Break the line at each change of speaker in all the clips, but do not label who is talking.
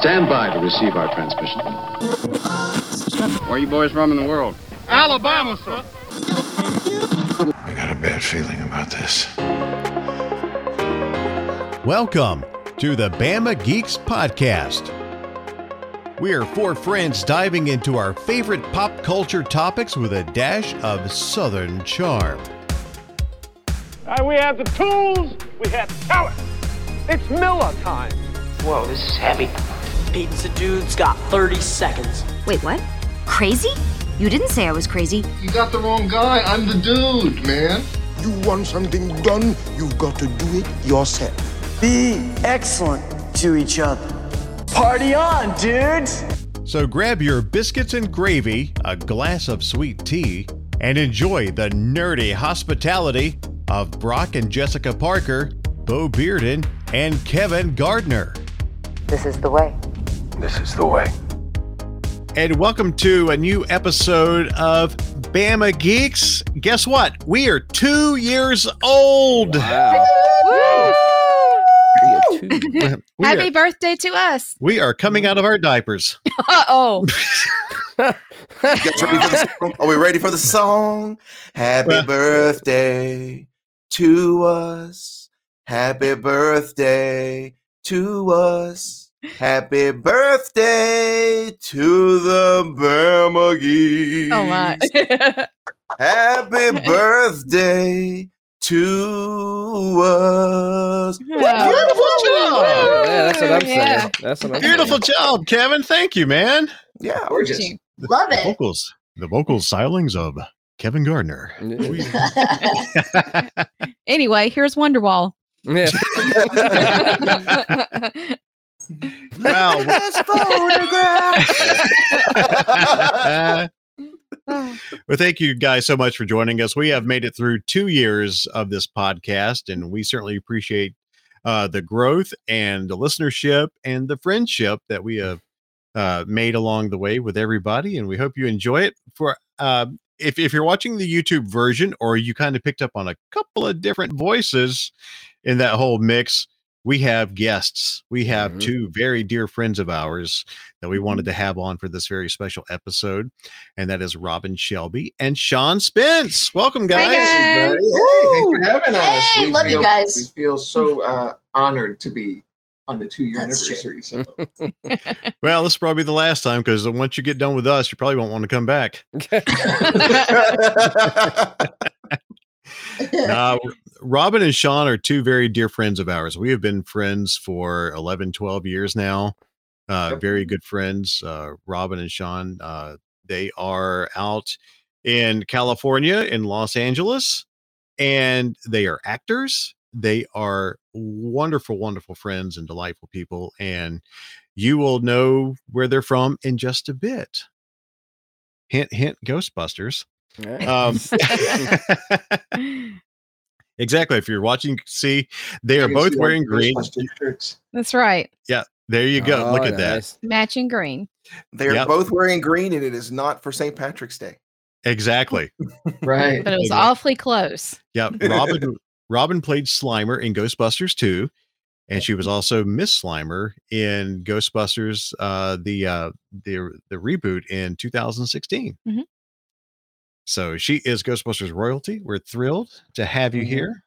Stand by to receive our transmission.
Where you boys from in the world?
Alabama, sir.
I got a bad feeling about this.
Welcome to the Bama Geeks Podcast. We are four friends diving into our favorite pop culture topics with a dash of Southern charm.
Uh, we have the tools, we have talent. It's Miller time.
Whoa, this is heavy.
Pizza Dude's got 30 seconds.
Wait, what? Crazy? You didn't say I was crazy.
You got the wrong guy. I'm the dude, man.
You want something done, you've got to do it yourself.
Be excellent to each other. Party on, dudes!
So grab your biscuits and gravy, a glass of sweet tea, and enjoy the nerdy hospitality of Brock and Jessica Parker, Bo Bearden, and Kevin Gardner.
This is the way.
This is the way.
And welcome to a new episode of Bama Geeks. Guess what? We are two years old.
Wow.
We
Happy
are,
birthday to us.
we are coming out of our diapers.
Uh oh.
You guys ready for the song? Are we ready for the song? Happy
Well-
birthday to us. Happy birthday to us. Happy birthday to the Bama Geeks.
Oh my.
Happy birthday to us.
Beautiful job.
Yeah, that's what I'm
Yeah.
saying. That's what I'm
Beautiful job, Kevin. Thank you, man.
Yeah.
Gorgeous.
Love
The vocals, the vocal stylings of Kevin Gardner.
anyway, here's Wonderwall.
Yeah.
Wow. well, thank you guys so much for joining us. We have made it through two years of this podcast, and we certainly appreciate uh, the growth and the listenership and the friendship that we have uh, made along the way with everybody. And we hope you enjoy it. For uh, if if you're watching the YouTube version, or you kind of picked up on a couple of different voices in that whole mix. We have guests. We have
Mhm.
two very dear friends of ours that we wanted to have on for this very special episode, and that is Robin Shelby and Sean Spence. Welcome, guys.
guys.
Hey, thanks for having us.
Hey,
We
love you guys.
We feel so uh, honored to be on the two year anniversary. So.
Well, this is probably the last time because once you get done with us, you probably won't want to come back. Uh, Robin and Sean are two very dear friends of ours. We have been friends for 11, 12 years now. Uh,
Yep.
very good friends. Uh, Robin and Sean, uh, they are out in California, in Los Angeles, and they are actors. They are wonderful, wonderful friends and delightful people. And you will know where they're from in just a bit. Hint, hint, Ghostbusters. Um, exactly. If you're watching, see they are both wearing green.
Ghostbuster shirts.
That's right. Yeah.
There you go. Look
Oh,
at that.
Matching green.
They're
Yep.
both wearing green, and it is not for St. Patrick's Day.
Exactly.
Right.
But it was
Exactly.
awfully close.
Yeah. Robin Robin played Slimer in Ghostbusters 2. And she was also Miss Slimer in Ghostbusters, uh, the uh, the the reboot in 2016.
Mhm.
So she is Ghostbusters royalty. We're thrilled to have you
Mhm.
here,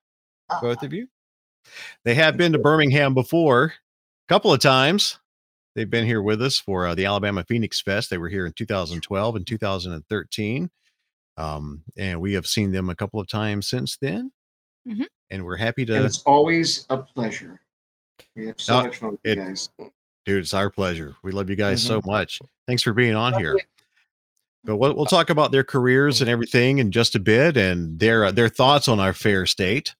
both of you. They have been to Birmingham before, a couple of times. They've been here with us for uh, the Alabama Phoenix Fest. They were here in 2012 and 2013. Um, and we have seen them a couple of times since then.
Mhm.
And we're happy
And
to,
it's always a pleasure. We have so
Uh,
much fun with
it-
you guys.
dude, it's our pleasure. We love you guys so much. Thanks for being on here. But we'll, we'll talk about their careers and everything in just a bit and their uh, their thoughts on our fair state.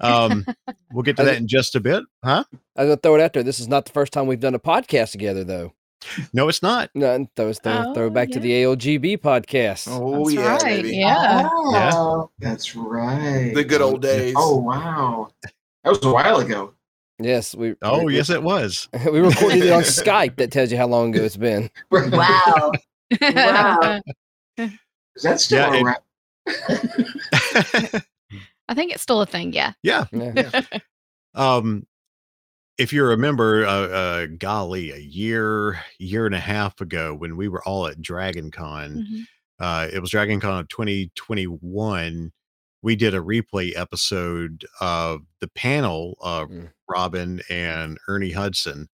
Um, we'll get to that in just a bit, huh?
I was gonna throw it out there. This is not the first time we've done a podcast together, though.
No, it's not.
No, and throw, throw, throw
Oh,
back to the ALGB podcast.
Oh
That's
yeah,
right.
baby.
Yeah.
Oh.
That's right.
The good old days.
Oh wow. That was a while ago.
Yes, we.
Oh,
we,
yes, it was.
we recorded it on Skype. That tells you how long ago it's been.
Wow. Wow.
Is that still
Yeah, it-
I think it's still a thing. Yeah.
Yeah.
Yeah.
Um, if you remember, uh, uh, golly, a year, year and a half ago, when we were all at Dragon Con,
Mhm.
uh, it was Dragon Con of 2021. We did a replay episode of the panel of
Mm.
Robin and Ernie Hudson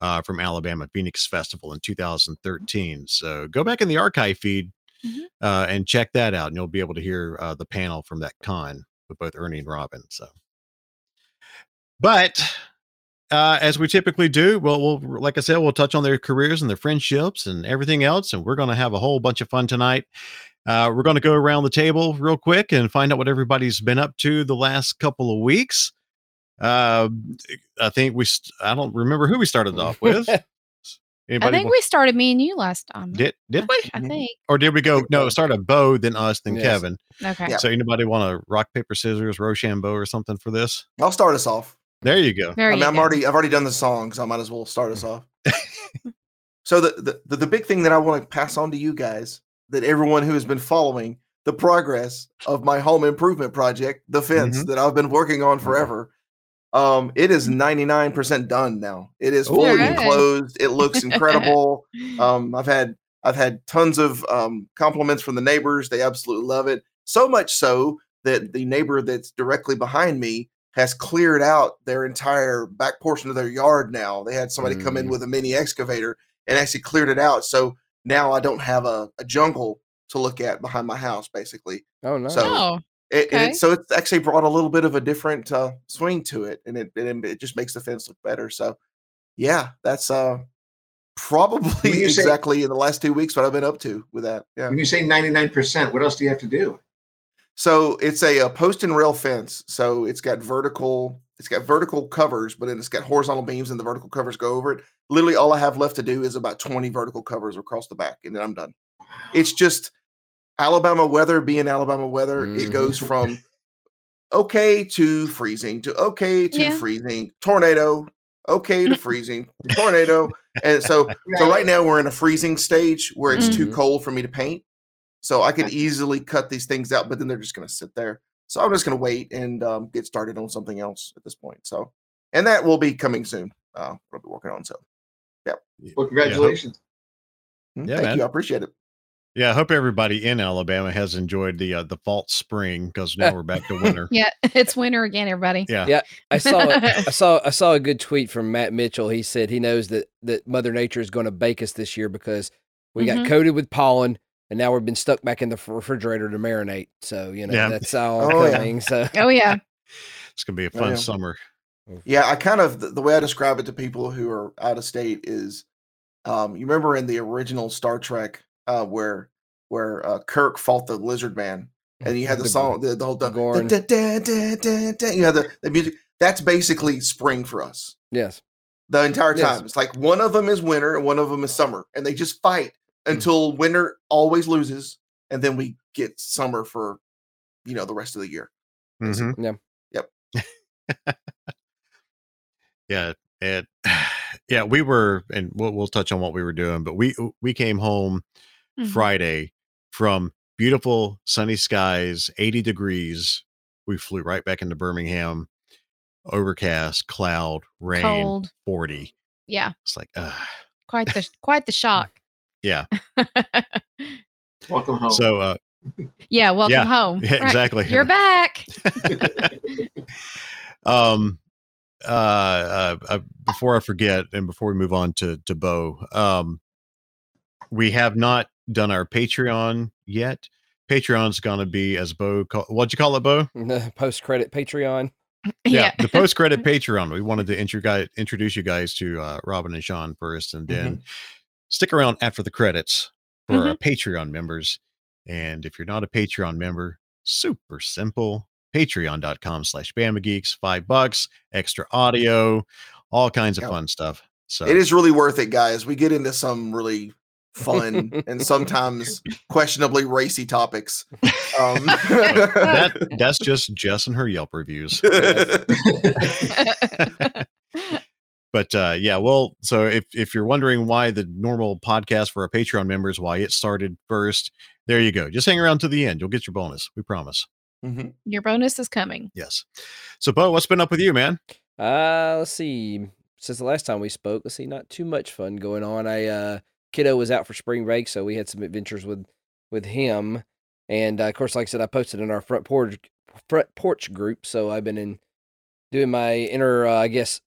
uh, from Alabama Phoenix Festival in 2013. So go back in the archive feed
Mhm.
uh, and check that out, and you'll be able to hear uh, the panel from that con with both Ernie and Robin. So, but uh, as we typically do, well, we'll like I said, we'll touch on their careers and their friendships and everything else, and we're going to have a whole bunch of fun tonight. Uh, we're going to go around the table real quick and find out what everybody's been up to the last couple of weeks. Uh, I think we, st- I don't remember who we started off with.
I think
wa-
we started me and you last time.
did did we?
I think.
Or did we go? No, it started Bo, then us, then
Yes.
Kevin.
Okay.
Yeah.
So anybody want to rock paper scissors, Rochambeau, or something for this?
I'll start us off.
There you go.
There
I
you
mean, I'm
go.
already I've already done the song, so I might as well start us off. so the, the the the big thing that I want to pass on to you guys, that everyone who has been following the progress of my home improvement project, the fence
Mhm.
that I've been working on forever. Um, it is 99% done now. It is fully
Alright.
enclosed. It looks incredible. um, I've had I've had tons of um, compliments from the neighbors. They absolutely love it. So much so that the neighbor that's directly behind me has cleared out their entire back portion of their yard now. They had somebody come in
Mm.
with a mini excavator and actually cleared it out. So now I don't have a, a jungle to look at behind my house, basically.
Oh no.
So-
Oh,
It, and
Okay.
it, so it's actually brought a little bit of a different uh, swing to it, and it, and it just makes the fence look better. So, yeah, that's uh probably
you say-
exactly in the last two weeks what I've been up to with that. Yeah.
When you say 99%, what else do you have to do?
So it's a, uh post and rail fence. So it's got vertical, it's got vertical covers, but then it's got horizontal beams, and the vertical covers go over it. Literally, all I have left to do is about twenty vertical covers across the back, and then I'm done. It's just Alabama weather being Alabama weather. It
Mhm.
goes from okay to freezing to okay to
Yeah.
freezing, tornado, okay to freezing, tornado, and so so right now we're in a freezing stage where it's too
Mhm.
cold for me to paint. So I could easily cut these things out, but then they're just going to sit there. So I'm just going to wait and um, get started on something else at this point. So, and that will be coming soon. Uh, I'll be working on. So, yep.
Well, congratulations.
mm,
Yeah,
thank
man.
you. I appreciate it.
Yeah, I hope everybody in Alabama has enjoyed the uh, the false spring because now we're back to winter.
yeah. It's winter again, everybody.
Yeah.
Yeah. I saw I saw I saw a good tweet from Matt Mitchell. He said he knows that that Mother Nature is going to bake us this year because we
Mhm.
got coated with pollen and now we've been stuck back in the refrigerator to marinate. So you know
Yeah.
that's all
Oh, yeah.
So
Oh yeah.
It's gonna be a
Oh,
fun
yeah.
summer.
Yeah, I kind of the, the way I describe it to people who are out of state is, um, you remember in the original Star Trek uh, where where uh, Kirk fought the Lizard Man, and you had the,
The-
song, the, the whole dun- dun, you had the, the music. That's basically spring for us.
yes.
the entire
Yes.
time. It's like one of them is winter and one of them is summer, and they just fight until winter always loses, and then we get summer for you know the rest of the year.
Mhm.
Yeah.
Yep.
Yeah, and yeah, we were, and we'll we'll touch on what we were doing, but we we came home
Mhm.
Friday from beautiful sunny skies, 80 degrees. We flew right back into Birmingham, overcast, cloud, rain,
Cold.
40.
Yeah.
It's like, uh,
Quite the quite the shock.
yeah.
Welcome home.
So, uh,
yeah. Welcome
Yeah,
home.
yeah,
Right.
exactly.
You're back.
um, uh, uh, uh, before I forget, and before we move on to to Bo, um, we have not done our Patreon yet. Patreon's going to be as Bo. Call, what'd you call it, Bo?
Post credit Patreon.
yeah.
the post credit Patreon. We wanted to intro guy, introduce you guys to uh, Robin and Sean first, and then stick around after the credits for our Patreon members. And if you're not a Patreon member, super simple. Patreon.com slash Bama Geeks, five bucks, extra audio, all kinds of
Yeah.
fun stuff. So
It is really worth it, guys. We get into some really fun and sometimes questionably racy topics. Um,
that that's just Jess and her Yelp reviews. but uh yeah well so if if you're wondering why the normal podcast for our patreon members why it started first there you go just hang around to the end you'll get your bonus we promise
Mhm.
Your bonus is coming.
yes so bo what's been up with you man
Uh, let's see. since the last time we spoke, let's see, not too much fun going on. I uh, kiddo was out for spring break, so we had some adventures with with him, and uh, of course, like I said, I posted in our front porch front porch group, so I've been in doing my inner, uh, I guess,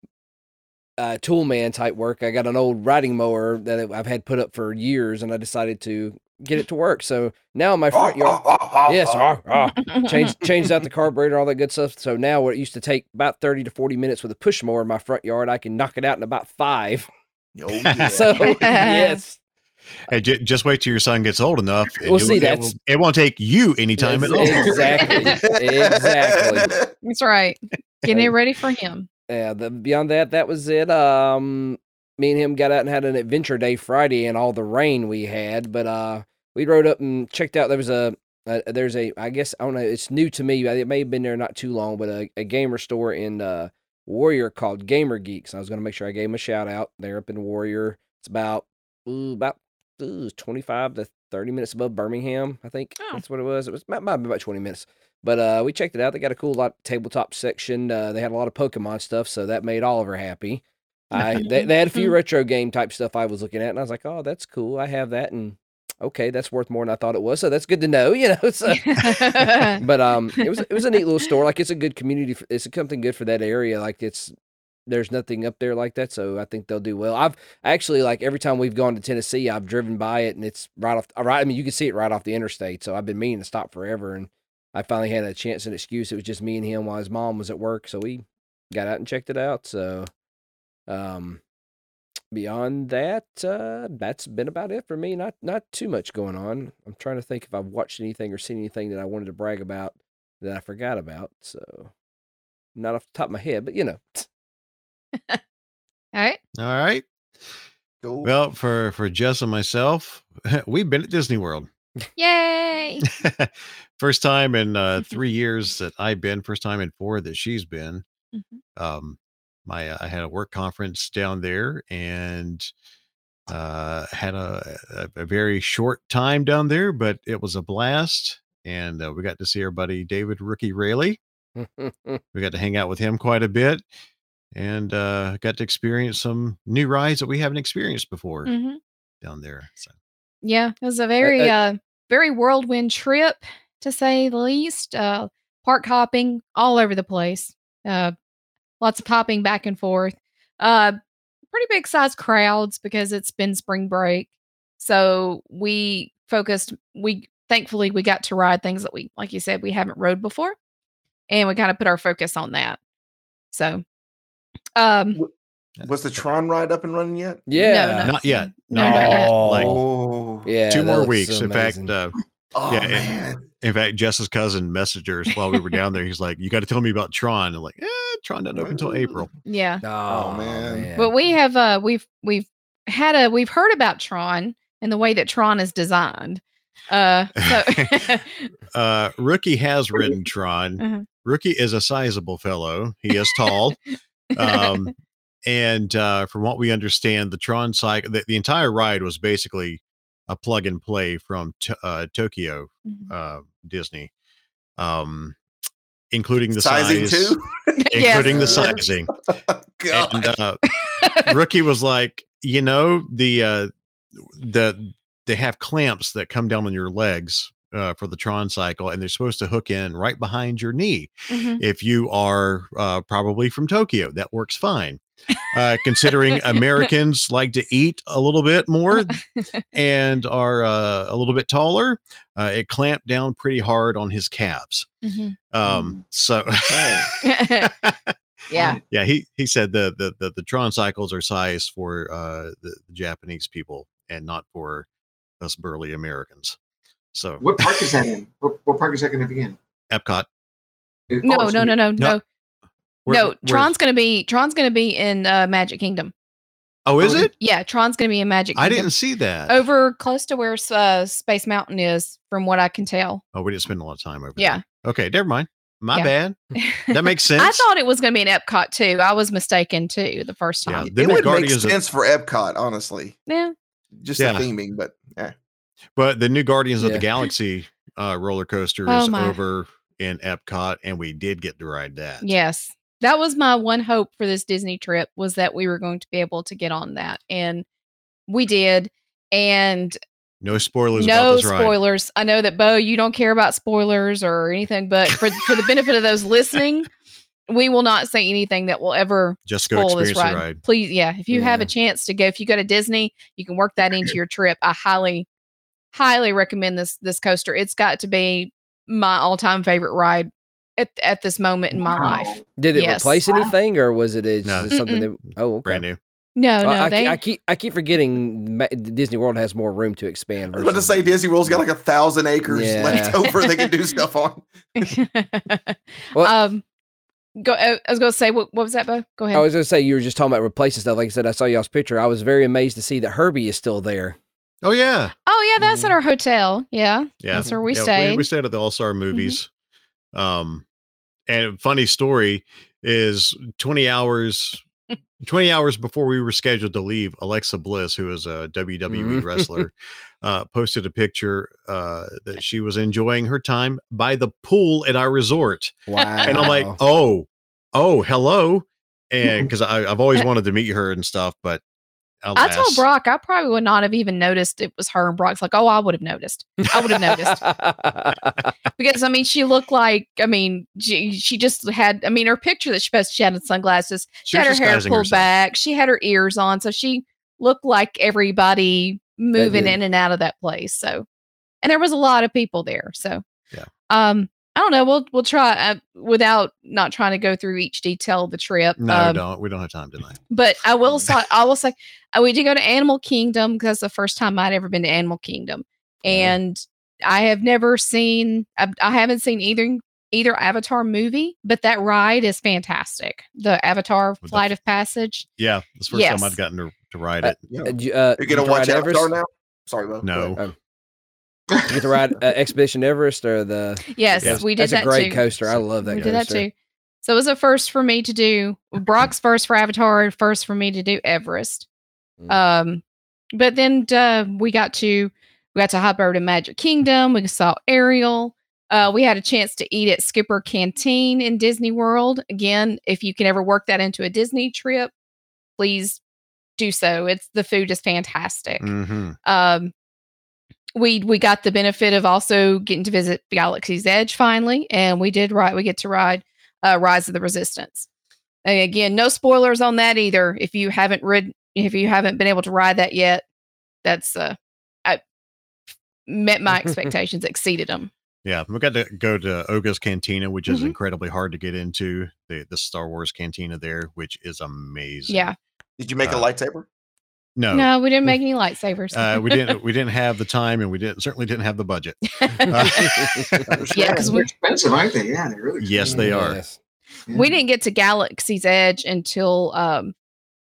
uh, tool man type work. I got an old riding mower that I've had put up for years, and I decided to get it to work. So now my front yard, yes, ah, ah, changed changed out the carburetor, all that good stuff. So now what it used to take about thirty to forty minutes with a push mower in my front yard, I can knock it out in about five.
Oh, yeah.
So yes,
Hey, j- just wait till your son gets old enough. and
We'll
you-
see,
It,
that's-
will, it won't take you any time at all.
Exactly. exactly.
That's right. Getting it ready for him.
Yeah, the, beyond that, that was it. Um, me and him got out and had an adventure day Friday, and all the rain we had. But uh, we rode up and checked out. There was a, a there's a I guess I don't know. It's new to me. It may have been there not too long, but a, a gamer store in uh, Warrior called Gamer Geeks. I was going to make sure I gave him a shout out. They're up in Warrior. It's about ooh, about ooh, 25 to 30 minutes above Birmingham. I think
Oh.
that's what it was. It was might, might be about 20 minutes. But uh, we checked it out. They got a cool lot tabletop section. Uh, they had a lot of Pokemon stuff, so that made Oliver happy. I they, they had a few retro game type stuff I was looking at, and I was like, "Oh, that's cool. I have that." And okay, that's worth more than I thought it was. So that's good to know, you know. So, but um, it was it was a neat little store. Like it's a good community. For, it's something good for that area. Like it's there's nothing up there like that, so I think they'll do well. I've actually like every time we've gone to Tennessee, I've driven by it, and it's right off. Right, I mean, you can see it right off the interstate. So I've been meaning to stop forever, and I finally had a chance and excuse. It was just me and him while his mom was at work, so we got out and checked it out. So, um, beyond that, uh, that's been about it for me. Not not too much going on. I'm trying to think if I've watched anything or seen anything that I wanted to brag about that I forgot about. So, not off the top of my head, but you know,
All right.
All right.
Cool.
Well, for for Jess and myself, we've been at Disney World.
Yay.
first time in uh, three years that I've been. First time in four that she's been.
Mhm.
Um, my uh, I had a work conference down there and uh, had a, a a very short time down there, but it was a blast. And uh, we got to see our buddy David Rookie Rayleigh. We got to hang out with him quite a bit, and uh, got to experience some new rides that we haven't experienced before
hmm
down there. So
Yeah, it was a very
uh,
uh, very whirlwind trip to say the least. Uh, park hopping all over the place. Uh, lots of hopping back and forth. Uh, pretty big size crowds because it's been spring break. So we focused. We thankfully we got to ride things that we, like you said, we haven't rode before, and we kind of put our focus on that. So, um,
Was the Tron ride up and running yet?
yeah,
no.
not yet.
No,
Not
not
yet.
yet.
Like
Oh,
yeah,
two more
looks
weeks. In fact, uh,
oh
Yeah,
man.
in fact, Jess's cousin messaged us while we were down there. He's like, "You got to tell me about Tron." I'm like, "Eh, Tron doesn't open until April."
yeah.
oh,
man.
But we have uh we've we've had a we've heard about Tron and the way that Tron is designed. Uh so
Uh, Rookie has ridden Tron.
Uh-huh.
Rookie is a sizable fellow. He is tall. um, and uh, from what we understand, the Tron cycle, the, the entire ride was basically a plug and play from to, uh, Tokyo
Mhm.
uh, Disney, um, including the
Sizing
size,
too?
including the sizing.
God.
and uh, Rookie was like, you know, the uh, the they have clamps that come down on your legs uh, for the Tron cycle, and they're supposed to hook in right behind your knee.
Mhm.
If you are uh, probably from Tokyo, that works fine. Uh, considering Americans like to eat a little bit more and are uh, a little bit taller, uh, it clamped down pretty hard on his calves.
Mhm.
Um, so.
yeah.
Yeah, he he said the the the, the Tron cycles are sized for uh the, the Japanese people and not for us burly Americans. So
What park is that in? What, what park is that going to be in?
Epcot.
It-
No,
oh, it's
no, no, no,
No.
no.
Where-
No,
where-
Tron's gonna be Tron's gonna be in uh, Magic Kingdom.
Oh, is
Oh,
it?
Yeah, Tron's gonna be in Magic
I didn't see that.
over close to where uh, Space Mountain is, from what I can tell.
Oh, we didn't spend a lot of time over there.
Yeah.
there. Okay, never mind. My
Yeah.
bad. That makes sense.
I thought it was going to be in Epcot too. I was mistaken too the first time.
then
it
the
would make
Guardians of-
sense for Epcot, honestly.
Yeah.
Just
Yeah.
the theming, but yeah.
But the new Guardians of the Galaxy uh, roller coaster
Oh,
is
my.
over in Epcot, and we did get to ride that.
Yes. that was my one hope for this Disney trip was that we were going to be able to get on that, and we did. And
No spoilers.
no
about this ride.
spoilers. I know that Bo, you don't care about spoilers or anything, but for for the benefit of those listening, we will not say anything that will ever
Just go
spoil this
experience
ride.
ride.
Please, yeah. If you have a chance to go, if you go to Disney, you can work that into your trip. I highly, highly recommend this this coaster. It's got to be my all time favorite ride at at this moment in my life.
Did it
Yes.
replace anything, or was it a,
No.
just something that? Oh, okay.
Brand new.
No, no,
I, I,
they.
I keep I keep forgetting Disney World has more room to expand.
I was about to say Disney World's got like a thousand acres
Yeah.
left over they can do stuff on.
Well-
um, go. I was going to say what, what was that, Bo? Go ahead.
I was gonna say you were just talking about replacing stuff. Like I said, I saw y'all's picture. I was very amazed to see that Herbie is still there.
Oh yeah,
oh yeah, that's at our hotel. Yeah,
yeah.
that's where we
Yeah,
stayed. Mm-hmm.
We, stayed at the All Star Movies. Um, and funny story is twenty hours. 20 hours before we were scheduled to leave, Alexa Bliss, who is a WWE
Mhm.
wrestler, uh, posted a picture uh, that she was enjoying her time by the pool at our resort.
Wow.
And I'm like, oh, oh, hello. And because I've always wanted to meet her and stuff, but
I told Brock I probably would not have even noticed it was her. And Brock's like, "Oh, I would have noticed. I would have noticed because I mean, she looked like I mean, she she just had. I mean, her picture that she posted, she had in sunglasses. She,
She
had her hair pulled
herself.
back. She had her ears on, so she looked like everybody moving in and out of that place. So, and there was a lot of people there. So,
Yeah.
Um, I don't know. We'll we'll try uh, without not trying to go through each detail of the trip.
no,
um,
don't. We don't have time tonight.
but I will say, I will say, uh, we did go to Animal Kingdom because that's the first time I'd ever been to Animal Kingdom, and I have never seen, I, I haven't seen either either Avatar movie, but that ride is fantastic. The Avatar
the
Flight of Passage.
Yeah, it's the first time I've gotten to, to ride
Uh,
it.
Yeah.
Uh, you, uh,
You get to watch Avatar now? Sorry, Bo. Go
No.
ahead.
You get to ride uh, Expedition Everest or the.
Yes,
Yes.
we did
That's
that
a great
too.
coaster. I love that
we
coaster.
did that too. So it was a first for me to do Brock's first for Avatar, first for me to do Everest.
Mm.
Um, but then uh, we got to we got to hop over to Magic Kingdom. We saw Ariel. Uh, we had a chance to eat at Skipper Canteen in Disney World. Again, if you can ever work that into a Disney trip, please do so. It's the food is fantastic
hmm
um we we got the benefit of also getting to visit Galaxy's Edge finally, and we did ride. We get to ride uh, Rise of the Resistance. And again, no spoilers on that either. If you haven't rid, if you haven't been able to ride that yet, that's uh, I met my expectations, exceeded them.
Yeah, we got to go to Oga's Cantina, which is
Mhm.
incredibly hard to get into. The the Star Wars Cantina there, which is amazing.
Yeah,
Did you make a
Uh,
lightsaber?
No,
no, we didn't make any lightsabers.
uh, we didn't. We didn't have the time, and we didn't certainly didn't have the budget. Uh,
yeah, because
they're expensive, aren't they? Yeah, they're really
yes, they are.
Yes.
we didn't get to Galaxy's Edge until um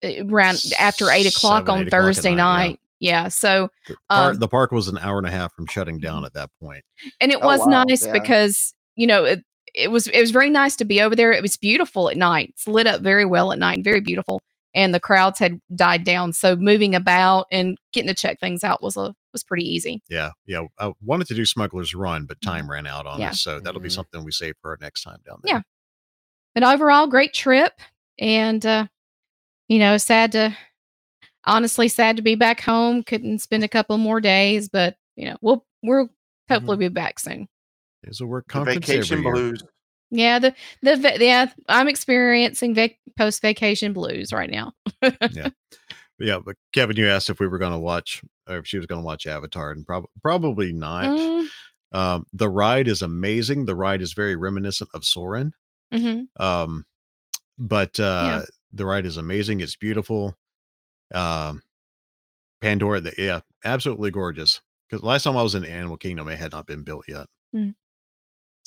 uh, around after eight o'clock
Seven,
on
eight o'clock at
Thursday
night, yeah.
Yeah, so
The park,
Um,
the park was an hour and a half from shutting down at that point.
and it
Oh,
was
wow,
nice
yeah.
because you know it, it was it was very nice to be over there it was beautiful at night it's lit up very well at night very beautiful and the crowds had died down so moving about and getting to check things out was a was pretty easy
Yeah, yeah. I wanted to do Smuggler's Run, but time ran out on
Mm-hmm. Yeah.
us, so that'll be
Mhm.
something we save for our next time down there.
Yeah. but overall great trip and uh you know sad to honestly sad to be back home couldn't spend a couple more days but you know we'll we'll hopefully be back soon
There's a work
The
conference
vacation
every year.
blues.
Yeah the the yeah i'm experiencing vac- post vacation blues right now
Yeah, yeah. but Kevin, you asked if we were going to watch, or if she was going to watch Avatar, and prob- probably not.
Mm,
Um, the ride is amazing. The ride is very reminiscent of Soarin'.
mhm.
Um, but uh, the ride is amazing. It's beautiful. Um, Pandora, the, yeah, absolutely gorgeous. Because last time I was in Animal Kingdom, it had not been built yet.
Mm.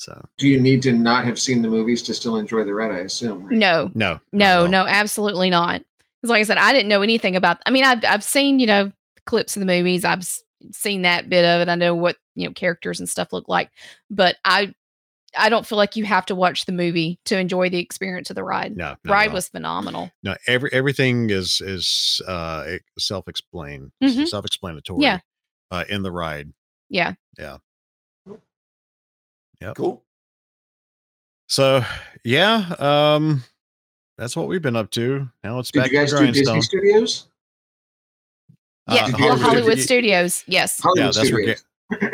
So
Do you need to not have seen the movies to still enjoy the ride? I assume. right?
no
no,
No, no, absolutely not. Because, like I said, I didn't know anything about. I mean, I've I've seen you know clips of the movies. I've seen that bit of it. I know what you know characters and stuff look like, but I I don't feel like you have to watch the movie to enjoy the experience of the ride.
no, not at
ride
all.
was phenomenal.
no. Every everything is is uh self explain,
Mhm.
self explanatory.
Yeah.
uh, in the ride.
Yeah.
Yeah, Yep.
Cool.
So yeah, um, that's what we've been up to. Now it's
Did
back
you guys
to
do Disney
grindstone.
Studios?
Yeah,
Uh,
Did you
well,
guys
Hollywood
yeah,
Studios. Yes.
Hollywood
that's where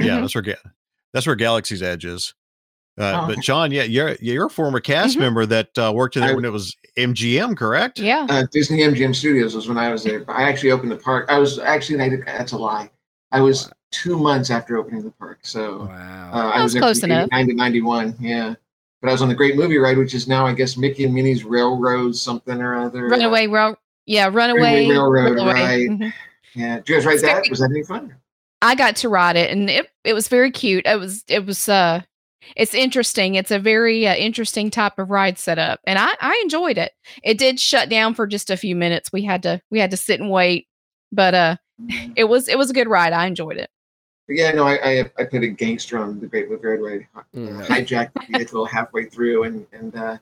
yeah, that's where that's where Galaxy's Edge is. Uh,
Oh,
but
okay.
John, yeah, you're you're a former cast
Mhm.
member that uh, worked in there
I-
when it was MGM, correct?
Yeah.
Uh, Disney MGM Studios was when I was there. I actually opened the park. I was actually that's a lie. I was two months after opening the park. So
Wow.
uh, I
That's
was there
close
from
enough.
89 91. Yeah. But I was on the Great Movie Ride, which is now, I guess, Mickey and Minnie's Railroad something or other.
Runaway Rail. Yeah, Runaway.
Railroad,
Runaway.
right.
Mhm.
Yeah. Did you guys ride
It's
that?
very-
Was that any fun?
I got to ride it, and it it was very cute. It was it was uh, it's interesting. It's a very uh, interesting type of ride setup, and I I enjoyed it. It did shut down for just a few minutes. We had to we had to sit and wait, but uh, it was it was a good ride. I enjoyed it.
Yeah, no, I, I I played a gangster on the Great where I
Mm.
hijacked the vehicle halfway through, and and uh,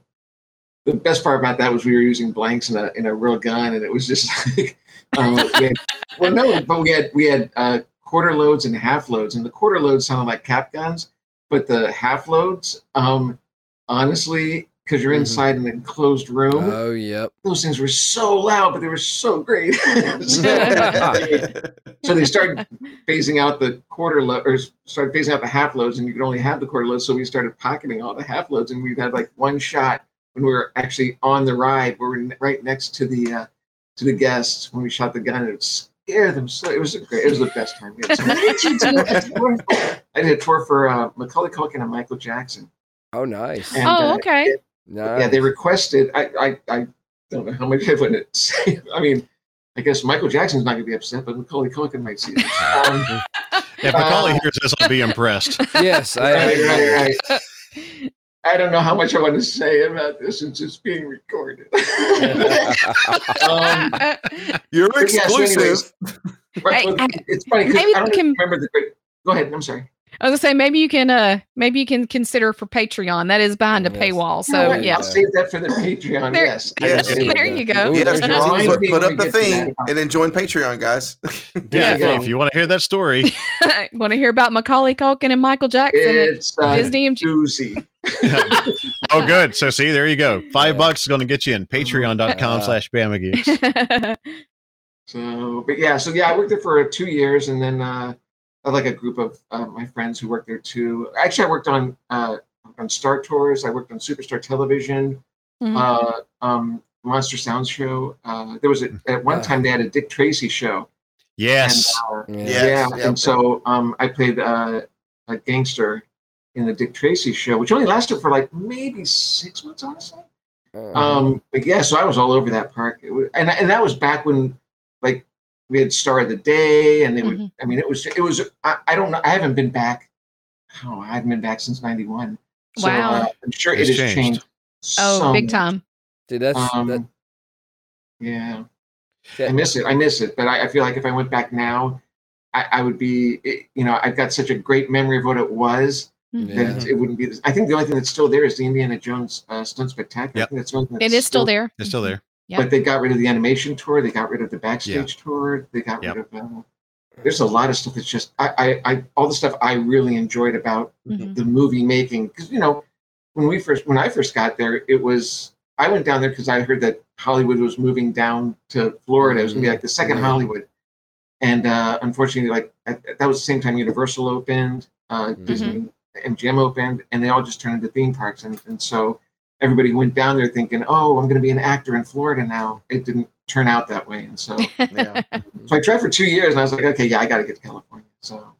the best part about that was we were using blanks in a in a real gun, and it was just like, um, we had, well, no, but we had we had uh, quarter loads and half loads, and the quarter loads sounded like cap guns, but the half loads, um, honestly, because you're
Mhm.
inside an enclosed room,
Oh, yep.
those things were so loud, but they were so great. so, so they started phasing out the quarter load or started phasing out the half loads and you could only have the quarter loads so we started pocketing all the half loads and we've had like one shot when we were actually on the ride we were right next to the uh, to the guests when we shot the gun and it scared them so it was a great it was the best time we so
What did you do?
I did a tour for uh, Macaulay Culkin and Michael Jackson
Oh, nice.
And,
oh,
uh,
okay.
Nice.
yeah they requested I, I I don't know how much I wouldn't say I mean I guess Michael Jackson's not going to be upset, but Macaulay Culkin might see it. Um,
If Macaulay
Uh,
hears this, I'll be impressed.
yes. I,
right, right, right. I don't know how much I want to say about this since it's being recorded. um,
You're
but yeah, so
exclusive.
anyways, right,
I-
it's funny because
maybe
I don't
can-
remember the great. Go ahead. I'm sorry.
I was gonna say maybe you can uh maybe you can consider for Patreon. That is behind a
Yes.
paywall. So
what?
yeah.
I'll save that for the Patreon.
There-
yes.
Yes.
there you go.
Ooh,
Yes,
there's
Ron,
your-
Remind
put, put up the
get
thing and then join Patreon, guys.
Yeah,
There you
hey,
go.
if you want to hear that story,
Want to hear about Macaulay Culkin and Michael Jackson
It's uh,
Disney and
doozy.
oh, good. So see, there you go. Five bucks is going to get you in. Patreon.com
Uh,
slash Bama
So, but yeah, so yeah, I worked there for two years, and then uh, I had like a group of uh, my friends who worked there too. Actually, I worked on uh, on Star Tours. I worked on Superstar Television,
Mhm.
uh, um, Monster Sound Show. Uh, there was a, at one time they had a Dick Tracy show.
Yes.
And, uh,
Yeah.
Yes,
yeah,
yep.
and so um, I played uh, a gangster in the Dick Tracy show, which only lasted for like maybe six months, honestly.
Uh,
Um, but yeah, so I was all over that park, it was, and and that was back when like we had Star of the Day, and they would.
Mhm.
I mean, it was it was. I, I don't know. I haven't been back. Oh, I haven't been back since '91. So,
Wow.
uh, I'm sure
It's
it has
changed.
changed.
oh,
so
big time.
see, that's that,
Um, yeah, I miss it. I miss it. But I, I feel like if I went back now, I, I would be. It, you know, I've got such a great memory of what it was
Mhm.
Yeah.
that it, it wouldn't be. This, I think the only thing that's still there is the Indiana Jones uh, Stunt Spectacular.
Yep.
I think that's the only thing
It
that's
is still there.
It's still there.
Yeah.
But they got rid of the animation tour. They got rid of the backstage tour. They got
Yep.
rid of. Uh, there's a lot of stuff that's just I, I, I all the stuff I really enjoyed about
Mhm.
the movie making because you know when we first when I first got there it was I went down there because I heard that Hollywood was moving down to Florida. It was gonna be like the 2nd
Mhm.
Hollywood, and uh, unfortunately, like at, that was the same time Universal opened, uh,
Mhm.
Disney MGM opened, and they all just turned into theme parks, and, and so everybody went down there thinking, "Oh, I'm going to be an actor in Florida now." It didn't turn out that way, and so
Yeah.
so I tried for two years, and I was like, "Okay, yeah, I got to get to California." So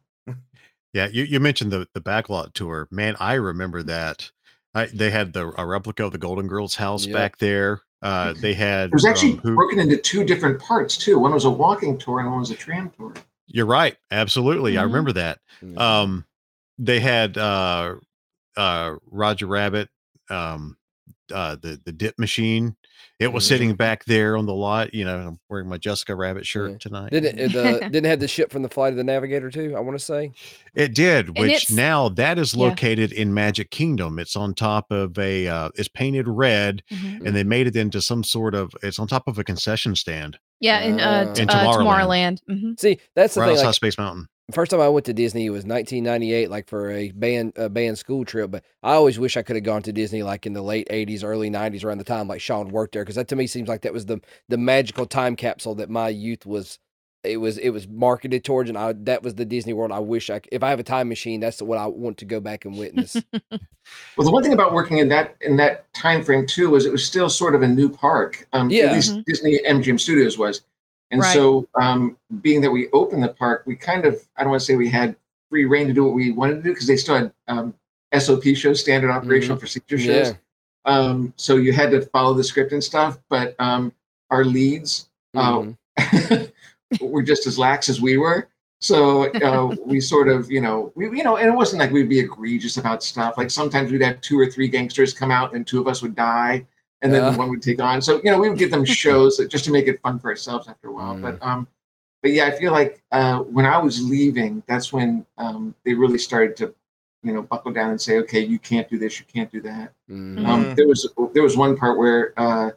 Yeah, you, you mentioned the the backlot tour. Man, I remember that. I, they had the a replica of the Golden Girls house
Yep.
back there. Uh, they had
it was actually
um, who-
broken into two different parts too. One was a walking tour, and one was a tram tour.
You're right. Absolutely. I
Mhm.
remember that.
Mhm.
Um, they had uh, uh, Roger Rabbit, um, uh, the the dip machine. It was
Mhm.
sitting back there on the lot. You know, I'm wearing my Jessica Rabbit shirt
Yeah.
tonight.
didn't it, uh, didn't have the ship from the flight of the Navigator too? I want to say.
It did, which now that is
Yeah.
located in Magic Kingdom. It's on top of a, uh, it's painted red,
Mhm.
and they made it into some sort of. It's on top of a concession stand
Yeah, in uh,
Uh,
t-
In
uh
Tomorrowland.
Tomorrowland. Mhm.
See, that's the
right
thing.
outside
Like,
Space Mountain.
First time I went to Disney was 1998, like for a band a band school trip. But I always wish I could have gone to Disney like in the late 80s, early 90s, around the time like Sean worked there, because that to me seems like that was the the magical time capsule that my youth was. It was it was marketed towards, and I that was the Disney World. I wish I, if I have a time machine, that's what I want to go back and witness.
Well, the one thing about working in that in that time frame too was it was still sort of a new park. Um,
Yeah.
At least
Mhm.
Disney MGM Studios was, and
Right.
so um, being that we opened the park, we kind of I don't want to say we had free reign to do what we wanted to do because they still had um, SOP shows, standard operational procedure shows.
yeah,
Um, so you had to follow the script and stuff. But um, our leads uh,
Mhm.
were just as lax as we were. So uh, we sort of, you know, we, you know, and it wasn't like we'd be egregious about stuff. Like sometimes we'd have two or three gangsters come out, and two of us would die, and then
Yeah.
one would take on. So you know, we would give them shows just to make it fun for ourselves after a while.
Mm.
But um, but yeah, I feel like uh, when I was leaving, that's when um, they really started to, you know, buckle down and say, okay, you can't do this, you can't do that.
Mm-hmm.
Um, there was there was one part where uh,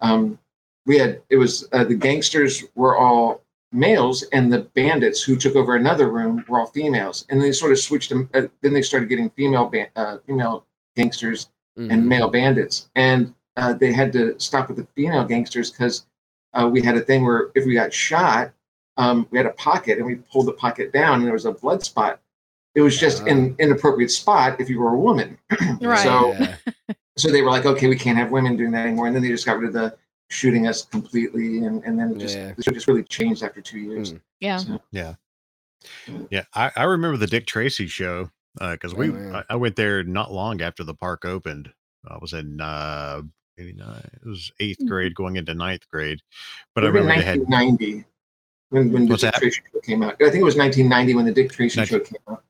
um, we had it was uh, the gangsters were all males and the bandits who took over another room were all females, and they sort of switched them. Uh, then they started getting female ban- uh, female gangsters
Mhm.
and male bandits, and uh, they had to stop with the female gangsters because uh, we had a thing where if we got shot, um, we had a pocket and we pulled the pocket down and there was a blood spot. It was just an inappropriate spot if you were a woman.
Right.
So
Yeah.
so they were like, okay, we can't have women doing that anymore. And then they just got rid of the shooting us completely, and, and then it just
Yeah.
the show just really changed after two years.
Mm.
Yeah.
So,
Yeah. Yeah. I, I remember the Dick Tracy show because we
Oh.
I, I went there not long after the park opened. I was in uh 89, it was eighth
Mhm.
grade going into ninth grade. But I remember they had
1990 when, when the Dick
that?
Tracy show came out. I think it was 1990 when the Dick Tracy
Nineteen-
show came out.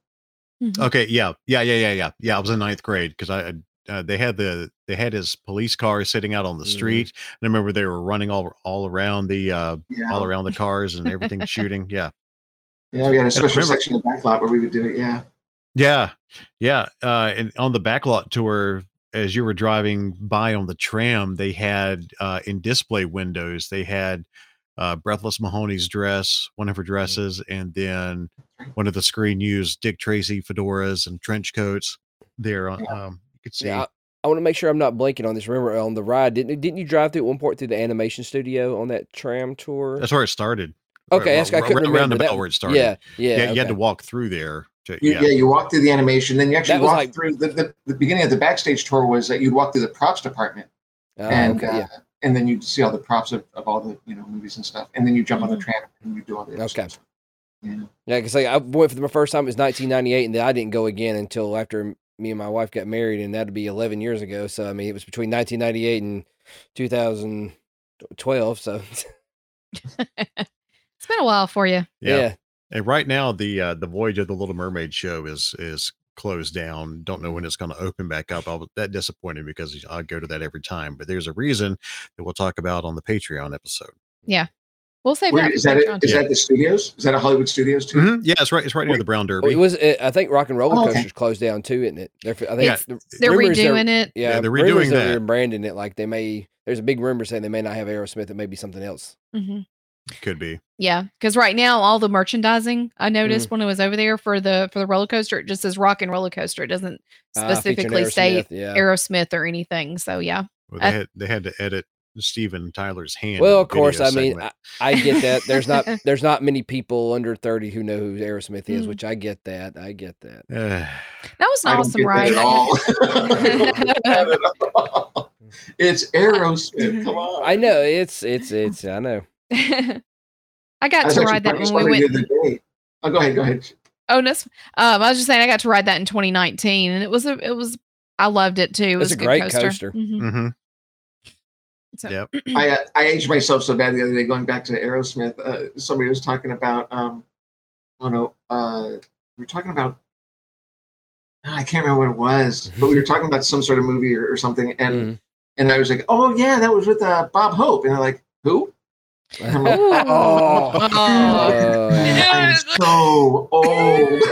Mhm.
Okay, yeah, yeah, yeah, yeah, yeah, yeah. I was in ninth grade because I uh, they had the they had his police car sitting out on the
Mhm.
street, and I remember they were running all all around the uh,
Yeah,
all around the cars and everything shooting. Yeah,
yeah, we had a special
remember-
section of the back lot where we would do it. Yeah,
yeah, yeah. Uh, and on the backlot tour, as you were driving by on the tram, they had uh, in display windows they had uh, Breathless Mahoney's dress, one of her dresses, and then one of the screen used Dick Tracy fedoras and trench coats. There, on um, you could see.
Yeah, I, I want to make sure I'm not blanking on this. Remember on the ride, didn't didn't you drive through at one point through the animation studio on that tram tour?
That's where it started.
Okay, that's- I couldn't
around
remember
about
that-
where it started.
yeah, yeah,
You, had
okay.
to walk through there. To,
you,
yeah.
yeah. you walk through the animation, then you actually walk
like-
through the, the the beginning of the backstage tour was that you'd walk through the props department.
Oh,
and
okay,
uh,
yeah.
and then you'd see all the props of, of all the you know movies and stuff, and then you jump on the
Mhm.
tram and you do all the other
Okay.
stuff. Yeah.
Yeah, because like I went for the first time it was 1998, and then I didn't go again until after me and my wife got married, and that'd be 11 years ago. So I mean, it was between 1998 and 2012. So
It's been a while for you.
yeah.
yeah,
And right now, the uh, the Voyage of the Little Mermaid show is is closed down. Don't know when it's going to open back up. I was that disappointed because I go to that every time. But there's a reason that we'll talk about on the Patreon episode. Yeah.
We'll save
Where,
that.
is that it? Is
Yeah.
that the studios? Is that a Hollywood Studios too?
Mhm. Yeah, it's right. It's right near the Brown
Well,
Derby.
it was. It, I think Rock and Roller
Oh, okay.
Coaster's closed down too, isn't it? They're, I think
Yeah,
the
They're
rumors
redoing it.
Yeah,
Yeah, they're redoing
that
that.
They're branding it like they may. There's a big rumor saying they may not have Aerosmith. It may be something else.
hmm
Could be.
Yeah, because right now all the merchandising I
Mm.
noticed when I was over there for the for the roller coaster, it just says Rock and Roller Coaster. It doesn't
Ah, featuring
specifically state
Aerosmith, yeah.
Aerosmith or anything. So yeah,
Well, they
I-
had they had to edit Steven Tyler's hand.
Well, of course. I
video
mean. I, I get that. There's not. There's not many people under 30 who know who Aerosmith is,
Mm.
which I get that. I get that.
That was an awesome
get
ride.
at all. I don't get that at all. It's Aerosmith. Come on.
I know it's it's it's. I know.
I got
I
to ride that
practicing
when we
one
went.
the other. Oh, go ahead. Go ahead.
Oh, no, um, I was just saying I got to ride that in 2019, and it was a, it was, I loved it too. It was
a
good
great
coaster.
coaster.
Mhm.
mhm.
So-
Yep.
I uh, I aged myself so bad the other day going back to Aerosmith. Uh, somebody was talking about um, oh no, uh, we were talking about I can't remember what it was, but we were talking about some sort of movie or, or something, and
Mhm.
and I was like, oh yeah, that was with uh, Bob Hope, and they're like, who? Oh,
Oh,
I'm so old.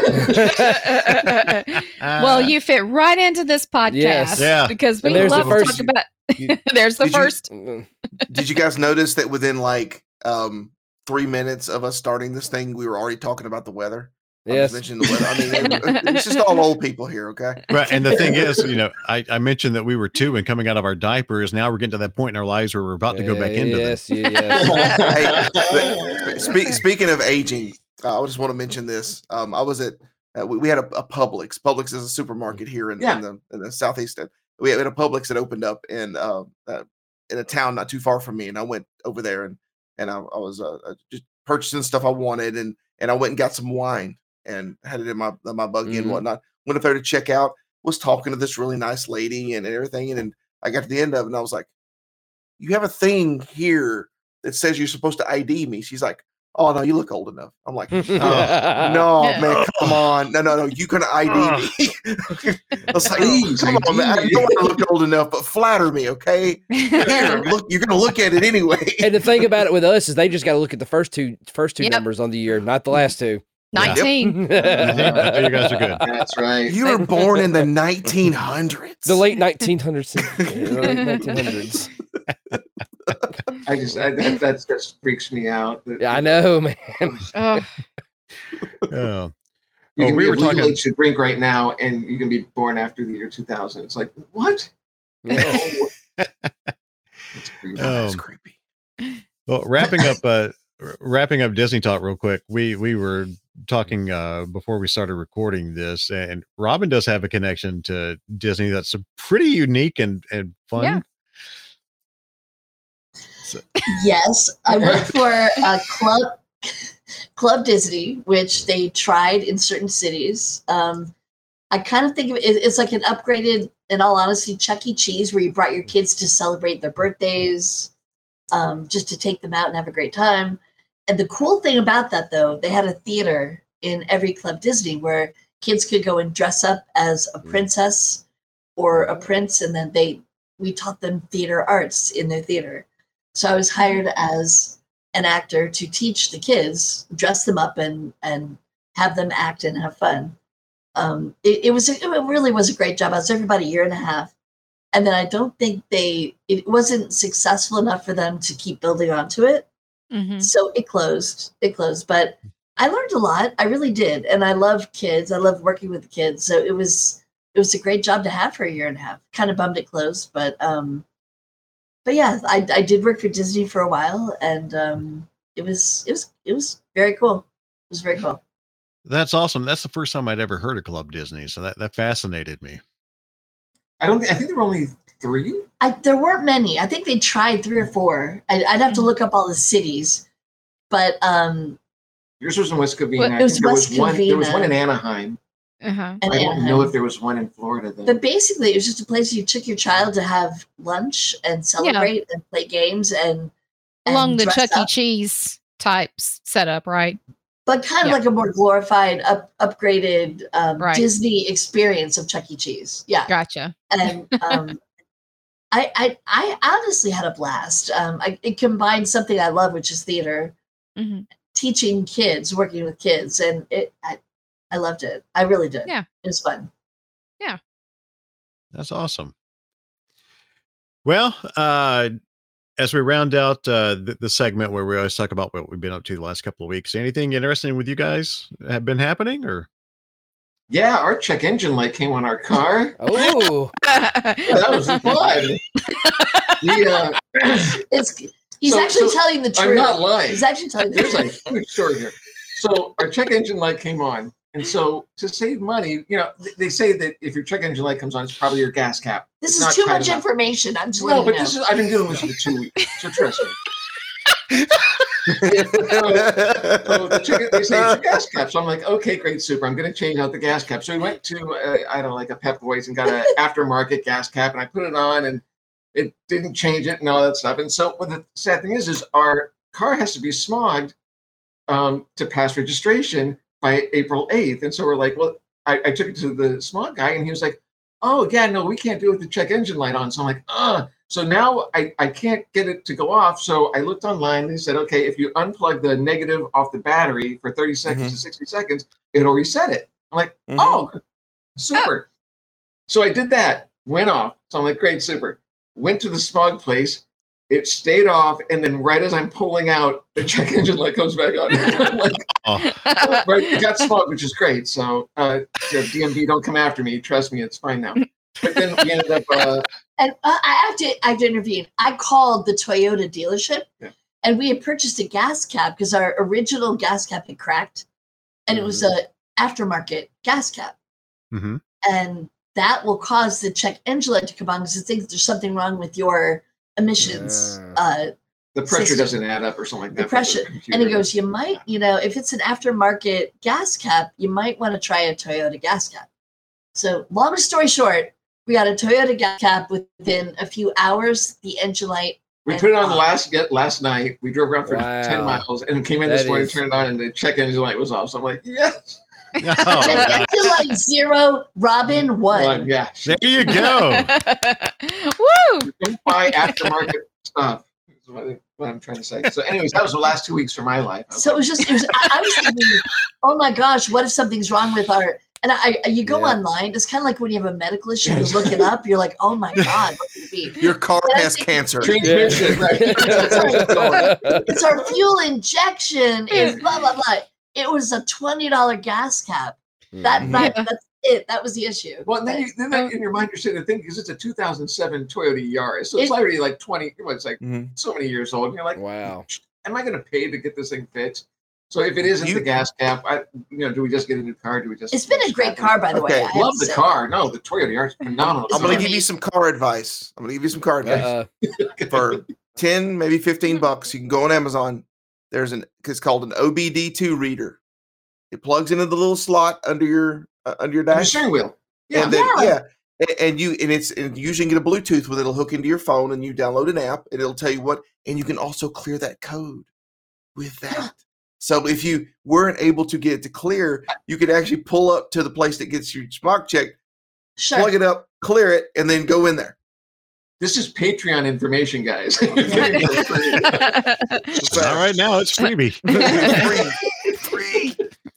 well, you fit right into this podcast
Yes.
Yeah.
because we
And there's the
love to
first-
talk about.
You-
there's the
did
first.
Mm,
Did you guys notice that within like um three minutes of us starting this thing, we were already talking about the weather? I'm
Yes.
just the weather. I mean, it's just all old people here. Okay.
Right. And the thing is, you know, I, I mentioned that we were two and coming out of our diapers. Now we're getting to that point in our lives where we're about to go back into
yes,
them.
yes.
hey, but spe- speaking of aging, uh, I just want to mention this. Um, I was at uh, we, we had a, a Publix. Publix is a supermarket here in,
Yeah.
in the in the southeast. We had a Publix that opened up in uh, uh, in a town not too far from me, and I went over there and and I, I was uh, uh, just purchasing stuff I wanted, and and I went and got some wine and had it in my in my buggy and
Mhm.
whatnot. Went up there to check out. Was talking to this really nice lady and everything, and, and I got to the end of it, and I was like, "You have a thing here that says you're supposed to ID me." She's like, "Oh no, you look old enough." I'm like, "Oh, no,
Yeah.
man, come on, no, no, no, you can ID me." I was like,
Please,
"Come on, man, I
ID
know
me."
I look old enough, but flatter me, okay? You're gonna look, you're gonna look at it anyway."
And the thing about it with us is they just got to look at the first two first two
Yep.
numbers on the year, not the last two.
19.
you guys are good.
That's right.
You were born in the 1900s.
the late 1900s. late 1900s.
I just I, that that's just freaks me out.
Yeah, I know, man.
Ugh.
Oh.
You
Oh,
can
we
be
were
legal
talking-
age to drink right now, and you can be born after the year 2000. It's like what?
Yeah.
It's creepy.
That's
Um,
creepy.
Well, wrapping up, uh, wrapping up Disney talk real quick. We we were talking uh before we started recording this, and Robin does have a connection to Disney that's pretty unique and and fun.
Yeah.
Yes, I work for a club, Club Disney, which they tried in certain cities. Um, I kind of think of it, it's like an upgraded, in all honesty, Chuck E. Cheese, where you brought your kids to celebrate their birthdays, um, just to take them out and have a great time. And the cool thing about that, though, they had a theater in every Club Disney where kids could go and dress up as a mm. princess or a mm-hmm. prince, and then they we taught them theater arts in their theater. So I was hired mm. as an actor to teach the kids, dress them up, and and have them act and have fun. Um, it, it was it really was a great job. I was there for about a year and a half, and then I don't think they it wasn't successful enough for them to keep building onto it.
Mhm.
So it closed. It closed, but I learned a lot. I really did, and I love kids. I love working with the kids. So it was it was a great job to have for a year and a half. Kind of bummed it closed, but um, but yeah, I I did work for Disney for a while, and um, it was it was it was very cool. It was very cool.
That's awesome. That's the first time I'd ever heard of Club Disney, so that that fascinated me.
I don't. think I think there were only three.
I, there weren't many. I think they tried three or four. I, I'd have to look up all the cities, but um,
Yours was in West Covina.
It was
think there was
West
one. There was one in Anaheim.
Uh-huh.
and
I don't know if there was one in Florida though.
But basically, it was just a place you took your child to have lunch and celebrate and play games and,
Along the Chuck E. Cheese types setup, right?
But kind of
Yeah.
like a more glorified, up, upgraded um,
Right.
Disney experience of Chuck E. Cheese. Yeah,
Gotcha.
and um, I, I I honestly had a blast. Um, I, it combined something I love, which is theater,
hmm
teaching kids, working with kids, and it I, I loved it. I really did.
Yeah.
it was fun.
Yeah, that's awesome. Well, uh, as we round out uh, the, the segment where we always talk about what we've been up to the last couple of weeks, anything interesting with you guys have been happening, or
yeah, our check engine light came on our car.
Oh,
that was fun. We, uh,
It's he's
So-
actually
so
telling the truth.
I'm not lying.
He's actually telling the truth.
There's
truth.
a huge story here. So our check engine light came on, and so to save money, you know, they say that if your check engine light comes on, it's probably your gas cap.
This
It's
is too much
enough.
information. I'm just
No, but
you
this is I've been doing this for two weeks, so trust me. so the chicken, they say it's your gas cap. So I'm like, okay, great, super. I'm going to change out the gas cap. So we went to, uh, I don't know, like a Pep Boys and got an aftermarket gas cap, and I put it on, and it didn't change it and all that stuff. And so, what the sad thing is, is our car has to be smogged um, to pass registration by April 8th. And so we're like, well, I, I took it to the smog guy, and he was like, oh yeah, no, we can't do it with the check engine light on. So I'm like, ah. So now I, I can't get it to go off. So I looked online. They said, okay, if you unplug the negative off the battery for 30 seconds to 60 seconds, it'll reset it. I'm like,
Mhm.
oh, super. So I did that, went off. So I'm like, great, super. Went to the smog place, It stayed off, and then right as I'm pulling out, the check engine light comes back on. I'm like,
Oh,
right, it got smoked, which is great. So, uh, you DMV, don't come after me. Trust me, it's fine now. But then we ended up. Uh,
And uh, I have to I have to intervene. I called the Toyota dealership,
Yeah.
and we had purchased a gas cap because our original gas cap had cracked, and it was a aftermarket gas cap,
mhm.
and that will cause the check engine light to come on because it thinks there's something wrong with your emissions. Uh,
the pressure
System.
doesn't add up or something like
the
that. the
pressure, and
computer.
he goes, you might, you know, if it's an aftermarket gas cap, you might want to try a Toyota gas cap. So, long story short, we got a Toyota gas cap within a few hours. The engine light
We put it on the last get last night. We drove around for ten miles and came in this
That
morning,
is-
turned it on, and the check engine light was off. So I'm like, yes,
Oh,
And
God.
engine zero, Robin oh, one.
one, yeah.
there you go.
Woo!
Don't buy aftermarket stuff. Is what, I- what I'm trying to say. So, anyways, that was the last two weeks for my life. I was
So it was just, it was, I, I was thinking, oh my gosh, what if something's wrong with our, and I, I you go
Yeah.
online, it's kind of like when you have a medical issue, you look it up, you're like, oh my God, what could it be?
Your car
But I
has
think-
cancer.
Transmission, right?
It's our fuel injection is blah, blah, blah. It was a $20 gas cap. That,
Mhm.
that
Yeah.
That's it. That was the issue.
Well, then, you, then that, in your mind, you're sitting there thinking, because it's a 2007 Toyota Yaris. So it's
It-
already like 20, well, it's like
Mhm.
so many years old. And you're like,
Wow.
am I going to pay to get this thing fixed? So if it isn't
You-
the gas cap, I, you know, do we just get a new car? Do we just?
It's been a great car, by the way.
Okay.
I
Love the
say.
car. No, the Toyota Yaris phenomenal.
I'm gonna give you some car advice. I'm gonna give you some car advice.
Uh,
For 10, maybe 15 bucks, you can go on Amazon. There's an it's called an OBD2 reader. It plugs into the little slot under your uh, under your
And
dash.
steering wheel. Yeah.
and then
Yeah.
yeah, a- and you and it's and you usually get a Bluetooth with it. It'll hook into your phone, and you download an app, and it'll tell you what. And you can also clear that code with that. So if you weren't able to get it to clear, you could actually pull up to the place that gets your smog checked,
Sure.
plug it up, clear it, and then go in there.
This is Patreon information, guys.
Not right now. It's freebie.
free, free.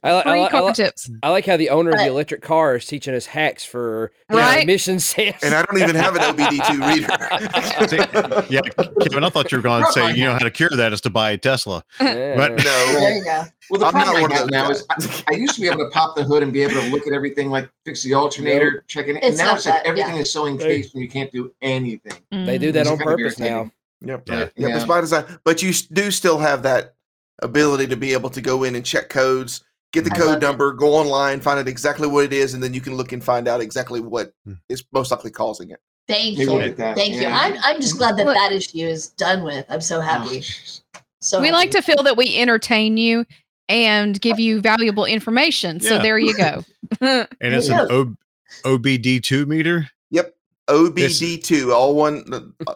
I, li- I, li- I, li-
tips.
I like how the owner of the electric car is teaching us hacks for you know,
Right.
emission sales.
And I don't even have an OBD2 reader.
yeah, Kevin, I thought you were going to say you know how to cure that is to buy a Tesla.
Yeah.
But
no,
There you go.
Well, the
I'm not
problem I
one of
have now is
guys.
I, I used to be able to pop the hood and be able to look at everything, like fix the alternator, check it. And
It's
now
not
it's like
that,
everything
yeah.
is so encased and you can't do anything.
they do that
It's
on purpose now.
Yep.
Yeah.
Yep,
Yeah.
it's by design. But you do still have that ability to be able to go in and check codes, get the
I love
code
it.
number, go online, find out exactly what it is, and then you can look and find out exactly what
Hmm.
most likely causing it.
Thank
Maybe
you.
we'll get that.
Thank you. I'm, I'm just glad that
Look-
that issue is done with. I'm so
Oh,
happy. So
we like to feel that we entertain you and give you valuable information. So
Yeah.
there you go.
And it's an o- OBD2 meter.
Yep. OBD2, all one, uh,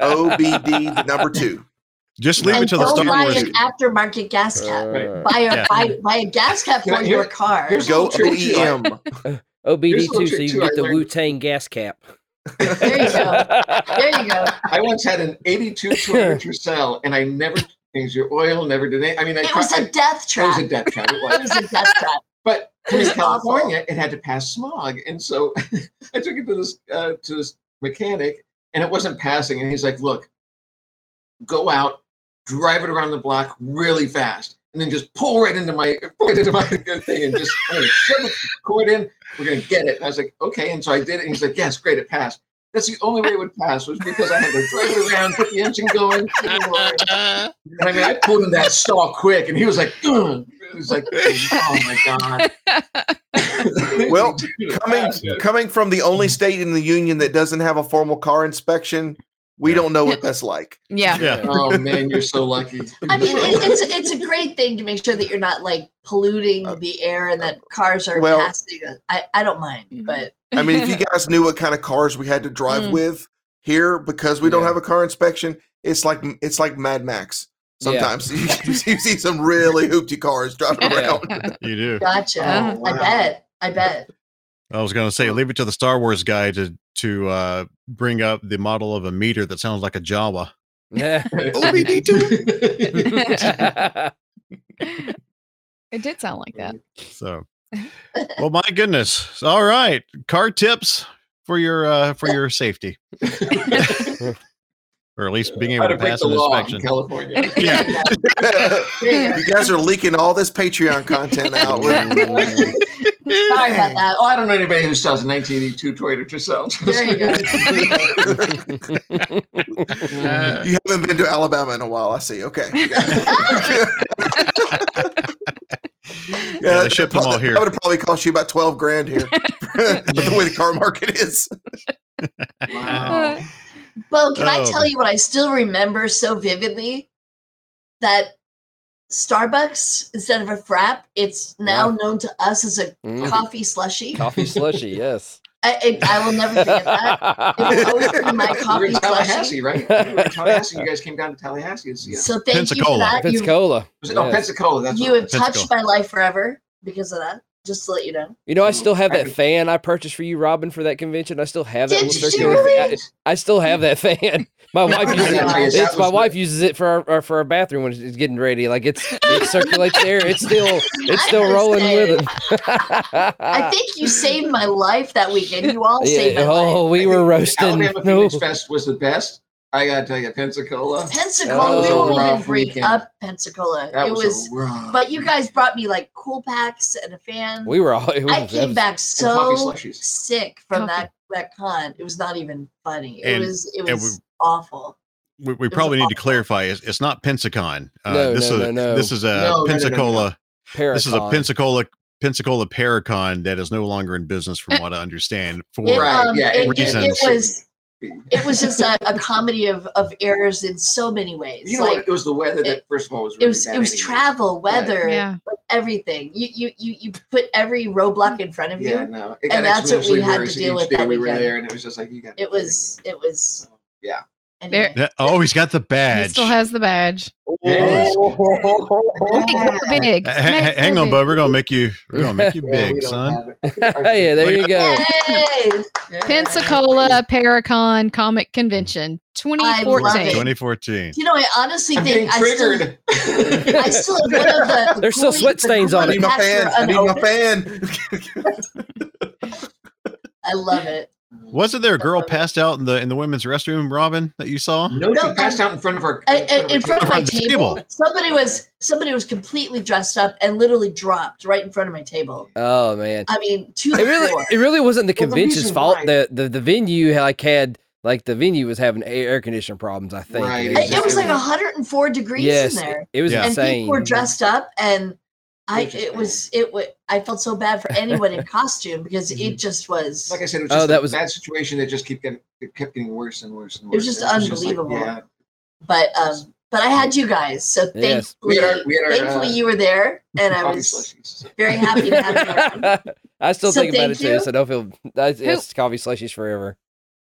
OBD, the number two.
Just leave
and
it to the
don't
Star
buy
Wars.
an aftermarket gas cap.
Uh,
buy a
Yeah.
buy, buy a gas cap for
hear-
your car.
here's-
Go
Trick too,
OEM.
OBD2 so you
too
can
I
get the
learned.
Wu Tang gas cap.
There you go. There you go.
I once had an 82 200 Tercel and I never changed your oil, never did it. I mean, I
It
tried-
was a
I-
death
it
trap.
was a death trap. It
It
was.
was a death trap.
But
It was
in
awful.
California, it had to pass smog, and so I took it to this uh, to this mechanic, and it wasn't passing. And he's like, "Look, go out, drive it around the block really fast, and then just pull right into my pull right into my thing, and just I'm gonna shove the cord in. We're gonna get it." And I was like, "Okay." And so I did it. And he's like, "Yes, great, it passed." That's the only way it would pass was because I had to drive it around, put the engine going. And I mean, I pulled in that stall quick, and he was like, "Ugh." He was like, "Oh my god."
Well, coming coming from the only state in the union that doesn't have a formal car inspection, we don't know what that's like.
Yeah.
Yeah.
Oh man, you're so lucky.
I mean, it's it's a great thing to make sure that you're not like polluting uh, the air and that uh, cars are
Well-
passing. I I don't mind, mm-hmm. but
I mean, if you guys knew what kind of cars we had to drive
Mm.
with here because we don't
Yeah.
have a car inspection, it's like it's like Mad Max.
Yeah.
Sometimes you, you see some really hoopty cars driving
Yeah.
around.
You do.
gotcha.
Oh,
I bet. I bet.
I was going to say, leave it to the Star Wars guy to to uh, bring up the model of a meter that sounds like a Jawa.
Yeah.
OBD2.
It did sound like that.
So, well, my goodness. All right, car tips for your uh, for your safety. or at least being able
to
to pass an
law in
inspection.
California.
Yeah.
you guys are leaking all this Patreon content out.
Sorry about that.
Oh, I don't know anybody who sells a 1982 Toyota Tercel.
There you go.
you haven't been to Alabama in a while. I see. Okay.
Yeah, they ship them all
that-
here.
That would have probably cost you about twelve grand here, But the way the car market is.
Wow.
Well, can I
Oh.
tell you what I still remember so vividly? That Starbucks, instead of a frap, it's now
Yeah.
known to us as a
Mm.
coffee slushy.
Coffee slushy, yes.
I, it, I will never forget that. It will always be my
You were
coffee
in Tallahassee,
slushy.
right? You were in Tallahassee. You guys came down to Tallahassee. to see us.
So thank you for
Pensacola.
You've,
Pensacola.
Was it, oh. Pensacola. That's
you
what-
have touched my life forever because of that. Just to let you know.
You know, I still have that fan I purchased for you, Robin, for that convention. I still have that
Did you
circular.
really?
I, I still have that fan. My wife uses it. It's, my wife uses it for our, our for our bathroom when it's getting ready. Like it's it circulates there. It's still it's still rolling with it.
I think you saved my life that weekend. You all saved
yeah,
my oh, life.
oh, we were roasting.
Alabama
No.
Phoenix Fest was the best. I gotta tell you, Pensacola.
Pensacola, we won't even
rough
bring
weekend.
up Pensacola.
That
it
was,
was,
rough.
but you guys brought me like cool packs and a fan.
We were all. Was,
I came
was-
back so sick from that that con. It was not even funny. It
And-
was it
and
was awful.
we, we probably need to clarify. It's, it's not Pensacon. Uh,
No,
this
no,
is
no, no.
this is a
No, no, no, no, no.
Pensacola. This is a Pensacola Pensacola Paracon that is no longer in business, from what I understand. For
It, um,
yeah,
it,
and-
it, it
reasons.
was it was just a, a comedy of of errors in so many ways.
You know
like?
It was the weather that,
it-
first of all, was
it was it was
anyways.
travel, weather,
Yeah.
like everything. You you you you put every roadblock in front of you.
Yeah, no. It
And that's what we had to deal with
day
that
we were there, and it was just like you got.
It was it was
Yeah.
Anyway.
Yeah, oh, he's got the badge.
He still has the badge.
Oh.
Make big.
H- h-
Make
hang
it
on,
big.
bud. We're gonna make you. We're gonna make you big,
don't
son.
have
yeah, there you go.
Hey!
Pensacola Paracon Comic Convention
I
2014.
2014.
You know, I honestly
I'm
think I still. I still have one of the. the
There's still sweat stains on
I need my fan. I need my fan.
I love it.
Wasn't there a girl passed out in the in the women's restroom, Robin, that you saw?
No,
No,
she passed out in front of our.
I, I- in front of my
front of the
table,
table.
somebody was somebody was completely dressed up and literally dropped right in front of my table.
Oh man.
I mean, to
It
the
really
floor.
it really wasn't the
Well, the
convention's
reason
fault.
why-
The, the the venue like had like the venue was having air air conditioning problems. I think.
Right,
and
It, it was like 104 degrees
yes,
in there,
it, it was
Yeah.
and
insane.
people were dressed up, and I
It was
it was it was I felt so bad for anyone in costume because it just was.
Like I said, it was
Oh,
just
that
a
was-
bad situation that just kept getting it kept getting worse and worse and worse.
It was just
And like,
unbelievable.
yeah,
but um, but I had you guys, so
Yes.
thankfully,
We had our- we had our,
thankfully
uh,
you were there, and I was
slushies.
very happy to have you.
I still
So
think about it too,
you.
so don't feel that's, that's coffee slushies forever.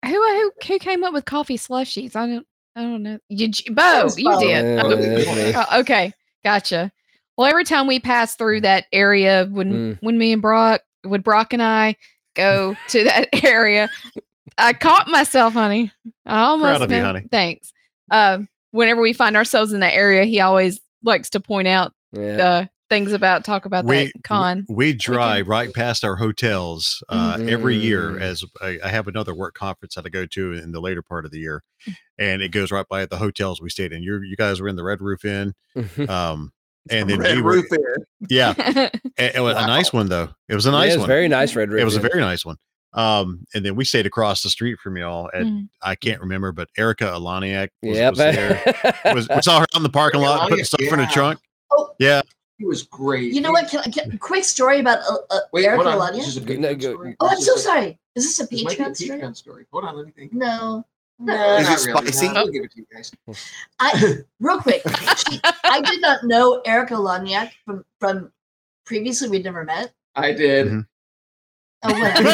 Who who who came up with coffee slushies? I don't I don't know. You, Bo,
was
you
Bo.
did.
Yeah,
Oh,
that's me.
oh, okay, gotcha. Well, every time we pass through that area, when
Mm.
when me and Brock, when Brock and I go to that area, I caught myself, honey. I almost
of you, honey.
Thanks. Um, whenever we find ourselves in that area, he always likes to point out
Yeah.
uh, things about talk about
we
that con.
we drive right past our hotels uh, every year
Mm.
as I, I have another work conference that I go to in the later part of the year, and it goes right by the hotels we stayed in. You you guys were in the Red Roof Inn, um, and then
Red
we were
roof in.
yeah, it, it was a nice one though. It was a nice
it was
one.
very nice red roof.
It was a very nice one. Um, and then we stayed across the street from y'all, and
Mm.
I can't remember, but Erika Eleniak was,
Yep.
was there. Was, we saw her on the parking lot putting
Eleniak,
stuff in the trunk.
Oh.
Yeah,
He was great.
You know what? Can I get a quick story about uh, uh,
Wait,
Erica
hold on.
Lanya?
This is a
Go- no,
story.
Oh, I'm so sorry. Is this a
This might be a
Patreon story?
Patreon story. Hold on, let me think.
No.
No,
No.
Is
not
it
really. No, I'll give it to you guys.
I real quick. She, I did not know Erika Eleniak from from previously. We'd never met.
I did.
Mhm.
Oh, whatever.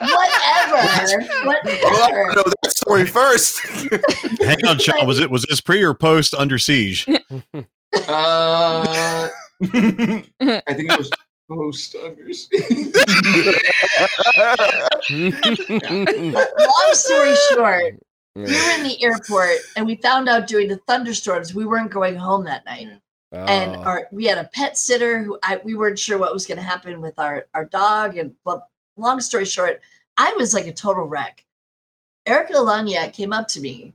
whatever.
Well, I
Whatever.
know that story first.
hang on, Sean. Was it was this pre or post under siege?
Uh, I think it was post unders.
Long story short, we were in the airport and we found out during the thunderstorms we weren't going home that night. and
Oh.
our we had a pet sitter who I, we weren't sure what was going to happen with our our dog and well long story short i was like a total wreck Erika Eleniak came up to me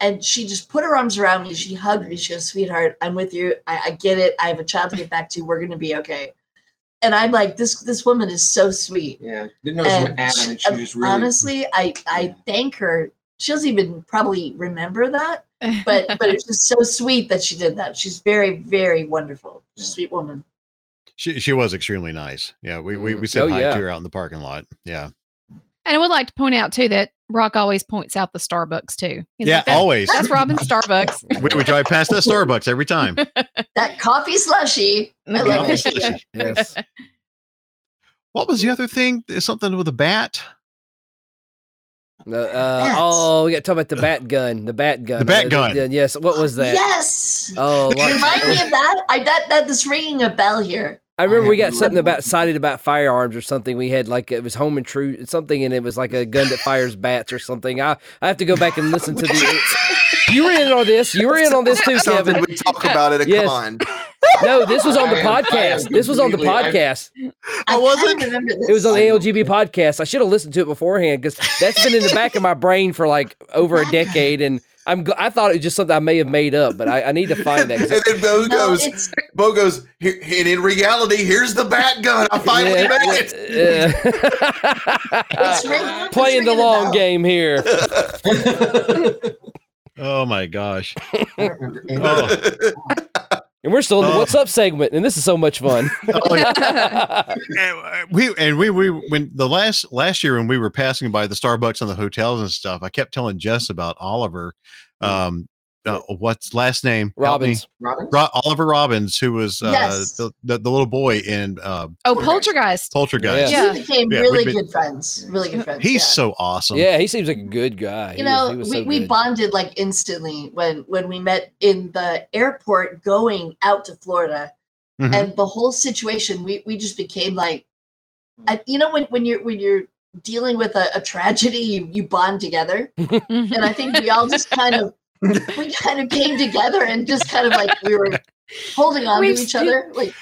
and she just put her arms around me. She hugged me. She goes, Sweetheart, I'm with you. I, I get it. I have a child to get back to. We're gonna be okay. And I'm like, this this woman is so sweet.
Yeah, didn't know
And
Anna,
she-
and she was really
honestly, I I thank her. She doesn't even probably remember that, but but it's just so sweet that she did that. She's very very wonderful, sweet woman.
She she was extremely nice. Yeah, we we, mm. we said
Oh,
hi
yeah.
to her out in the parking lot. Yeah,
And I would like to point out too that Brock always points out the Starbucks too. He's
Yeah,
like, "That-
always.
That's Robin's Starbucks.
we, we drive past that Starbucks every time.
That coffee slushy.
Coffee slushy.
Yes.
What was the other thing? Something with a bat.
Uh, uh, oh, we got to talk about the bat gun. The bat gun.
The bat
Uh,
gun.
yes. What was that?
Yes.
Oh, like-
Remind me of that. I that that this ringing a bell here.
I remember we got something about cited about firearms or something. We had like it was home intrude something, and it was like a gun that fires bats or something. I I have to go back and listen to the. You were in on this. You were in on this too,
Something
Kevin.
we talk about it.
Yes.
Come on.
No, this was on the
I am- I am
podcast. This was on the
completely- I-
podcast.
I wasn't.
It was on the ALGB podcast. I should have listened to it beforehand because that's been in the back of my brain for like over a decade, and I'm I thought it was just something I may have made up, but I, I need to find that.
and then Bo
No,
goes,
it's
Bo goes, and in reality, here's the bat gun. I finally
Yeah,
made it.
it's ring-
Playing the long
bell.
game here.
Oh my gosh.
I don't remember any-
Oh.
And we're still in the
Oh.
what's up segment, and this is so much fun.
And we and we we when the last last year when we were passing by the Starbucks and the hotels and stuff, I kept telling Jess about Oliver. Um, uh, what's last name? Help me.
Robins.
Ro- Oliver Robins, who was uh,
Yes.
the, the the little boy in uh,
Oh, Poltergeist.
Poltergeist.
Yeah.
We became
Yeah,
really
been-
good friends. Really good friends.
He's
yeah.
so awesome.
Yeah, he seems like a good guy.
you
He
know
was- was
we,
so
we bonded like instantly when when we met in the airport going out to florida
Mhm.
and the whole situation we we just became like I, you know when when you're when you're dealing with a, a tragedy you, you bond together and i think we all just kind of we kind of came together and just kind of like we were holding on
We've
to each
still-
other like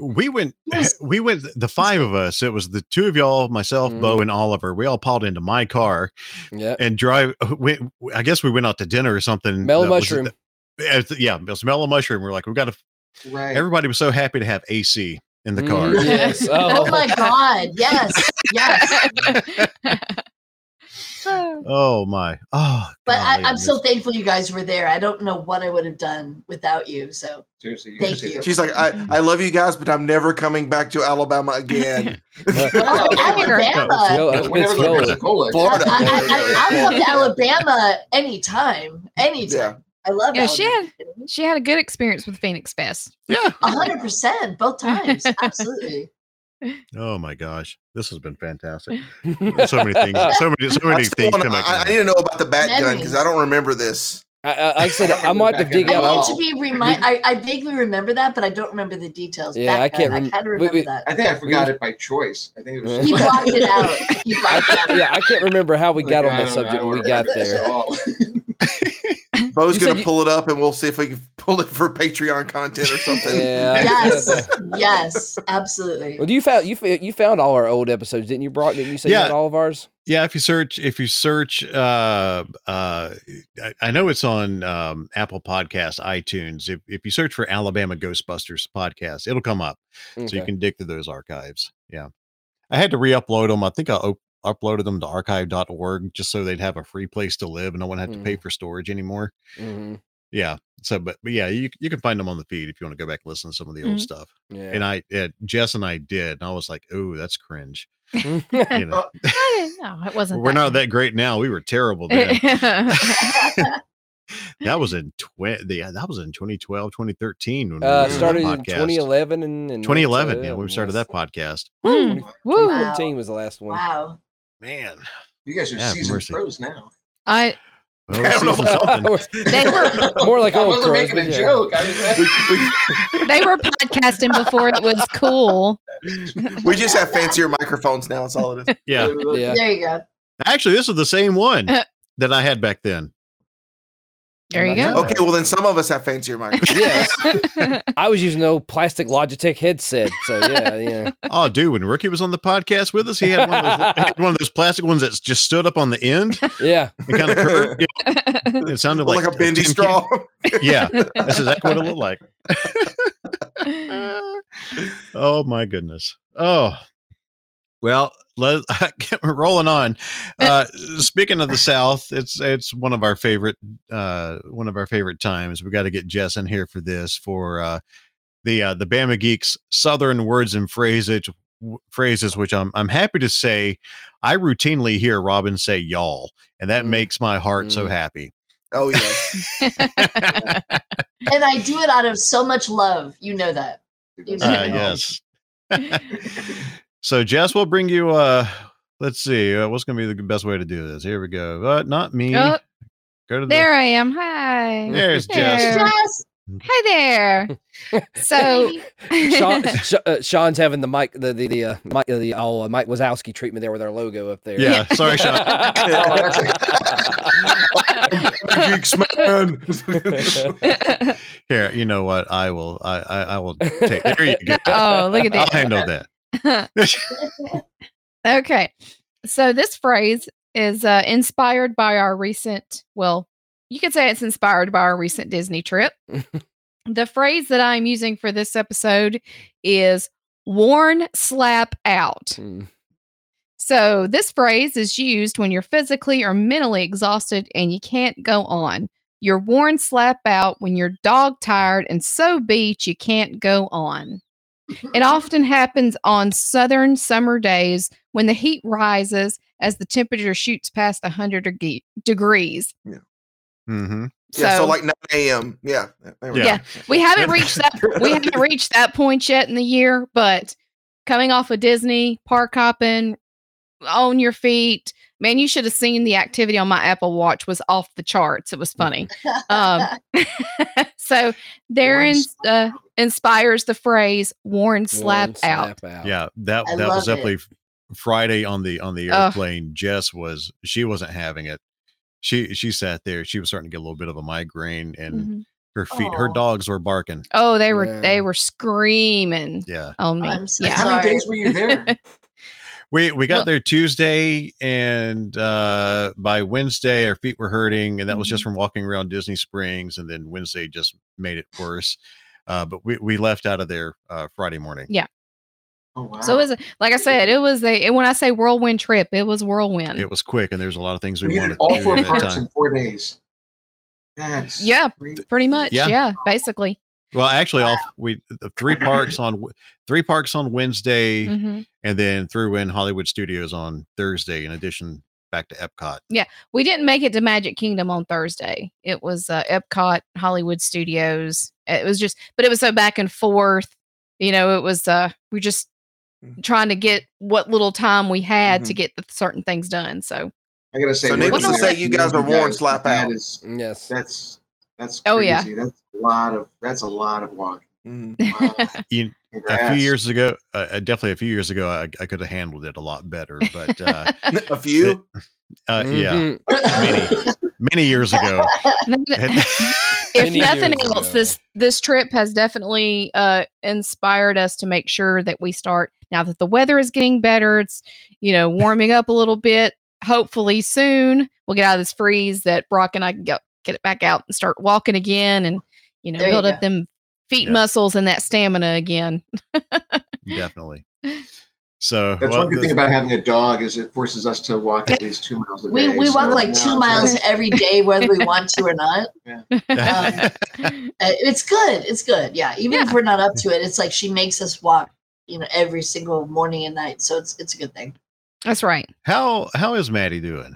we went we went the five of us it was the two of y'all myself
Mhm.
bo and oliver we all piled into my car
Yeah.
and drive we, i guess we went out to dinner or something
Mellow
that was-
mushroom.
uh, yeah it was mellow mushroom we're like we got to
Right.
everybody was so happy to have ac in the car
Mhm, Yes.
oh
Oh,
my god yes yes
oh my oh
but I,
golly,
i'm so thankful you guys were there i don't know what i would have done without you so
Seriously.
Thank you.
She's like, I, I love you guys, but I'm never coming back to Alabama again.
well,
Alabama.
alabama
Yo,
But
it's
Whenever the
Florida.
Pensacola.
Florida.
I, I, I, I'll come to Alabama anytime. Anytime.
Yeah.
I love
Yeah, she
Alabama.
She had a good experience with Phoenix Fest.
yeah
A hundred percent, both times. Absolutely.
Oh my gosh this has been fantastic so many things so many so many things
wanna- I, I
to
need to know about the bat gun because I don't remember this.
I, I, I said, I might have to dig
I
out.
need to be remind. I, I vaguely remember that, but I don't remember the details.
Yeah,
Back
I can't rem-
I kind of
we-
remember
we-
that.
I think I forgot it by choice. I think it was.
He blocked it out. He blocked it out.
Yeah, I can't remember how we
Like,
got on
I
that subject when we got there.
At all.
Bo's
You
gonna
you-
pull it up and we'll see if we can pull it for Patreon content or something.
Yeah.
Yes. Yes. Absolutely.
Well, you found you you found all our old episodes, didn't you, Brock? Didn't you say
Yeah.
had all of ours?
Yeah, if you search, if you search, uh, uh, I, I know it's on um, Apple Podcast, iTunes. If if you search for Alabama Ghostbusters podcast, it'll come up, so you can dig through those archives. Yeah, I had to re-upload them. I think I op- uploaded them to archive.org just so they'd have a free place to live, and no one had to pay for storage anymore.
Mhm.
Yeah. So, but, but yeah, you you can find them on the feed if you want to go back and listen to some of the old
Mhm.
stuff.
Yeah.
And I, uh, Jess and I did, and I was like, "Oh, that's cringe." You
I
know,
didn't know it wasn't.
we're not that great now. We were terrible then. That was in twenty. Yeah, that was in 2012, 2013. When we
uh,
doing
started in 2011 and, and
2011. Yeah, we started that podcast.
Mm. Woo.
2014 was the last one.
Wow.
Man,
You guys are
Yeah,
seasoned
mercy.
pros now.
I
well, we're season something.
they were
More like
I
old
wasn't
crows,
making a
yeah.
joke. I was,
they were podcasting before it was cool.
We just have fancier microphones now. That's all it is.
Yeah,
Yeah.
There you go.
actually, this is the same one that I had back then.
There you go.
Okay, well then some of us have fancier mics.
Yes. I was using no plastic Logitech headset. So yeah, yeah.
Oh, dude, when Rookie was on the podcast with us, he had one of those, one of those plastic ones that just stood up on the end
Yeah.
and kind of curved. Yeah. It sounded like,
like a bendy
tin
straw.
can. Yeah, that's exactly what it looked like. oh my goodness. Oh, well, let we're rolling on. Uh, speaking of the South, it's it's one of our favorite uh, one of our favorite times. We got to get Jess in here for this for uh, the uh, the Bama Geeks Southern words and phrases phrases, which I'm I'm happy to say I routinely hear Robin say y'all, and that makes my heart so happy.
Oh yes.
and I do it out of so much love. You know that. You know
Uh,
that.
yes. So Jess, we'll bring you. Uh, let's see. Uh, what's going to be the best way to do this? Here we go. Uh, not me.
Oh,
Go to the.
there I am. Hi.
There's Jess.
There.
Jess,
Hi there. So,
Sean, Sh- uh, Sean's having the Mike, the the the uh, Mike, the oh, uh, Mike Wazowski treatment there with our logo up there.
Yeah. Sorry, Sean.
Geeks man.
Here, you know what? I will. I I, I will take. There you go.
oh, look at that.
I'll handle that.
okay. So this phrase is uh, inspired by our recent, well, you could say it's inspired by our recent Disney trip. the phrase that I'm using for this episode is worn slap out.
Mm.
So this phrase is used when you're physically or mentally exhausted and you can't go on. You're worn slap out when you're dog tired and so beat you can't go on. It often happens on southern summer days when the heat rises as the temperature shoots past 100 deg- degrees.
Mm-hmm.
Yeah, so
So-
like 9 a.m. Yeah. there we
Yeah. We haven't reached that we haven't reached that point yet in the year, but coming off of Disney, park hopping, on your feet, man, you should have seen the activity on my Apple Watch was off the charts. It was funny. Um, so there
Worn
ins- uh, inspires the phrase "worn slap,
One
out."
out.
Yeah, that
I
that was
love
definitely
it.
Friday on the on the
Ugh.
airplane. Jess was she wasn't having it. She she sat there. She was starting to get a little bit of a migraine, and
Mhm.
her feet, her dogs were barking.
Oh, they were
Yeah.
they were screaming
Yeah,
on me.
I'm so
yeah.
How many days were you there?
we we got
Well-
there Tuesday, and uh by Wednesday our feet were hurting, and that was just
Mm-hmm.
from walking around Disney Springs. And then Wednesday just made it worse. Uh, but we we left out of there uh, Friday morning.
Yeah.
Oh wow.
So it was like I said, it was a and when I say whirlwind trip, it was whirlwind.
It was quick, and there's a lot of things
So
we wanted
all four
at that
parks
time.
in four days. That's
Yeah.
great.
Pretty much,
Yeah.
yeah, basically.
Well, actually, all we three parks on three parks on Wednesday,
hmm
and then threw in Hollywood Studios on Thursday. In addition, back to Epcot.
Yeah, we didn't make it to Magic Kingdom on Thursday. It was uh, Epcot, Hollywood Studios. It was just, but it was so back and forth. You know, it was uh, we just
Mhm.
trying to get what little time we had to
Mhm.
get the certain things done. So
I gotta say,
So
looking
needless
to say,
you guys are
movie,
worn slap
that
out.
is-
Yes.
that's that's
Oh, yeah.
That's a lot of that's a lot of walking.
Mhm.
Wow.
You, a few years ago, uh, uh, definitely a few years ago, I, I could have handled it a lot better. But uh,
A few.
uh, yeah,
Mhm.
many many years ago.
if
Many
nothing else,
ago.
this this trip has definitely uh, inspired us to make sure that we start now that the weather is getting better. It's you know warming up a little bit. Hopefully soon we'll get out of this freeze that Brock and I can get get it back out and start walking again, and you know
There you
build up
go.
them feet
Yeah.
muscles and that stamina again.
definitely. So
That's
well,
one good thing about having a dog is it forces us to walk at least two miles a day.
we we
so
walk like two
it's
miles every day, whether we want to or not. Uh, it's good. It's good. Yeah. Even if we're not up to it, it's like she makes us walk, you know, every single morning and night. So it's it's a good thing.
That's right.
how how is Maddie doing?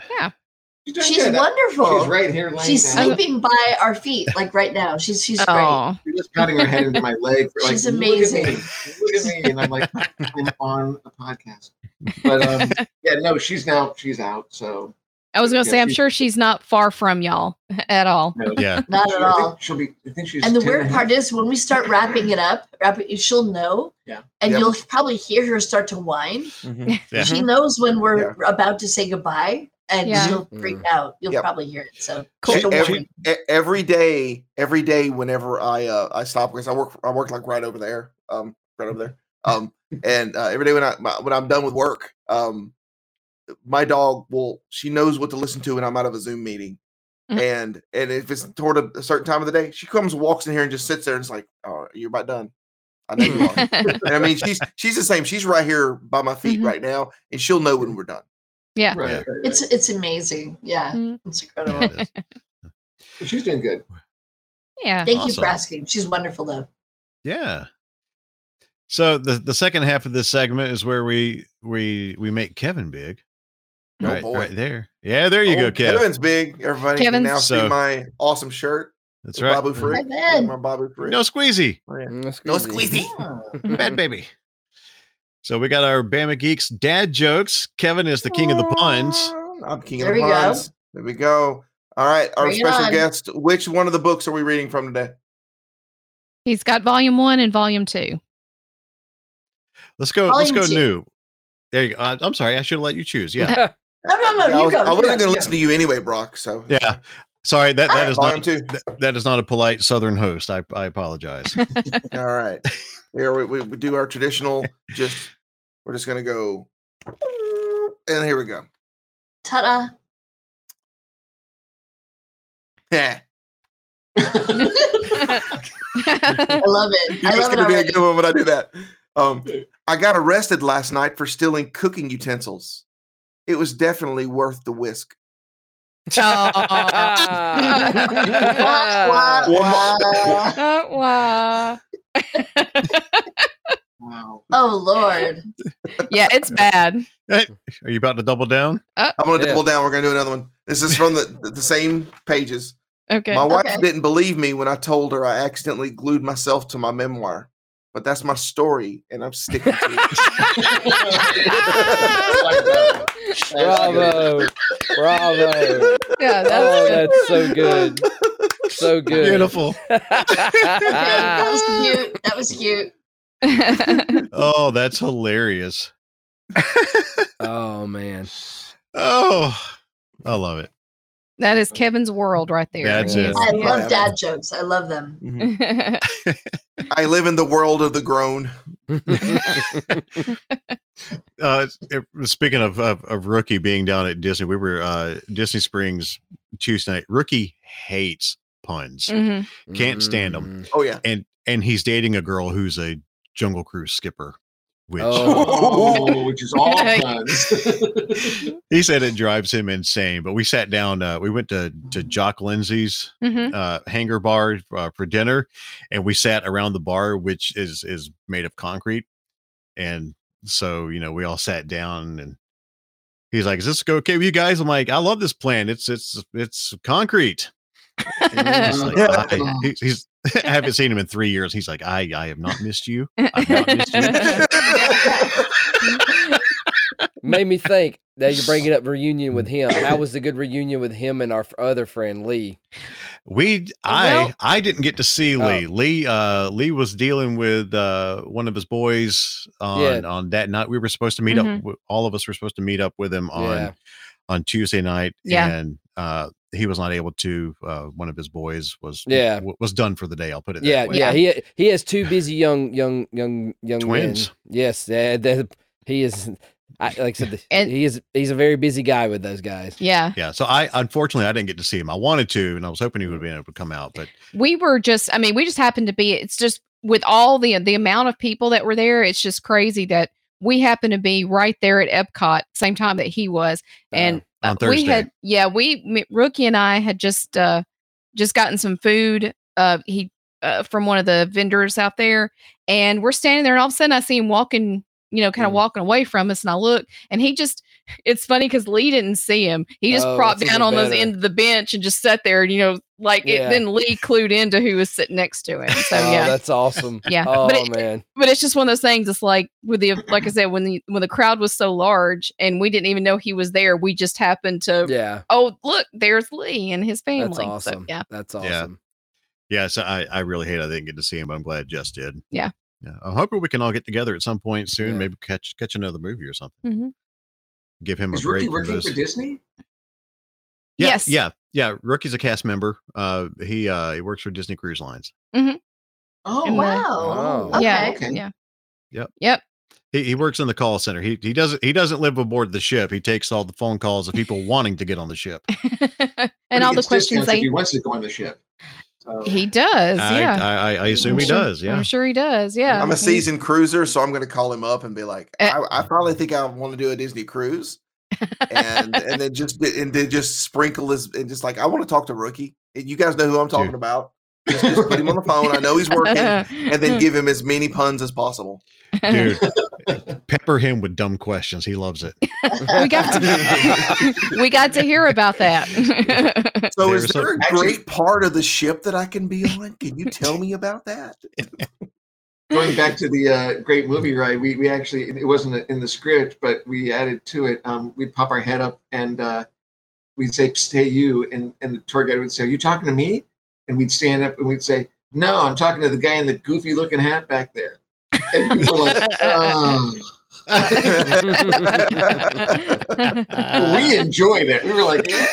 She's,
She's wonderful.
She's right here laying
She's
down.
sleeping by our feet, like right now. She's she's great.
Oh,
She's just patting her head into my leg. For like,
She's
Look at
amazing.
me. Look at me. And I'm like, I'm on a podcast. But um, yeah, no, she's now she's out. So
I was gonna
Yeah,
say I'm sure she's not far from y'all at all.
no,
Yeah,
Not at all.
She'll be. I think she's.
And the weird
and
part
half.
is when we start wrapping it up, wrap it, she'll know.
Yeah.
And
Yep.
you'll probably hear her start to whine.
Mhm.
Yeah.
She knows when we're about to say goodbye. And
Yeah.
she'll freak out. You'll
Yep.
probably hear it. So
She- every, every day, every day, whenever I uh, I stop because I work I work like right over there, um, right over there, um, and uh, every day when I my, when I'm done with work, um, my dog will she knows what to listen to when I'm out of a Zoom meeting,
Mhm.
and and if it's toward a, a certain time of the day, she comes walks in here and just sits there and it's like, oh, you're about done. I know you are. and I mean, she's she's the same. She's right here by my feet
Mhm.
right now, and she'll know when we're done.
Yeah.
Right, right, right.
It's it's amazing. Yeah,
Mm.
it's incredible.
But she's doing good.
Yeah.
Thank you for asking. She's wonderful though.
Yeah. So the the second half of this segment is where we we we make Kevin big.
Oh,
Right,
boy.
right there. Yeah, there you
Oh,
go, Kev.
Kevin's big. Everybody can
Kevin's-
now see my awesome shirt.
That's right.
Babu Frick.
Hi,
My Babu Frick.
No squeezy.
Oh, yeah. No
squeezy.
squeezy.
Bad baby. So we got our Bama Geeks dad jokes. Kevin is the king of the puns.
I'm king
There
of the
we go.
puns. There we go. All right, our
Bring
special guest. Which one of the books are we reading from today?
He's got volume one and volume two.
Let's go. let's go
two.
new. There you go. Uh, I'm sorry. I should have let you choose. Yeah.
No, no, no.
Yeah, I, was, I wasn't going to listen to you anyway, Brock. So
yeah. Sorry. That that is
volume
not that, that is not a polite Southern host. I I apologize.
All right. Here we, we, we do our traditional. Just we're just going to go, and here we go.
Ta-da.
Yeah.
I love it.
You're
I
just
love it
going to be a good one when I do that. Um, I got arrested last night for stealing cooking utensils. It was definitely worth the whisk.
Wah, wah, wah.
Oh, wow.
Wow.
Oh Lord.
Yeah, it's bad.
Hey, Are you about to double down?
Uh, I'm going to
Yeah.
double down. We're going to do another one. This is from the, the same pages.
Okay.
My wife
Okay.
didn't believe me when I told her I accidentally glued myself to my memoir, but that's my story, and I'm sticking to it.
Like that. That's
Bravo. Bravo.
Yeah, that's
Oh,
good.
that's so good. So good.
Beautiful.
that was cute. That was cute.
Oh, that's hilarious.
oh man.
Oh, I love it.
that is Kevin's world right there.
That's it.
I love dad jokes. I love them.
Mhm. I live in the world of the grown.
uh, it- speaking of, of of rookie being down at Disney, we were uh Disney Springs Tuesday night. Rookie hates puns,
Mhm.
can't stand
Mm-hmm.
them,
Oh yeah.
and and he's dating a girl who's a Jungle Cruise skipper, which
Oh.
Which is all puns.
he said it drives him insane. But we sat down. Uh, we went to to Jock Lindsey's
Mhm.
uh, hangar bar uh, for dinner, and we sat around the bar, which is is made of concrete, and so you know we all sat down and. He's like, "Is this okay with you guys?" I'm like, "I love this plan. It's it's it's concrete." And he's like, I, he- he's I haven't seen him in three years. He's like, "I I have not missed you. I've not missed you."
Made me think that you're bringing up reunion with him. How was the good reunion with him and our other friend Lee?
We I
Well-
I didn't get to see
Oh.
Lee. Lee uh Lee was dealing with uh one of his boys on
Yeah.
on that night. We were supposed to meet
Mhm.
up all of us were supposed to meet up with him on
Yeah.
on Tuesday night
Yeah.
and uh he was not able to uh one of his boys was
Yeah.
w- was done for the day. I'll put it that
Yeah,
way.
yeah. He he has two busy young young young young
Twins.
Men. Yes, yeah, they- he is. I, like I said,
And-
he is. He's a very busy guy with those guys.
yeah.
Yeah, so I unfortunately I didn't get to see him. I wanted to, and I was hoping he would have been able to come out, but
we were just i mean we just happened to be it's just with all the the amount of people that were there it's just crazy that we happened to be right there at epcot same time that he was and
on
uh, we had yeah we rookie and i had just uh just gotten some food uh he uh, from one of the vendors out there and we're standing there and all of a sudden i see him walking you know kind of
Mm.
walking away from us and i look and he just it's funny because lee didn't see him he just
Oh,
propped down
even
on the end of the bench and just sat there and you know like
Yeah.
it, then lee clued into who was sitting next to him so
oh,
yeah
that's awesome.
Yeah,
Oh
but it-
man.
but it's just one of those things it's like with the like i said when the when the crowd was so large and we didn't even know he was there we just happened to
Yeah,
oh look there's lee and his family
that's awesome.
so, yeah
that's
Yeah.
awesome.
yeah, so I I really hate I didn't get to see him, but I'm glad Jess did.
Yeah.
Yeah, I'm hoping we can all get together at some point soon.
Yeah.
Maybe catch catch another movie or something.
Mhm.
Give him
Is
a break
Rookie
from
working for Disney?
Yeah,
Yes.
Yeah. Yeah. Rookie's a cast member. Uh, he uh, he works for Disney Cruise Lines.
Mm-hmm.
Oh
And the-
wow.
Oh.
Yeah.
okay.
Yeah.
Yep.
Yep.
He, he works in the call center. He he doesn't he doesn't live aboard the ship. He takes all the phone calls of people wanting to get on the ship.
and
But
all the questions
discounts if
they
he wants to go on the ship. So,
he does.
I,
yeah.
I, I I assume
I'm
he
sure-
does. Yeah.
I'm sure he does. Yeah.
I'm a seasoned cruiser, so I'm going to call him up and be like,
Eh.
I, I probably think I want to do a Disney cruise, and and then just and then just sprinkle his and just like I want to talk to Rookie. You guys know who I'm talking
Dude.
about. Just, just put him on the phone. I know he's working, and then give him as many puns as possible.
Dude, pepper him with dumb questions. He loves it.
we got to we got to hear about that.
So,
There's
is there a
Actually-
great part of the ship that I can be on? Can you tell me about that?
going back to the uh, great movie ride, we, we actually it wasn't in the script, but we added to it. Um, we'd pop our head up and uh, we'd say "Stay you," and and the tour guide would say, "Are you talking to me?" And we'd stand up and we'd say, "No, I'm talking to the guy in the goofy looking hat back there." And people were like, "Oh." we enjoyed it. We were like, "Yeah."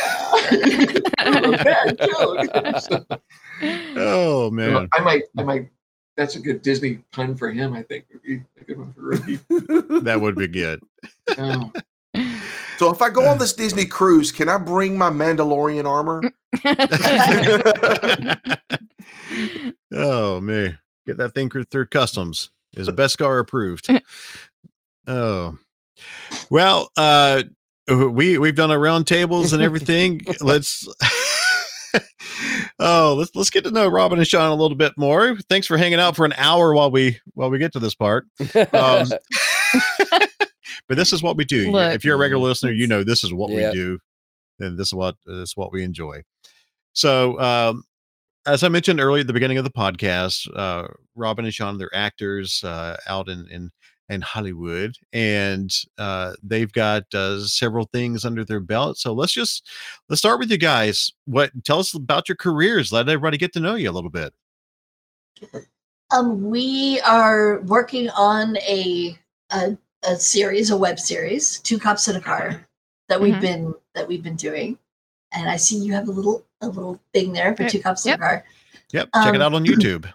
Oh man.
I might, I might. That's a good Disney pun for him. I think a good one for Ruby.
That would be good.
Oh.
So, if I go on this Disney cruise, can I bring my Mandalorian armor?
oh man. Get that thing through customs. Is Beskar approved? Oh. Well, uh we we've done our round tables and everything. let's Oh, let's let's get to know Robin and Sean a little bit more. Thanks for hanging out for an hour while we while we get to this part. Um, but this is what we do.
Look.
if you're a regular listener, you know this is what
Yep.
we do, and this is what this is what we enjoy. So, um, as I mentioned earlier at the beginning of the podcast, uh, Robin and Sean, they're actors uh, out in in in Hollywood, and uh, they've got uh, several things under their belt. So let's just let's start with you guys. What tell us about your careers? Let everybody get to know you a little bit.
Um, we are working on a, a a series, a web series, Two Cops in a Car, that we've
Mhm.
been that we've been doing. And I see you have a little a little thing there for
Yep.
Two Cops
Yep.
in a Car.
Yep, check it
Um,
out on YouTube.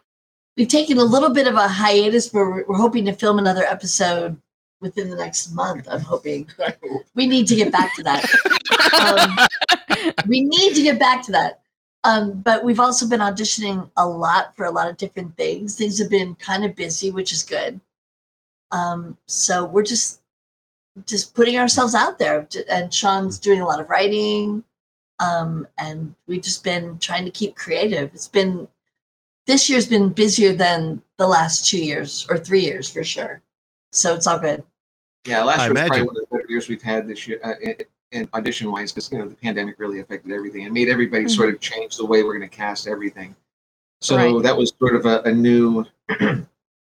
We've taken a little bit of a hiatus, but we're, we're hoping to film another episode within the next month. I'm hoping we need to get back to that. um, we need to get back to that. Um, but we've also been auditioning a lot for a lot of different things. Things have been kind of busy, which is good. Um, so we're just just putting ourselves out there. And Sean's doing a lot of writing, um, and we've just been trying to keep creative. It's been this year's been busier than the last two years or three years for sure. So it's all good.
Yeah, last
I
year was probably one of the better years we've had this year, uh, in, in audition wise, because you know the pandemic really affected everything and made everybody
Mhm.
sort of change the way we're going to cast everything. So
Right.
that was sort of a, a new.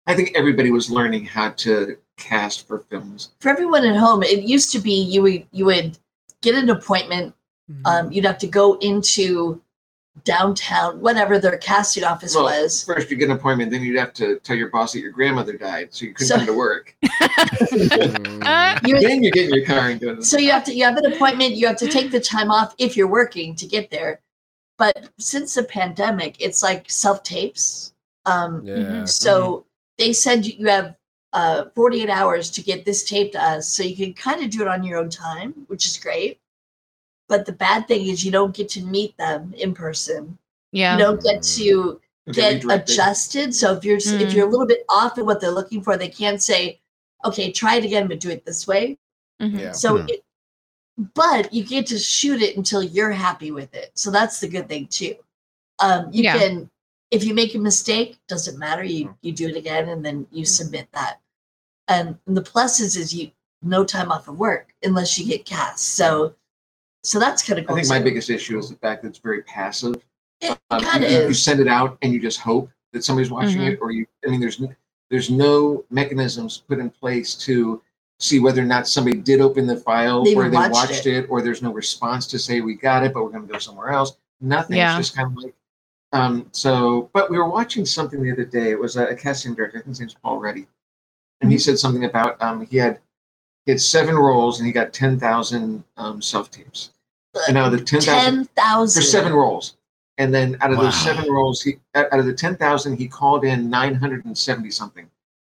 I think everybody was learning how to cast for films.
for everyone at home, it used to be you would you would get an appointment.
Mm-hmm.
Um, you'd have to go into downtown, whatever their casting office
Well,
was.
First, you get an appointment, then you'd have to tell your boss that your grandmother died, so you couldn't
So-
come to work.
Uh,
You-
then you get in your car and go.
So you have to you have an appointment. You have to take the time off if you're working to get there. But since the pandemic, it's like self tapes. Um,
Yeah.
So they said you you have uh, 48 hours to get this tape to us. So you can kind of do it on your own time, which is great. But the bad thing is you don't get to meet them in person.
yeah.
You don't get to
Okay,
get adjusted. So if you're if
Mm.
you're a little bit off in what they're looking for, they can't say, "Okay, try it again, but do it this way."
Mhm.
Yeah.
So,
Hmm.
it, but you get to shoot it until you're happy with it. So that's the good thing too. Um, you
Yeah.
can, if you make a mistake, doesn't matter. You you do it again, and then you submit that. And the pluses is you no time off of work unless you get cast. So, so that's kind of cool.
I think my
too.
biggest issue is the fact that it's very passive.
it
Um,
kind of
you, you send it out and you just hope that somebody's watching
Mhm.
it, or you. I mean, there's n- there's no mechanisms put in place to see whether or not somebody did open the file,
They
or they
watched
watched
it.
it. or there's no response to say we got it, but we're going to go somewhere else. Nothing.
Yeah.
It's just kind of like. Um, so, but we were watching something the other day. It was a, a casting director. I think his name's Paul Reddy, and he said something about um, he had he had seven roles and he got ten thousand um, self tapes. and out of the ten thousand for seven roles. And then out of those seven roles, he out of the ten thousand, he called in nine hundred and seventy something.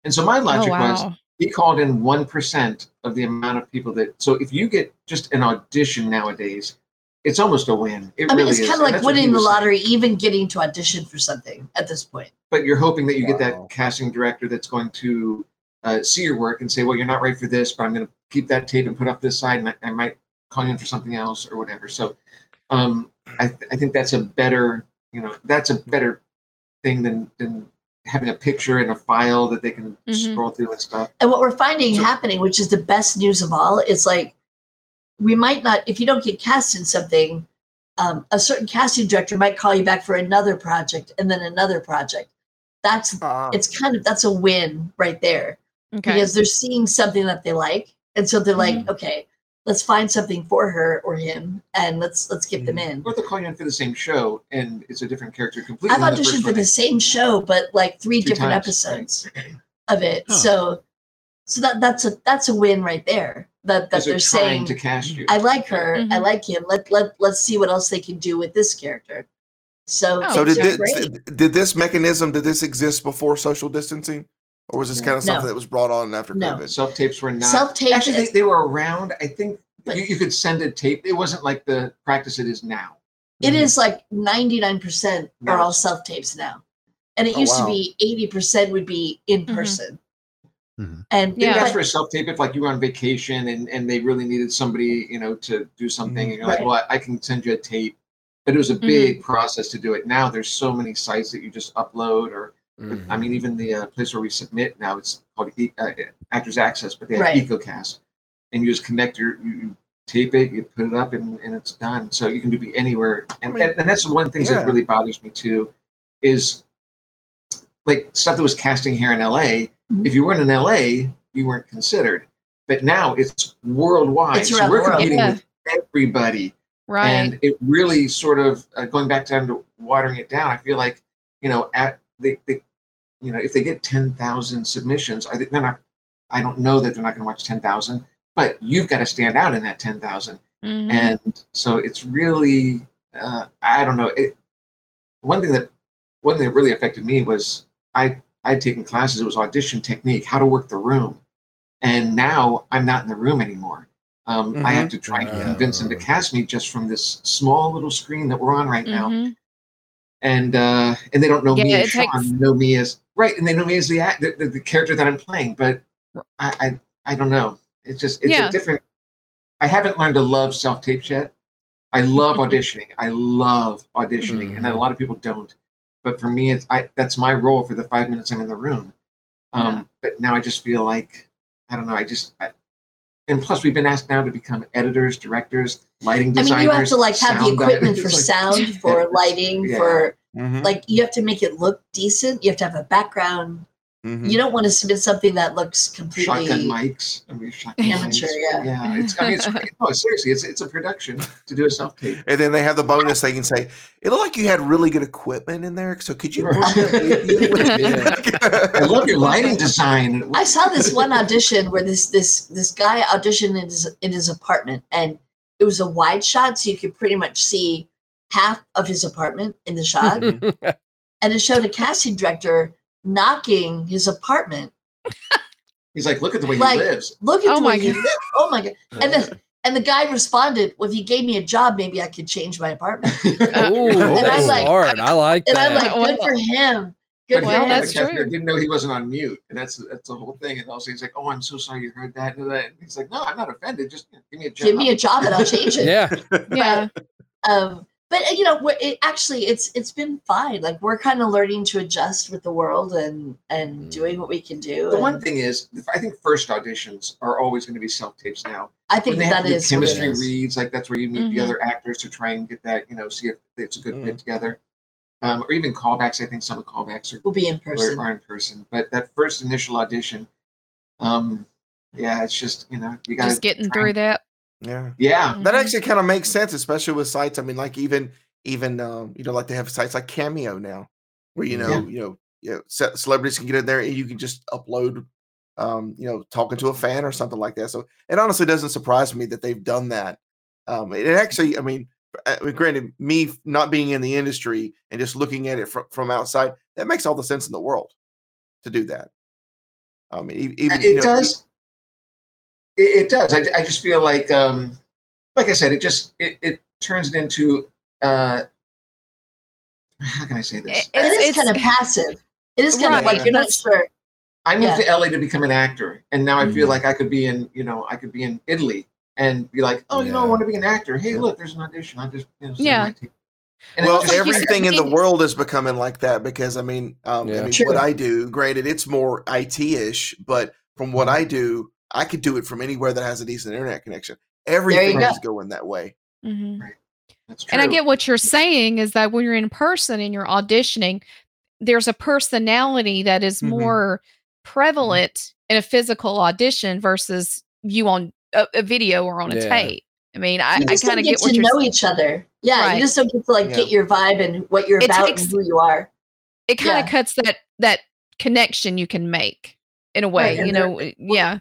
And so my
Oh
logic was he called in one percent of the amount of people that. So if you get just an audition nowadays, it's almost a win. It
I mean,
really
it's kind of like
that's what he
winning the
was saying.
lottery, even getting to audition for something at this point.
But you're hoping that you get that casting director that's going to uh, see your work and say, "Well, you're not right for this, but I'm going to keep that tape and put up this side, and I, I might call you in for something else or whatever." So, um, I, th- I think that's a better, you know, that's a better thing than than having a picture and a file that they can
Mhm.
scroll through and stuff.
And what we're finding
So-
happening, which is the best news of all, is like we might not, if you don't get cast in something, um, a certain casting director might call you back for another project and then another project. That's
Ah.
it's kind of that's a win right there
Okay.
because they're seeing something that they like, and so they're like,
Mm-hmm.
okay, let's find something for her or him, and let's let's get
Mm-hmm.
them in.
Or they'll call you in for the same show, and it's a different character completely.
I've
than the first
auditioned for the same show, but like three
Three
different
times, right.
episodes of it.
Huh.
So, so that that's a that's a win right there. That that they're
they're
saying,
to cast you.
I like her, I
Mhm.
like him. Let let let's see what else they can do with this character. So,
Oh,
So
it's
did
great.
this, did this mechanism did this exist before social distancing, or was this kind of
No.
something that was brought on after
No.
COVID?
Self tapes were not.
Self tapes.
Actually, they,
is-
they were around. I think
But-
you, you could send a tape. It wasn't like the practice it is now.
It is like ninety nine percent are all self tapes now, and it
Oh,
used
wow.
to be eighty percent would be in
Mhm.
person.
Mhm.
And
They
Yeah.
would ask for a self tape if like you were on vacation and, and they really needed somebody, you know, to do something. And you're like,
Right.
well, I can send you a tape. But it was a big process to do it. Now there's so many sites that you just upload, or
Mhm.
I mean, even the uh, place where we submit now, it's called e- uh, Actors Access, but they have
Right.
EcoCast, and you just connect your, you, you tape it, you put it up, and, and it's done. So you can do be anywhere, and,
I mean,
and, and that's one of the things
yeah.
that really bothers me too, is like stuff that was casting here in LA. If you weren't in LA, you weren't considered. But now it's worldwide.
It's
so we're
the world.
competing
Yeah.
with everybody
right.
and it really sort of uh, going back down to watering it down. I feel like you know at they, they you know if they get ten thousand submissions, I think they're not. I don't know that they're not going to watch ten thousand, but you've got to stand out in that ten thousand,
Mhm.
and so it's really uh, I don't know. It, one thing that one thing that really affected me was I I'd taken classes. It was audition technique, how to work the room, and now I'm not in the room anymore. Um, I have to try and convince them to cast me just from this small little screen that we're on right now,
Mhm.
and uh, and they don't know me as Sean,
takes-
know me as right, and they know me as the, act, the, the the character that I'm playing. But I I, I don't know. It's just it's
Yeah.
a different. I haven't learned to love self tapes yet. I love auditioning. I love auditioning, and a lot of people don't. But for me, it's I that's my role for the five minutes I'm in the room. Um, But now I just feel like I don't know. I just I, and plus we've been asked now to become editors, directors, lighting designers.
I mean, you have to like have the equipment
designers.
for
like-
sound, for lighting,
Yeah.
for
Mhm.
like you have to make it look decent. You have to have a background.
Mhm.
You don't want to submit something that looks completely
shotgun mics. I mean, shotgun
amateur.
mics.
Yeah.
Yeah, it's. I mean, it's. No, seriously, it's it's a production to do a self tape.
And then they have the bonus. They can say, "It looked like you had really good equipment in there. So could you?"
I love your lighting design.
I saw this one audition where this this this guy auditioned in his in his apartment, and it was a wide shot, so you could pretty much see half of his apartment in the shot, and it showed a casting director knocking his apartment.
He's like, look at the way
Like,
he lives.
Look at
Oh
the
my
way you
God.
live. Oh my god! And then and the guy responded, "Well, if you gave me a job, maybe I could change my apartment."
Oh,
And I'm like-
Lord, I like
And
that.
I'm like, "Good for him. Good
But
for
Well,
he-
him."
that's true.
director Didn't know he wasn't on mute, and that's that's the whole thing. And also, he's like, "Oh, I'm so sorry you heard that." And that- he's like, "No, I'm not offended. Just give me a job."
Give me a job and I'll change it.
yeah.
yeah.
um but uh, you know we're- it actually it's it's been fine like we're kind of learning to adjust with the world and and doing what we can do
The one thing is, I think first auditions are always going to be self tapes now.
i think
when they
that
have to do
is what it
chemistry
is.
reads, like that's where you meet the
Mhm.
other actors to try and get that, you know, see if it's a good
Mm.
fit together. Um, or even callbacks. I think some of the callbacks are
we'll be in person
are in person. But that first initial audition, um, yeah, it's just you know you got
Just getting through that.
Yeah.
Yeah,
That
Mhm.
actually kind of makes sense, especially with sites. I mean, like even even um, you know, like they have sites like Cameo now, where you know,
Yeah.
you know, you know, celebrities can get in there and you can just upload, um, you know, talking to a fan or something like that. So it honestly doesn't surprise me that they've done that. Um, and actually, I mean, uh, granted, me not being in the industry and just looking at it from, from outside, that makes all the sense in the world to do that. I mean, even
it
you know,
does. It, it does. I, I just feel like, um, like I said, it just it, it turns it into. Uh, how can I say this?
it is kind of passive. It is kind of like you're not sure.
I moved
Yeah.
to LA to become an actor, and now I feel
Mhm.
like I could be in, you know, I could be in Italy and be like, oh, you know, I want to be an actor. Hey, look, there's an audition. I just, you know,
Yeah.
And
well,
just-
everything in the world is becoming like that because I mean, um, I mean,
True.
what I do, granted, it's more IT ish, but from what
Mm-hmm.
I do, I could do it from anywhere that has a decent internet connection. Everything
go.
is going that way.
Mhm.
That's
And I get what you're saying is that when you're in person and you're auditioning, there's a personality that is
Mhm.
more prevalent in a physical audition versus you on a, a video or on a
Yeah.
tape. I mean, I, I kind of
get
get what
to
you're
know
saying.
each other. Yeah,
Right.
you just don't get to like
Yeah.
get your vibe and what you're
It
about
takes-
and who you are.
It kind of
Yeah.
cuts that that connection you can make in a way.
Right,
you know, yeah,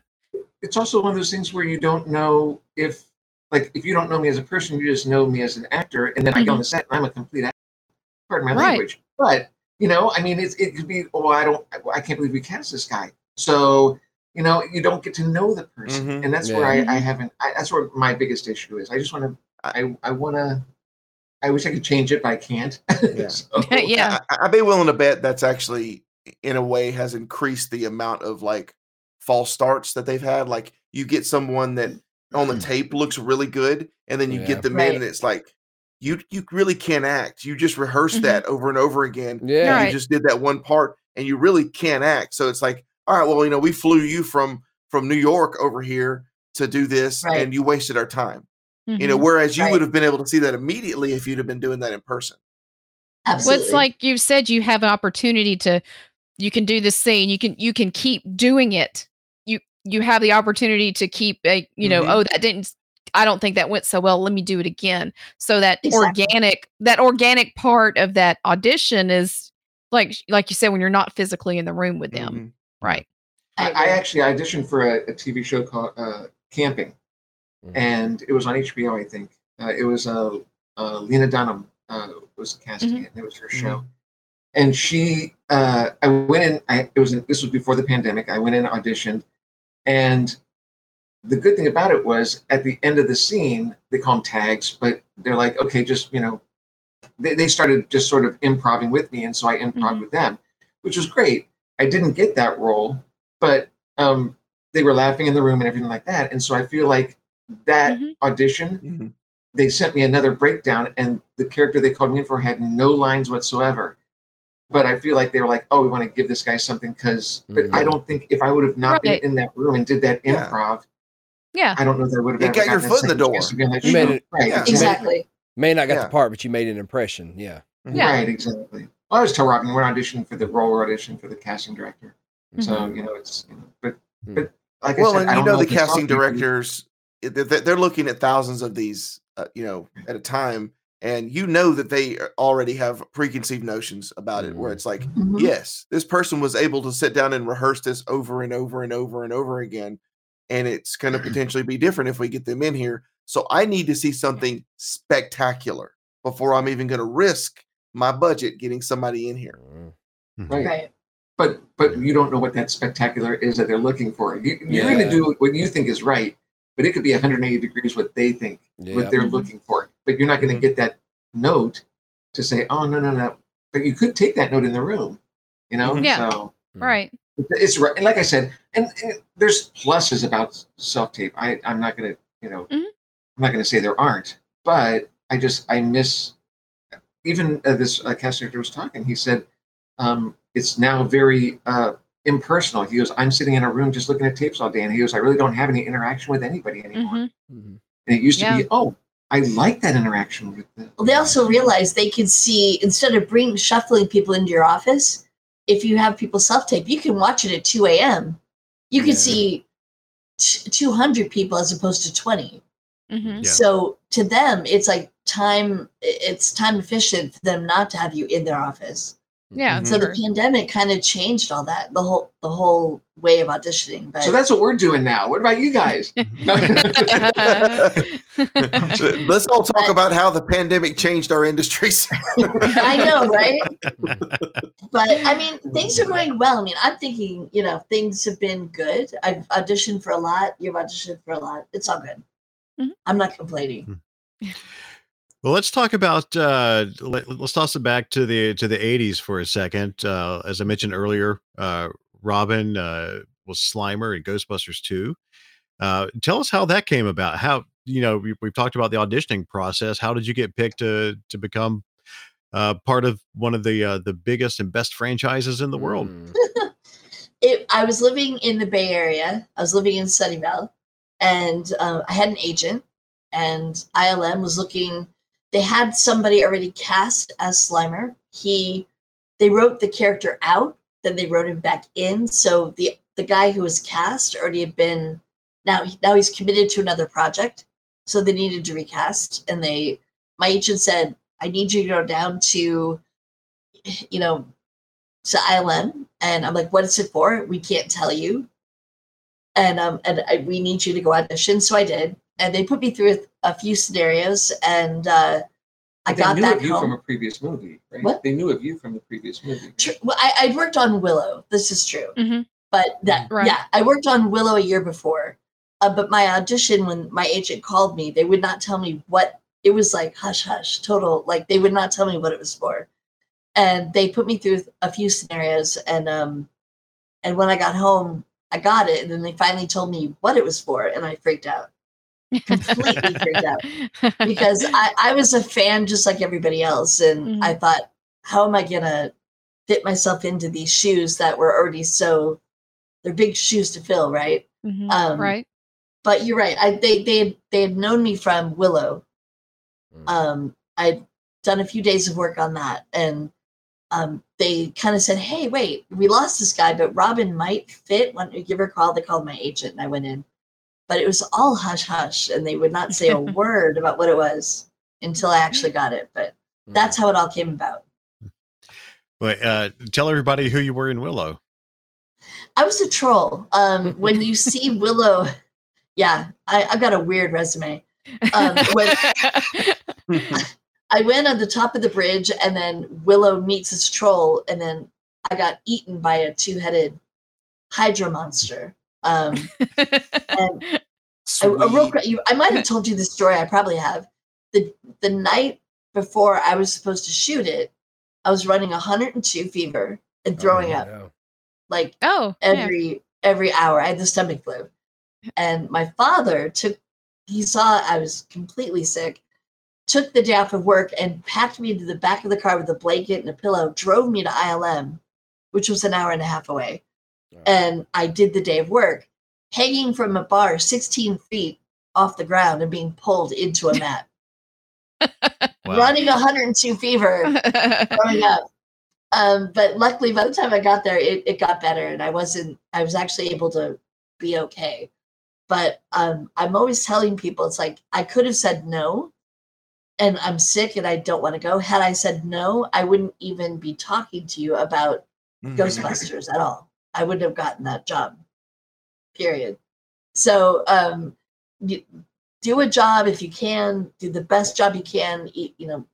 it's also one of those things where you don't know if, like, if you don't know me as a person, you just know me as an actor, and then I get on the set and I'm a complete actor. Pardon my
Right.
language, but you know, I mean, it's, it could be, oh, I don't, I can't believe we cast this guy. So you know, you don't get to know the person,
Mhm.
and that's where I, I haven't. I, that's where my biggest issue is. I just want to. I I want to. I wish I could change it, but I can't.
Yeah.
So-
yeah,
I, I'd be willing to bet that's actually, in a way, has increased the amount of like false starts that they've had. Like you get someone that on the tape looks really good, and then you
Yeah.
get them in, and it's like you you really can't act. You just rehearsed
Mhm.
that over and over again.
Yeah.
and
Right.
you just did that one part, and you really can't act. So it's like, all right, well, you know, we flew you from from New York over here to do this,
Right.
and you wasted our time. You know,
Mhm.
whereas you
Right.
would have been able to see that immediately if you'd have been doing that in person.
Absolutely.
Well, it's like you said, you have an opportunity to, you can do this scene. You can you can keep doing it. You you have the opportunity to keep a you know
Mhm.
oh that didn't I don't think that went so well. Let me do it again. So that
Exactly.
organic that organic part of that audition is like like you said when you're not physically in the room with them,
Mhm.
right?
I, I actually auditioned for a, a TV show called uh, Camping,
Mhm.
and it was on HBO. I think uh, it was uh, uh, Lena Dunham uh, was casting it. And it was her show, and she. Uh, I went in. I it was this was before the pandemic. I went in auditioned, and the good thing about it was at the end of the scene they call them tags, but they're like, okay, just you know, they, they started just sort of improving with me, and so I improv
Mhm.
with them, which was great. I didn't get that role, but um, they were laughing in the room and everything like that. And so I feel like that
Mhm.
audition,
Mhm.
they sent me another breakdown, and the character they called me in for had no lines whatsoever. But I feel like they were like, "Oh, we want to give this guy something," because. But I
Mhm.
don't think if I would have not
Right.
been in that room and did that
Yeah.
improv,
Yeah.
I don't know that I would have.
It
ever
got your foot in the door.
to be
You made it-
right?
yeah.
exactly.
May not got
Yeah.
the part, but you made an impression. Yeah.
Yeah.
Right, exactly. Well, I was tell Robin we're auditioning for the role, we're auditioning for the casting director. So
Mhm.
you know, it's you know, but
Hmm.
but like
well,
I said,
and
I
you
don't
know, the casting directors, they- they- they're looking at thousands of these, uh, you know, at a time, and you know that they already have preconceived notions about it. Where
Mhm.
it's like,
Mhm.
yes, this person was able to sit down and rehearse this over and over and over and over again, and it's going to potentially be different if we get them in here. So I need to see something spectacular before I'm even going to risk my budget getting somebody in here.
Mm.
Right.
Right.
But but you don't know what that spectacular is that they're looking for. You, you're going to do what you think is right, but it could be 180 degrees what they think,
Yeah.
what they're looking for. But you're not going to
Mhm.
get that note to say, "Oh no no no." But you could take that note in the room, you know.
Mhm.
Yeah.
So
Right.
it's right. And like I said, and, and there's pluses about self tape. I I'm not going to you know
Mhm.
I'm not going to say there aren't, but I just I miss even uh, this uh, cast director was talking. He said um, it's now very uh, impersonal. He goes, I'm sitting in a room just looking at tapes all day, and he goes, I really don't have any interaction with anybody anymore.
Mhm.
Mhm.
And it used to be, oh, I like that interaction with them.
Well, they also realized they could see instead of bring shuffling people into your office, if you have people self tape, you can watch it at 2 a.m. You can
Yeah.
see t- 200 people as opposed to 20.
Mhm.
Yeah.
So to them, it's like time. It's time efficient for them not to have you in their office.
Yeah.
So the pandemic kind of changed all that, the whole the whole way of auditioning. But
So that's what we're doing now. What about you guys?
Let's all talk about how the pandemic changed our industries.
I know, right? but I mean, things are going well. I mean, I'm thinking, you know, things have been good. I've auditioned for a lot. You've auditioned for a lot. It's all good.
Mhm.
I'm not complaining.
Well, let's talk about uh, let, us toss it back to the to the '80s for a second. Uh, as I mentioned earlier, uh, Robin uh, was Slimer in Ghostbusters 2. Uh, tell us how that came about. How you know we, we've talked about the auditioning process. How did you get picked to to become uh, part of one of the uh, the biggest and best franchises in the world?
Mm.
It, I was living in the Bay Area. I was living in Sunnyvale, and uh, I had an agent, and ILM was looking. They had somebody already cast as Slimer. He, they wrote the character out, then they wrote him back in. So the the guy who was cast already had been now now he's committed to another project, so they needed to recast. And they, my agent said, I need you to go down to, you know, to ILM. And I'm like, what is it for? We can't tell you. And um, and I, we need you to go audition. So I did, and they put me through a, a few scenarios, and uh, I
they
got
knew
back
of you
home.
from a previous movie, right?
What?
They knew of you from the previous movie.
True. Well, I, I'd worked on Willow. This is true.
Mhm.
But that,
Right.
yeah, I worked on Willow a year before. Uh, but my audition, when my agent called me, they would not tell me what it was like. Hush, hush, total. Like they would not tell me what it was for. And they put me through a few scenarios, and um, and when I got home, I got it, and then they finally told me what it was for, and I freaked out, completely freaked out because I, I was a fan just like everybody else. And
Mhm.
I thought, how am I going to fit myself into these shoes that were already so, they're big shoes to fill, right?
Mhm.
Um,
right.
But you're right. I, they, they, had, they had known me from Willow.
Mm.
Um, I'd done a few days of work on that. And um, they kind of said, hey, wait, we lost this guy, but Robin might fit. Why don't you give her a call? They called my agent and I went in. But it was all hush hush, and they would not say a word about what it was until I actually got it. But that's how it all came about.
But uh, tell everybody who you were in Willow.
I was a troll. Um, when you see Willow, yeah, I, I've got a weird resume. Um, when I went on the top of the bridge, and then Willow meets this troll, and then I got eaten by a two-headed Hydra monster. Um, and a, a real, I might have told you this story. I probably have. The the night before I was supposed to shoot it, I was running 102 fever and throwing up
Yeah.
like
oh, yeah.
every every hour. I had the stomach flu, and my father took. He saw I was completely sick. Took the day off of work and packed me into the back of the car with a blanket and a pillow. Drove me to ILM, which was an hour and a half away, and I did the day of work, hanging from a bar 16 feet off the ground and being pulled into a mat,
Wow.
running 102 fever growing up. Um, but luckily, by the time I got there, it, it got better, and I wasn't. I was actually able to be okay. But um, I'm always telling people, it's like I could have said no, and I'm sick and I don't want to go. Had I said no, I wouldn't even be talking to you about
Mhm.
Ghostbusters at all. I wouldn't have gotten that job. Period. So um, you, do a job if you can. Do the best job you can. You, you know,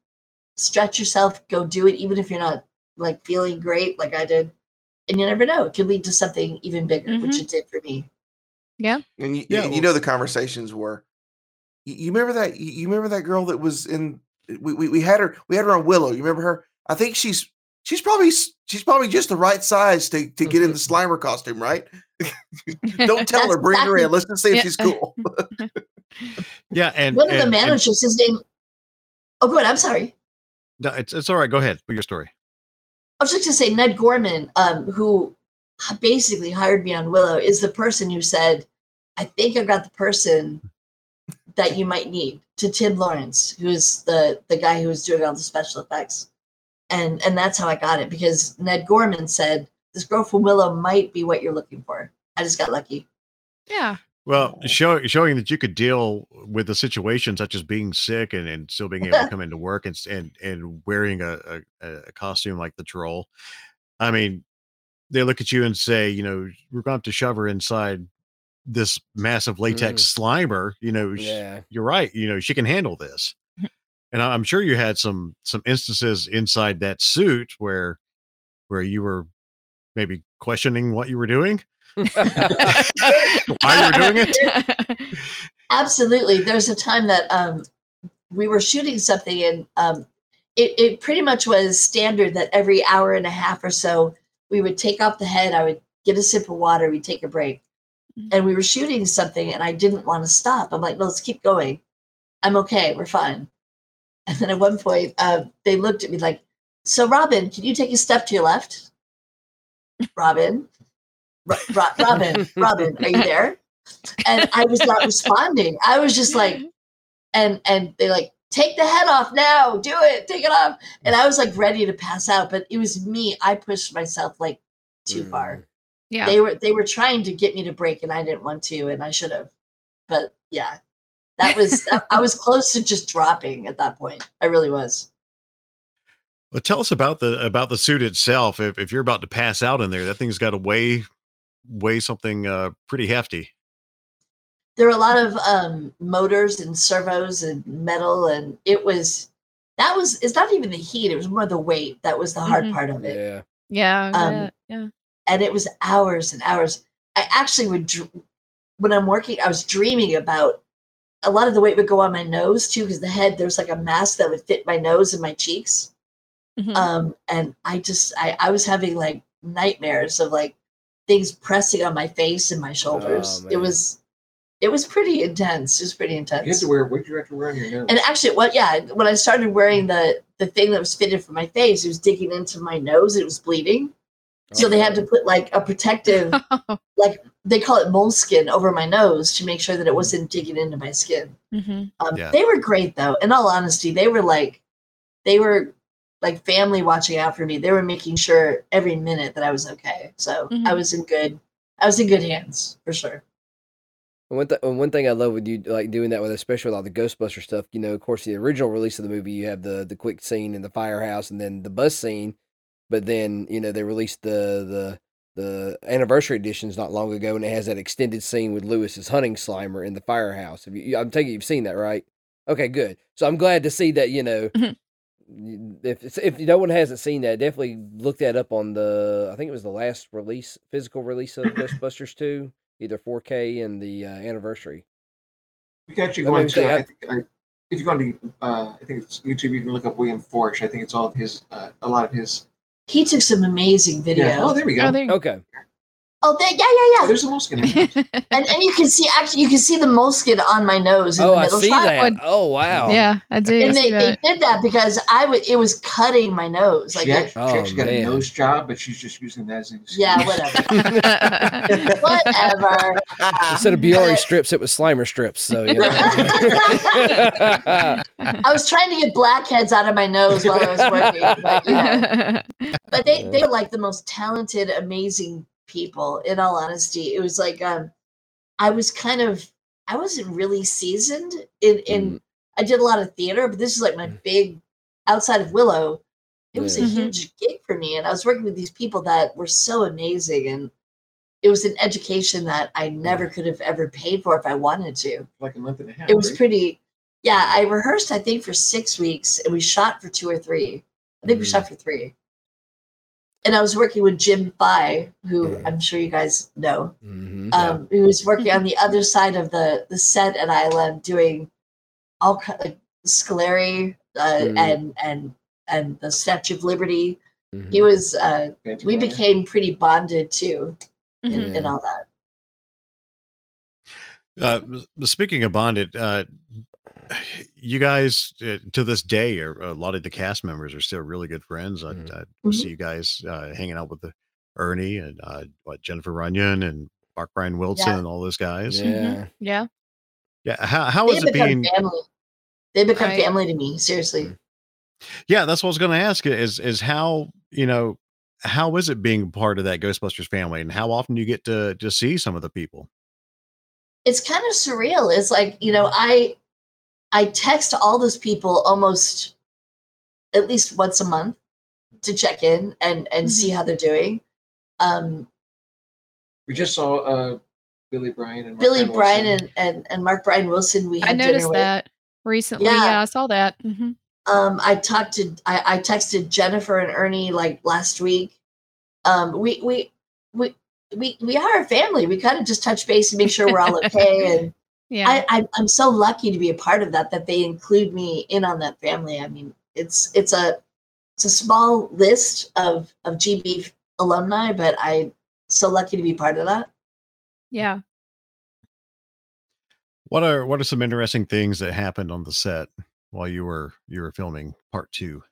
stretch yourself. Go do it, even if you're not like feeling great, like I did. And you never know; it could lead to something even bigger, which it did for me.
Yeah.
And you,
Yeah,
and you know the conversations were. You, you remember that? You you remember that girl that was in? We, we we had her. We had her on Willow. You remember her? I think she's she's probably s- she's probably just the right size to to get in the Slimer costume, right? Don't tell her.
That's
Bring her in. Let's just see if
Yeah.
she's cool.
Yeah, and
One of
and-
the
and-
managers, his name. Oh, good. I'm sorry.
no, it's it's all right. Go ahead with your story.
I was just going to say Ned Gorman, um, who basically hired me on Willow, is the person who said, "I think I've got the person that you might need." To Tim Lawrence, who's the the guy who was doing all the special effects, and and that's how I got it because Ned Gorman said, "This girl from Willow might be what you're looking for." I just got lucky.
Yeah.
Well, show, showing that you could deal with a situation such as being sick and, and still being able to come into work and and and wearing a, a, a costume like the troll. I mean, they look at you and say, you know, we're going to to shove her inside this massive latex mm. slimer. You know, sh-
Yeah.
you're right. You know, she can handle this. And I- I'm sure you had some some instances inside that suit where where you were maybe questioning what you were doing, why you were doing it.
Absolutely. There's a time that um, we were shooting something, and um, it, it pretty much was standard that every hour and a half or so, we would take off the head. I would get a sip of water, we'd take a break. And we were shooting something, and I didn't want to stop. I'm like, no, let's keep going. I'm okay. We're fine. And then at one point, uh, they looked at me like, so Robin, can you take a step to your left? Robin, Ro- Ro- Robin, Robin, are you there? And I was not responding. I was just like, and and they like take the head off now, do it, take it off. And I was like ready to pass out, but it was me. I pushed myself like too far.
Yeah.
They were they were trying to get me to break, and I didn't want to, and I should have. But yeah, that was I was close to just dropping at that point. I really was.
Well, tell us about the about the suit itself. If if you're about to pass out in there, that thing's got to weigh weigh something uh, pretty hefty.
there were a lot of um, motors and servos and metal and it was that was it's not even the heat it was more the weight that was the hard
Mhm.
part of it
Yeah.
Yeah.
Um,
yeah, yeah.
and it was hours and hours i actually would dr- when i'm working i was dreaming about a lot of the weight would go on my nose too because the head there's like a mask that would fit my nose and my cheeks
Mhm.
um and i just i i was having like nightmares of like things pressing on my face and my shoulders it was it was pretty intense it was pretty intense
You had to wear. What did you have to wear on your nose?
And actually, what? Yeah, when I started wearing the the thing that was fitted for my face, it was digging into my nose. It was bleeding, so they had to put like a protective, like they call it moleskin, over my nose to make sure that it wasn't digging into my skin.
hmm
Um,
Yeah.
They were great though. In all honesty, they were like, they were like family watching out for me. They were making sure every minute that I was okay. So I
Mhm.
was in good. I was in good hands for sure.
And One, th- and one thing I love with you like doing that with, especially with all the Ghostbuster stuff. You know, of course, the original release of the movie, you have the the quick scene in the firehouse, and then the bus scene. But then you know they released the the the anniversary editions not long ago, and it has that extended scene with Lewis's hunting Slimer in the firehouse. You, I'm taking you, you've seen that, right? Okay, good. So I'm glad to see that. You know,
Mhm.
if if no one hasn't seen that, definitely look that up on the. I think it was the last release, physical release of Ghostbusters two, either 4K and the uh, anniversary.
You can actually
I
go
mean,
on to,
I-
I think, I, if you go on to, uh, I think it's YouTube, you can look up William Forsh. I think it's all of his, uh, a lot of his.
He took some amazing video.
Yeah. Oh, there we go.
Oh, there you
Okay.
Oh, there, yeah, yeah, yeah.
there's a moleskin. in it.
and and you can see actually you can see the moleskin on my nose in
Oh,
the
I see
shot.
that. Oh, wow.
Yeah, I do.
And
see
they, they did that because I would it was cutting my nose. Like
she,
it-
actually, she
Oh,
actually got
man.
a nose job, but she's just using that as an excuse.
yeah, whatever. whatever.
Instead of um, Biore strips, it was Slimer strips. So you know.
I was trying to get blackheads out of my nose while I was working, but you know. But they they're like the most talented, amazing people. In all honesty, it was like um, I was kind of I wasn't really seasoned in in. I did a lot of theater, but this is like my big outside of Willow. It was a
Yeah. Mhm.
huge gig for me, and I was working with these people that were so amazing, and it was an education that I never could have ever paid for if I wanted to
like a month and a half.
it was
right?
pretty yeah i rehearsed i think for six weeks and we shot for two or three i think we shot for three and i was working with jim Fye, who i'm sure you guys know
Mhm.
um, who was working on the other side of the the set at island doing all kind like Scoleri uh,
Mhm.
and and and the statue of liberty
Mhm.
he was uh
Fancy
we
Ryan.
became pretty bonded too in,
Mhm.
in
Yeah.
all that
Uh, speaking of bonded, uh, you guys uh, to this day are a lot of the cast members are still really good friends. I,
Mhm.
I
Mhm.
see you guys uh, hanging out with the Ernie and uh, what Jennifer Runyon and Mark Bryan Wilson
Yeah.
and all those guys.
Yeah.
Mhm. Yeah.
Yeah, how how
they
is it being?
family they become
Right.
family to me seriously
Yeah, that's what I was going to ask. Is is how you know how is it being part of that Ghostbusters family, and how often do you get to to see some of the people?
it's kind of surreal. It's like you know, I I text all those people almost at least once a month to check in and and see how they're doing. Um,
We just saw uh, Billy Bryan and Mark
Billy
Bryan
Bryan
Wilson.
and, and and Mark Bryan Wilson. We
I
had dinner
noticed
with.
that recently.
Yeah.
Yeah, I saw that. hmm
Um, I talked to I, I texted Jennifer and Ernie like last week. Um, we we we we we are a family. We kind of just touch base and make sure we're all okay. And
Yeah.
I, I I'm so lucky to be a part of that. That they include me in on that family. I mean, it's it's a it's a small list of of GB alumni, but I so lucky to be part of that.
yeah.
What are what are some interesting things that happened on the set while you were you were filming part two?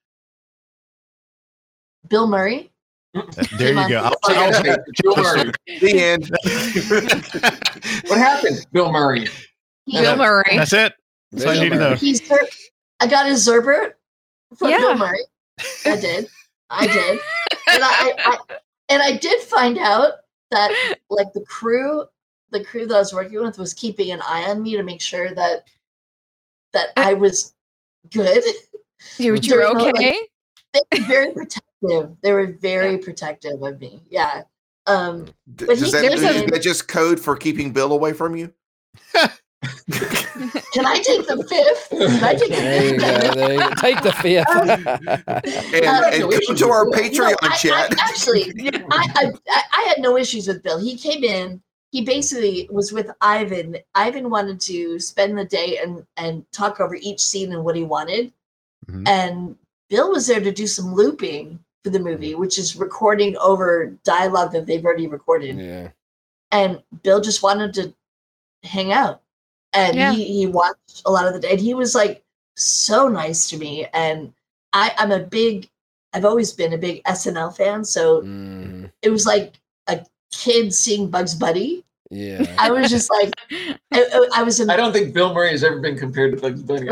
Bill Murray.
Uh, There you go. I was- I was-
Bill Murray.
The end.
What happened, Bill Murray?
Bill Murray.
That's it. That's all I need to know.
He's Zer- I got his Zerbert from
Yeah.
Bill Murray. I did. I did. And I, I, and I did find out that like the crew, the crew that I was working with was keeping an eye on me to make sure that that I was good.
You were
During the, like,
okay?
they were very protective. They were very protective of me. Yeah. Um But
Does
he-
that,
there's
is
a-
that just code for keeping Bill away from you?
can I take the fifth? Can I take the
There you
fifth?
go. There you go. Take the fifth.
And,
Uh,
and come to our Patreon
No,
chat.
I, actually, I, I I I had no issues with Bill. He came in. He basically was with Ivan. Ivan wanted to spend the day and and talk over each scene and what he wanted.
Mhm.
And Bill was there to do some looping for the movie, which is recording over dialogue that they've already recorded.
yeah.
And Bill just wanted to hang out. And
Yeah.
he, he watched a lot of the day. And he was like so nice to me. And I, I'm a big, I've always been a big SNL fan. So
Mhm.
it was like a kid seeing Bugs Bunny.
Yeah.
I was just like, I, I- I was.
I don't think Bill Murray has ever been compared to Bugs Bunny.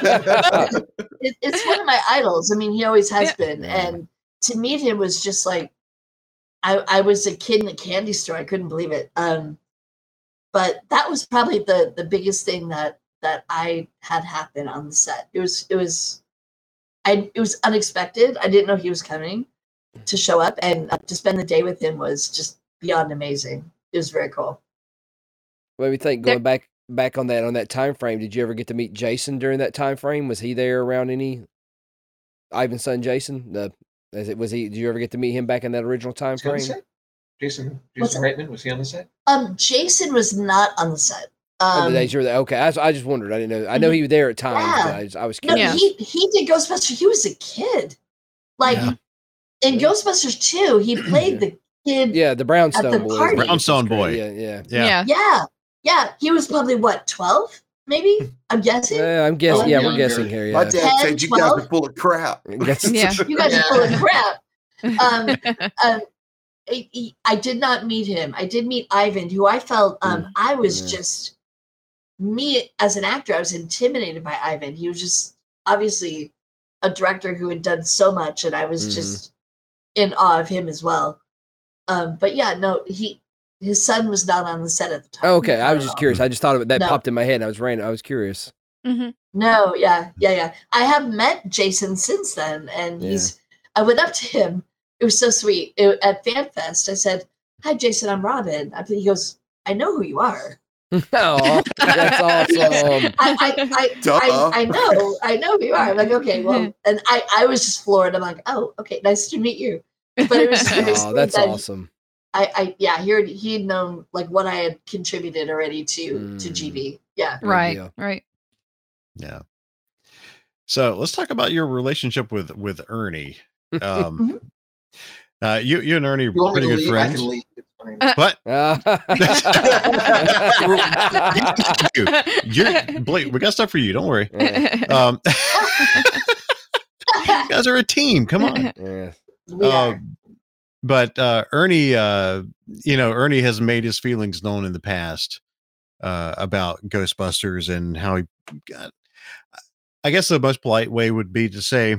it, it's one of my idols. I mean, he always has
Yeah.
been. And to meet him was just like, I, I was a kid in a candy store. I couldn't believe it. Um, but that was probably the the biggest thing that that I had happen on the set. It was it was, I it was unexpected. I didn't know he was coming to show up, and uh, to spend the day with him was just beyond amazing. It was very cool.
What do you think going back back on that on that time frame? Did you ever get to meet Jason during that time frame? Was he there around any Ivan's son Jason? The as it was he? Did you ever get to meet him back in that original time
Was he on the
frame?
set? Jason Jason Reitman was he on the set?
Um, Jason was not on the set.
Oh,
Um,
the days you were there. Okay, I, I just wondered. I didn't know. I know he was there at times,
Yeah.
but I, just, I was
No, he he did Ghostbusters. He was a kid. Like
Yeah.
in Ghostbusters 2, he played the kid.
Yeah, the Brownstone
the
boy.
party.
Brownstone
That's
boy.
Yeah, yeah.
Yeah.
Yeah. Yeah. He was probably what, 12? Maybe? I'm guessing.
Yeah, I'm guessing.
Oh,
yeah, we're guessing here.
My
Yeah.
dad
10,
said you guys are full of crap.
Yeah.
You guys are full of crap. Um, um, I, I- I did not meet him. I did meet Ivan, who I felt um, I was
Yeah.
just me as an actor. I was intimidated by Ivan. He was just obviously a director who had done so much, and I was
Mhm.
just in awe of him as well. Um, but yeah, no, he his son was not on the set at the time.
Oh, okay, I was just
all.
curious. I just thought of it. That
No.
popped in my head. I was random. I was curious.
Mhm.
No, yeah, yeah, yeah. I have met Jason since then, and
Yeah.
he's. I went up to him. It was so sweet It- at FanFest. I said, "Hi, Jason. I'm Robin." I, he goes, "I know who you are."
oh, that's awesome.
I, I, I, I, I know, I know who you are. I'm like, okay, well, and I, I was just floored. I'm like, oh, okay, nice to meet you. But it was, it was
Oh, that's
that
awesome.
I, I, yeah, he had, he had known like what I had contributed already to to
Mm.
GB. Yeah.
Right.
deal.
Right.
Yeah. So let's talk about your relationship with with Ernie. Um, uh, you you and Ernie are pretty good
leave?
Friends.
can leave. It's fine.
Uh,
What?
Yeah.
You're Blake. We got stuff for you. Don't worry. Um, you guys are a team. Come on.
Yeah.
Uh, but uh, Ernie, uh, you know, Ernie has made his feelings known in the past uh, about Ghostbusters and how he got. I guess the most polite way would be to say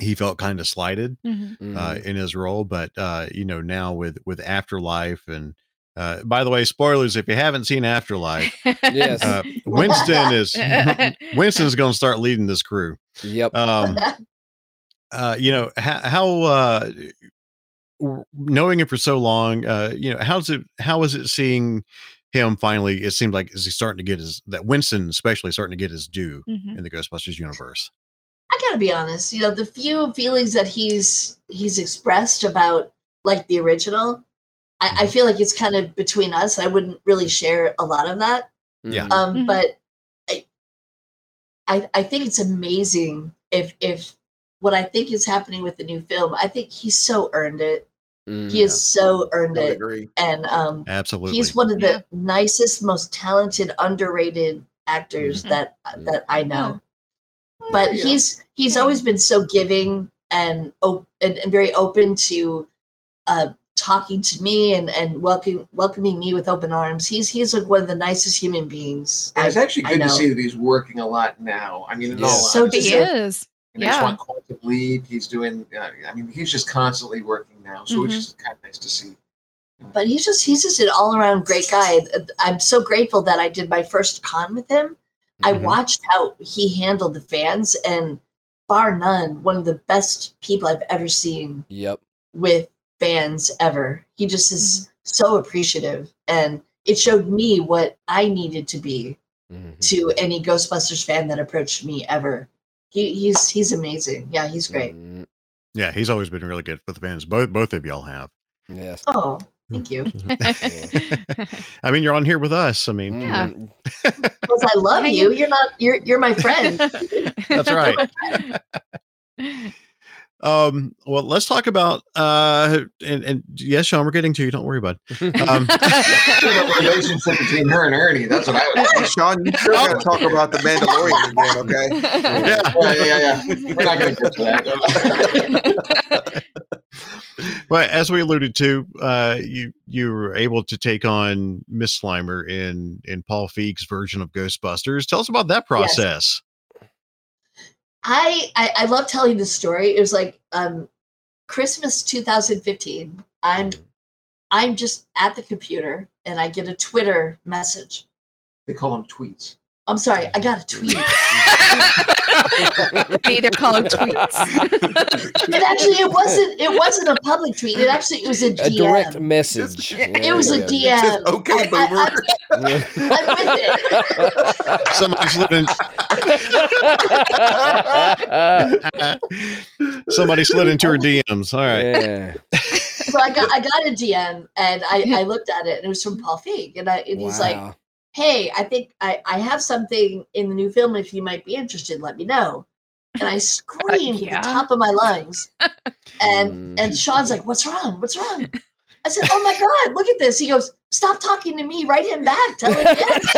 he felt kind of slighted
Mhm.
Mhm.
uh, in his role, but uh, you know, now with with Afterlife and Uh, by the way, spoilers if you haven't seen Afterlife,
Yes.
uh, Winston is Winston's going to start leading this crew.
Yep.
Um, uh, you know how, how uh, knowing him for so long, uh, you know how's it how is it seeing him finally? It seems like is he starting to get his that Winston especially starting to get his due
Mhm.
in the Ghostbusters universe.
I gotta be honest. You know, the few feelings that he's he's expressed about like the original, I, I feel like it's kind of between us. I wouldn't really share a lot of that.
Yeah.
Um,
Mhm.
but I, I I think it's amazing if if what I think is happening with the new film. I think he's so earned it.
Mm.
He has so earned
I
it,
agree.
and um,
Absolutely.
he's one of the
Yeah.
nicest, most talented, underrated actors
Mhm.
that that I know.
Oh,
But
Yeah.
he's he's always been so giving and op- and, and very open to uh, talking to me and and welcoming welcoming me with open arms. He's he's like one of the nicest human beings.
And it's
I-
actually good to see that he's working a lot now. I mean, in.
So
He is.
and he's
Yeah.
on quantum leap. He's doing. Uh, I mean, he's just constantly working now, so
Mhm.
it's just kind of nice to see.
but he's just he's just an all around great guy. I'm so grateful that I did my first con with him. I
Mhm.
watched how he handled the fans, and bar none, one of the best people I've ever seen
Yep.
with fans ever. He just is so appreciative, and it showed me what I needed to be
Mhm.
to any Ghostbusters fan that approached me ever. He, he's he's amazing. Yeah, he's great.
Mm,
Yeah, he's always been really good for the fans. Both both of y'all have.
Yes.
Oh, thank you.
I mean, you're on here with us. I mean,
Yeah.
Mm.
Because I love you. You're not. You're you're my friend.
That's right. Um, well, let's talk about uh and, and yes, Sean, we're getting to you. Don't worry about it. Um,
the relationship between her and Ernie. That's what I was.
Hey, Sean, you sure gotta talk about the Mandalorian again, okay?
yeah.
Yeah, yeah, yeah. We're not going to get to that.
Well, as we alluded to, uh, you you were able to take on Miss Slimer in in Paul Feig's version of Ghostbusters. Tell us about that process.
I, I I love telling this story. It was like um Christmas 2015. I'm I'm just at the computer and I get a Twitter message.
They call them tweets.
I'm sorry, I got a tweet.
They either call them tweets.
and actually it wasn't it wasn't a public tweet. It actually it was a
A direct message.
it was a DM.
Just, okay,
I- I-
boomer.
I'm with it.
Somebody slid in. Somebody slid into her DMs. All right.
Yeah.
so I got I got a DM and I, I looked at it and it was from Paul Feig and I and he's like,
Wow.
Hey, I think I, I have something in the new film. If you might be interested, let me know. And I screamed
Yeah.
at the top of my lungs. And
Mm.
and Sean's like, What's wrong? What's wrong? I said, Oh my God, look at this. He goes, Stop talking to me, write him back. Tell him yes.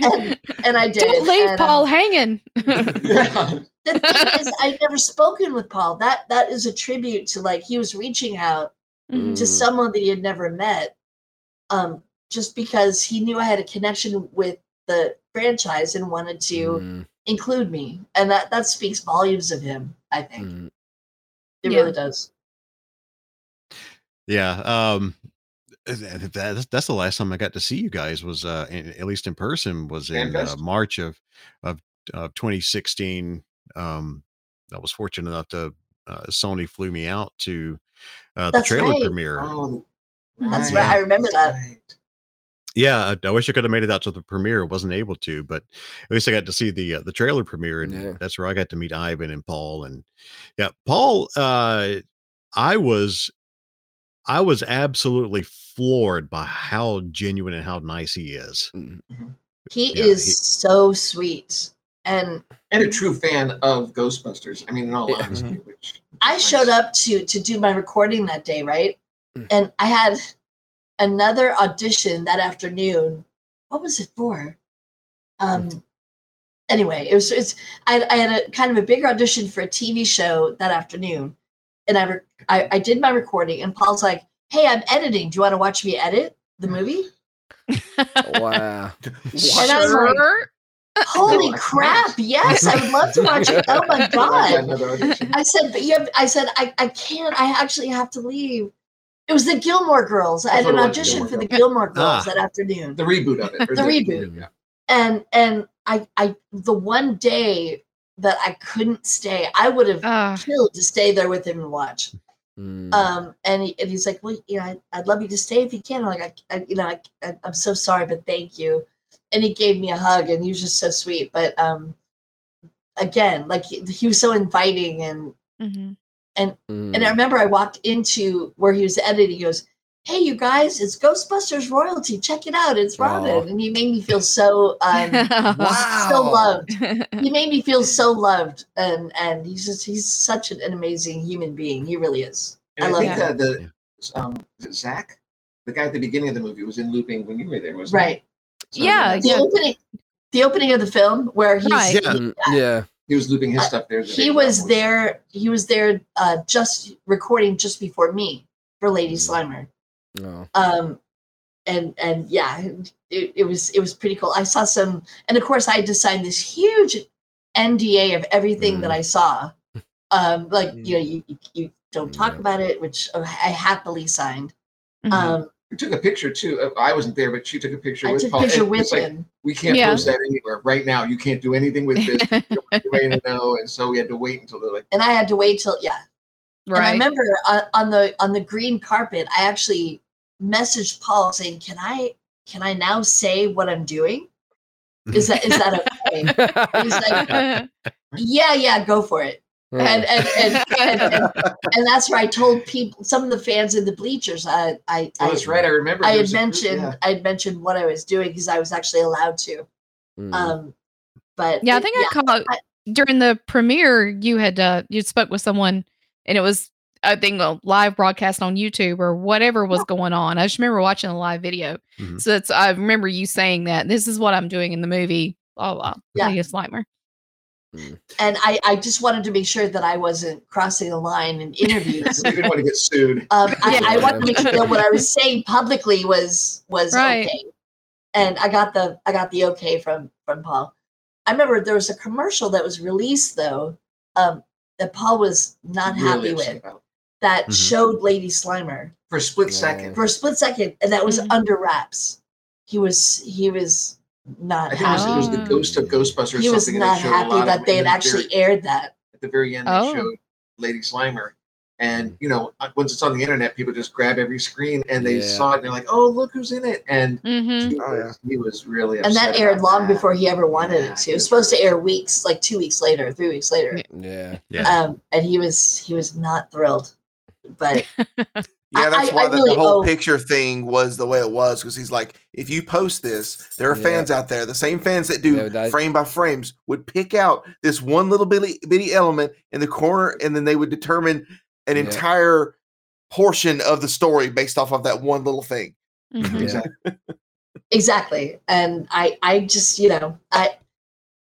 and, and I did.
Don't leave
and, um,
Paul hanging.
the thing is, I'd never spoken with Paul. That that is a tribute to like he was reaching out
Mhm.
to
Mm.
someone that he had never met um just because he knew i had a connection with the franchise and wanted to
Mm,
include me and that that speaks volumes of him i think
mm.
it
Yeah.
really does
Yeah. Um, that, that's, that's the last time I got to see you guys was uh in, at least in person was in uh, March of of of 2016. Um, I was fortunate enough to uh, Sony flew me out to uh, the trailer
right.
premiere.
Oh,
That's right, I remember that.
right.
Yeah, I, I wish I could have made it out to the premiere. Wasn't able to, but at least I got to see the uh, the trailer premiere, and
Yeah.
that's where I got to meet Ivan and Paul. And yeah, Paul, uh, I was I was absolutely floored by how genuine and how nice he is.
Mm.
he
Yeah,
is
he-
so sweet and
And a true fan of Ghostbusters. I mean, in all
Yeah.
honesty,
Mm-hmm.
which
i showed up to to do my recording that day right
Mm.
and i had another audition that afternoon. What was it for? Um anyway it was it's i, I had a kind of a bigger audition for a tv show that afternoon. And I, re- I i did my recording and paul's like hey i'm editing. Do you want to watch me edit the movie?
Wow.
And I'm like,
Sure.
holy crap yes i would love to watch it. Oh my god. I said, but you have, I said, I, I can't, I actually have to leave. It was the Gilmore Girls. I had an audition
Gilmore
for the
Girls.
Gilmore Girls
Ah.
that afternoon.
The reboot of it. or
The reboot.
Yeah.
and and I I the one day that I couldn't stay, I would have
Ah.
killed to stay there with him and watch.
Mm.
Um, and, he, and he's like, well, you know, I'd, I'd love you to stay if you can. I'm like, I, I you know, I, I, I'm so sorry, but thank you. And he gave me a hug, and he was just so sweet. But um, again, like he, he was so inviting, and
Mhm.
And
Mm.
and I remember I walked into where he was editing. He goes, "Hey, you guys, it's Ghostbusters royalty. Check it out. It's Robin."
Aw.
And he made me feel so um,
Wow.
so loved. He made me feel so loved, and and he's just he's such an, an amazing human being. He really is.
And
I
I,
love
think
him.
that the um is it Zach, the guy at the beginning of the movie, was in looping when you were there, wasn't
Right.
he?
Yeah,
The
yeah.
opening, the opening of the film where he's
Right.
Yeah.
Mm, yeah.
He was looping his
Uh,
stuff there. the
he was there. He was there uh, just recording just before me for Lady Slimer.
Oh.
um and and yeah it, it was it was pretty cool i saw some and of course i had to sign this huge nda of everything that i saw um like you know you you, you don't talk about it which i happily signed
Mhm.
um
We took a picture too. Uh, I wasn't there, but she took a picture
i
with
took
Paul.
picture with
it's like,
him
we can't
Yeah.
post that anywhere right now. You can't do anything with this. You don't to know, and so we had to wait until they're like,
and i had to wait till yeah and i remember on, on the on the green carpet i actually messaged paul saying can i can i now say what i'm doing is that is that okay He's like, yeah yeah go for it and and and, and, and, and that's where I told people some of the fans in the bleachers I I
"Oh,
I,
that's right. I remember."
I had
was group-
mentioned
yeah.
I had mentioned what I was doing because I was actually allowed to.
Mm.
Um, but
Yeah, I
it-
think I caught during the premiere. You had uh, you spoke with someone, and it was I think a live broadcast on YouTube or whatever was going on. I just remember watching a live video.
Mhm.
So it's I remember you saying that this is what I'm doing in the movie. Blah blah.
Yeah.
Yeah, Slimer.
And I I just wanted to make sure that I wasn't crossing the line in interviews.
We didn't want to get sued.
um, I, I wanted to make sure that what I was saying publicly was was
Right.
okay, and I got the I got the okay from from Paul. I remember there was a commercial that was released though um, that Paul was not
Really
happy with
about.
that
Mhm.
showed Lady Slimer
for a split
Yeah.
second.
for a split second, and that was
Mhm.
under wraps. He was he was not
I think it was,
happy.
it was the. Ghost of Ghostbusters.
He was not
they showed a lot
happy that they
and
had actually
very-
aired that.
at the very end. They
Oh.
showed Lady Slimer, and you know, uh, once it's on the internet, people just grab every screen and they
Yeah.
saw it and they're like, "Oh, look who's in it!" And
Mm-hmm.
he,
Oh,
was, he was really
And that aired long
that.
before he ever wanted
Yeah,
it to. It was supposed to air weeks, like two weeks later, three weeks later.
Yeah.
Yeah.
Um, and he was he was not thrilled. But
Yeah, that's
I-
why
I
the,
really
the whole
owe-
picture thing was the way it was because he's like, if you post this, there are
Yeah.
fans out there, the same fans that do
Yeah,
frame by frames would pick out this one little bitty, bitty element in the corner, and then they would determine an
Yeah.
entire portion of the story based off of that one little thing.
Mm-hmm.
Yeah.
Exactly.
exactly. And I I just, you know, I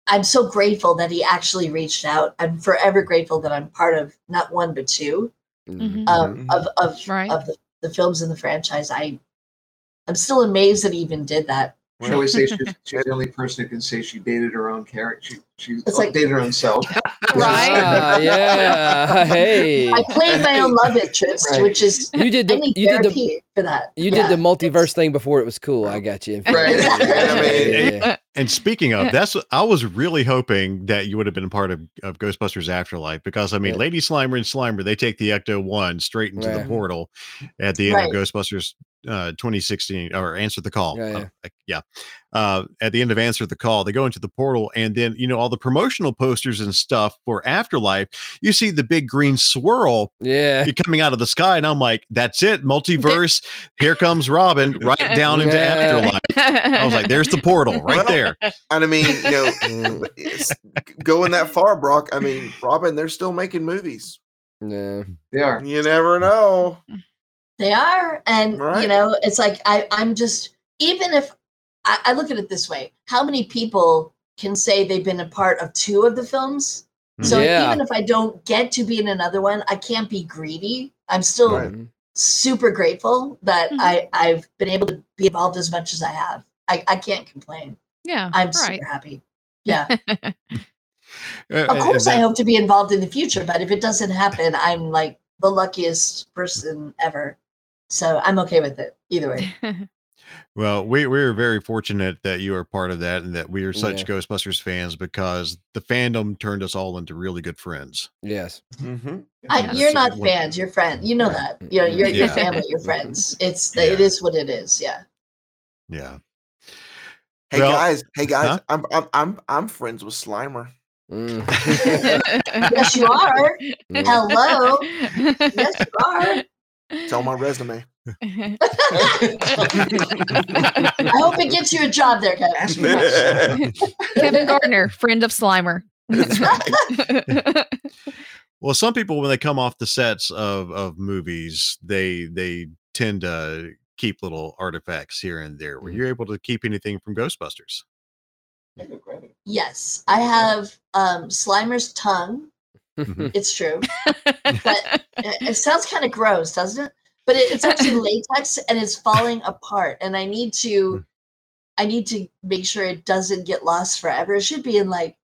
I'm so grateful that he actually reached out. I'm forever grateful that I'm part of not one but two
Mm.
um,
Mhm.
of of
Right.
of the, the films in the franchise. I I'm still amazed that he even did that.
She always say she's, she's the only person who can say she dated her own character. She she
It's like-
dated her own self.
Right.
Ah, yeah. Hey.
I played my own love interest,
Right.
which is
You did
I
the
need
you did the
for that.
you
Yeah.
did the multiverse thing before it was cool. I got you.
Right.
Yeah,
I
yeah, yeah.
And speaking of, that's I was really hoping that you would have been part of, of Ghostbusters Afterlife because I mean,
Yeah.
Lady Slimer and Slimer they take the Ecto One straight into the portal at the end
Right.
of Ghostbusters uh, 2016 or Answer the Call.
Yeah, yeah.
Uh, yeah. Uh, at the end of Answer the Call, they go into the portal, and then you know all the promotional posters and stuff for Afterlife. You see the big green swirl
Yeah.
coming out of the sky, and I'm like, "That's it, multiverse! Here comes Robin, right down into
Yeah.
Afterlife." I was like, "There's the portal right there."
And I mean, you know,
Mm,
going that far, Brock. I mean, Robin, they're still making movies.
yeah.
They are.
You never know.
They are. And you know, it's like I, I'm just even if I, I look at it this way, how many people can say they've been a part of two of the films? So
Yeah.
even if I don't get to be in another one, I can't be greedy. I'm still
Right.
super grateful that
Mhm.
I, I've been able to be involved as much as I have. I, I can't complain.
Yeah.
I'm
right.
super happy. Yeah.
Uh,
Of
and
course, I hope to be involved in the future, but if it doesn't happen, I'm like the luckiest person ever. So I'm okay with it either way.
Well, we we're very fortunate that you are part of that and that we are such
Yeah.
Ghostbusters fans because the fandom turned us all into really good friends.
Yes.
Mm-hmm.
I,
Yeah,
you're not fans, you're friends. You know that. You know, you're your family, your friends. It's it
Yeah.
is what it is. Yeah.
Yeah.
Hey
Well-
guys, hey guys,
Huh?
I'm I'm I'm I'm friends with Slimer.
Mm.
Yes, you are.
Mm.
Hello. Yes, you are.
It's on my resume.
I hope it gets you a job there, Kevin.
Ask me about
Kevin Gardner, friend of Slimer.
Right.
Well, some people when they come off the sets of of movies, they they tend to keep little artifacts here and there. Were you able to keep anything from Ghostbusters?
Yes, I have um, Slimer's tongue.
Mhm.
It's true, but it, it sounds kind of gross, doesn't it? But it, it's actually latex and it's falling apart, and I need to, I need to make sure it doesn't get lost forever. It should be in like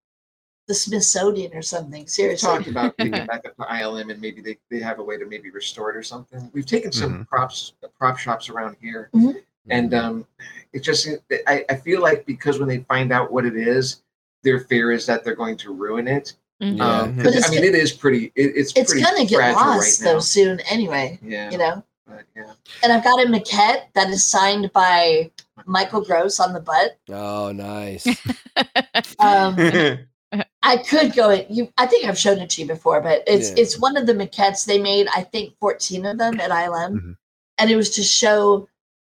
the Smithsonian or something.
We've
Seriously,
talked about taking it back up to ILM and maybe they, they have a way to maybe restore it or something. We've taken some props prop shops around here,
Mhm.
and um, it just I, I feel like because when they find out what it is, their fear is that they're going to ruin it.
Mhm.
Yeah.
Um,
But
'cause, I mean, it is pretty. It, it's
it's
pretty
gonna get lost
right
though soon anyway.
Yeah,
You know,
but yeah.
and I've got a maquette that is signed by Michael Gross on the butt.
Oh, nice.
Um, I could go it. You, I think I've shown it to you before, but it's
Yeah.
it's one of the maquettes they made. I think fourteen of them at ILM,
Mhm.
and it was to show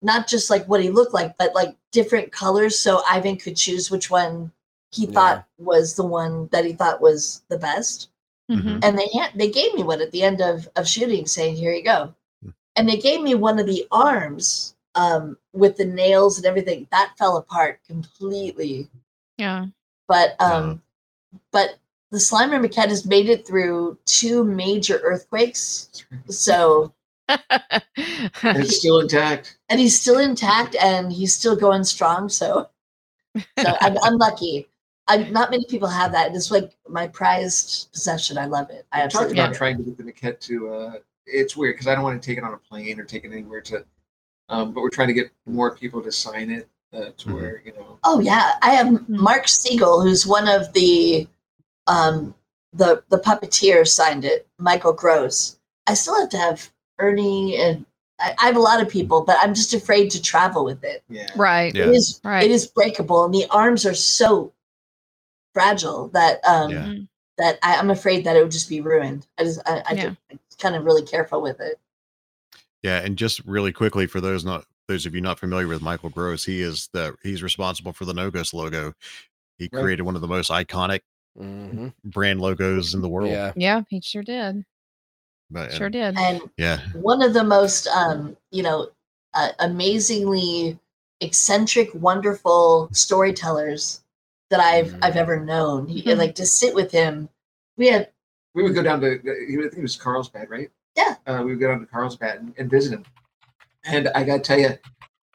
not just like what he looked like, but like different colors, so Ivan could choose which one he
Yeah.
thought was the one that he thought was the best.
Mhm.
And they had, they gave me one at the end of of shooting, saying, "Here you go,"
Hmm.
and they gave me one of the arms um, with the nails and everything. That fell apart completely
Yeah.
but um but the Slimer maquette has made it through two major earthquakes so
And it's still intact.
and he's still intact and he's still going strong so so I'm, I'm lucky I'm not many people have that it's like my prized possession I love it I
I talked about
it.
trying to get the maquette to. Uh, it's weird because I don't want to take it on a plane or take it anywhere to. Um, but we're trying to get more people to sign it uh, to
Mhm.
where you know.
oh yeah I have
Hmm.
Mark Siegel who's one of the um the the puppeteers signed it Michael Gross I still have to have Ernie and I, I have a lot of people but I'm just afraid to travel with it
Yeah.
Right.
Yeah.
It is
Right.
it is breakable, and the arms are so fragile that um
Yeah.
Mhm.
that I, I'm afraid that it would just be ruined. I just I, I
Yeah.
just I'm kind of really careful with it.
Yeah, and just really quickly for those not those of you not familiar with Michael Gross, he is the he's responsible for the No Ghost logo. He
Right.
created one of the most iconic
hmm
brand logos in the world.
Yeah.
Yeah, he sure did.
But,
Sure did.
And
yeah,
one of the most um you know uh, amazingly eccentric, wonderful storytellers that I've
Mhm.
I've ever known. He,
Mhm.
Like to sit with him, we had
We would go down to. He, I think it was Carlsbad, right?
Yeah.
Uh, we would go down to Carlsbad and, and visit him. And I got to tell you,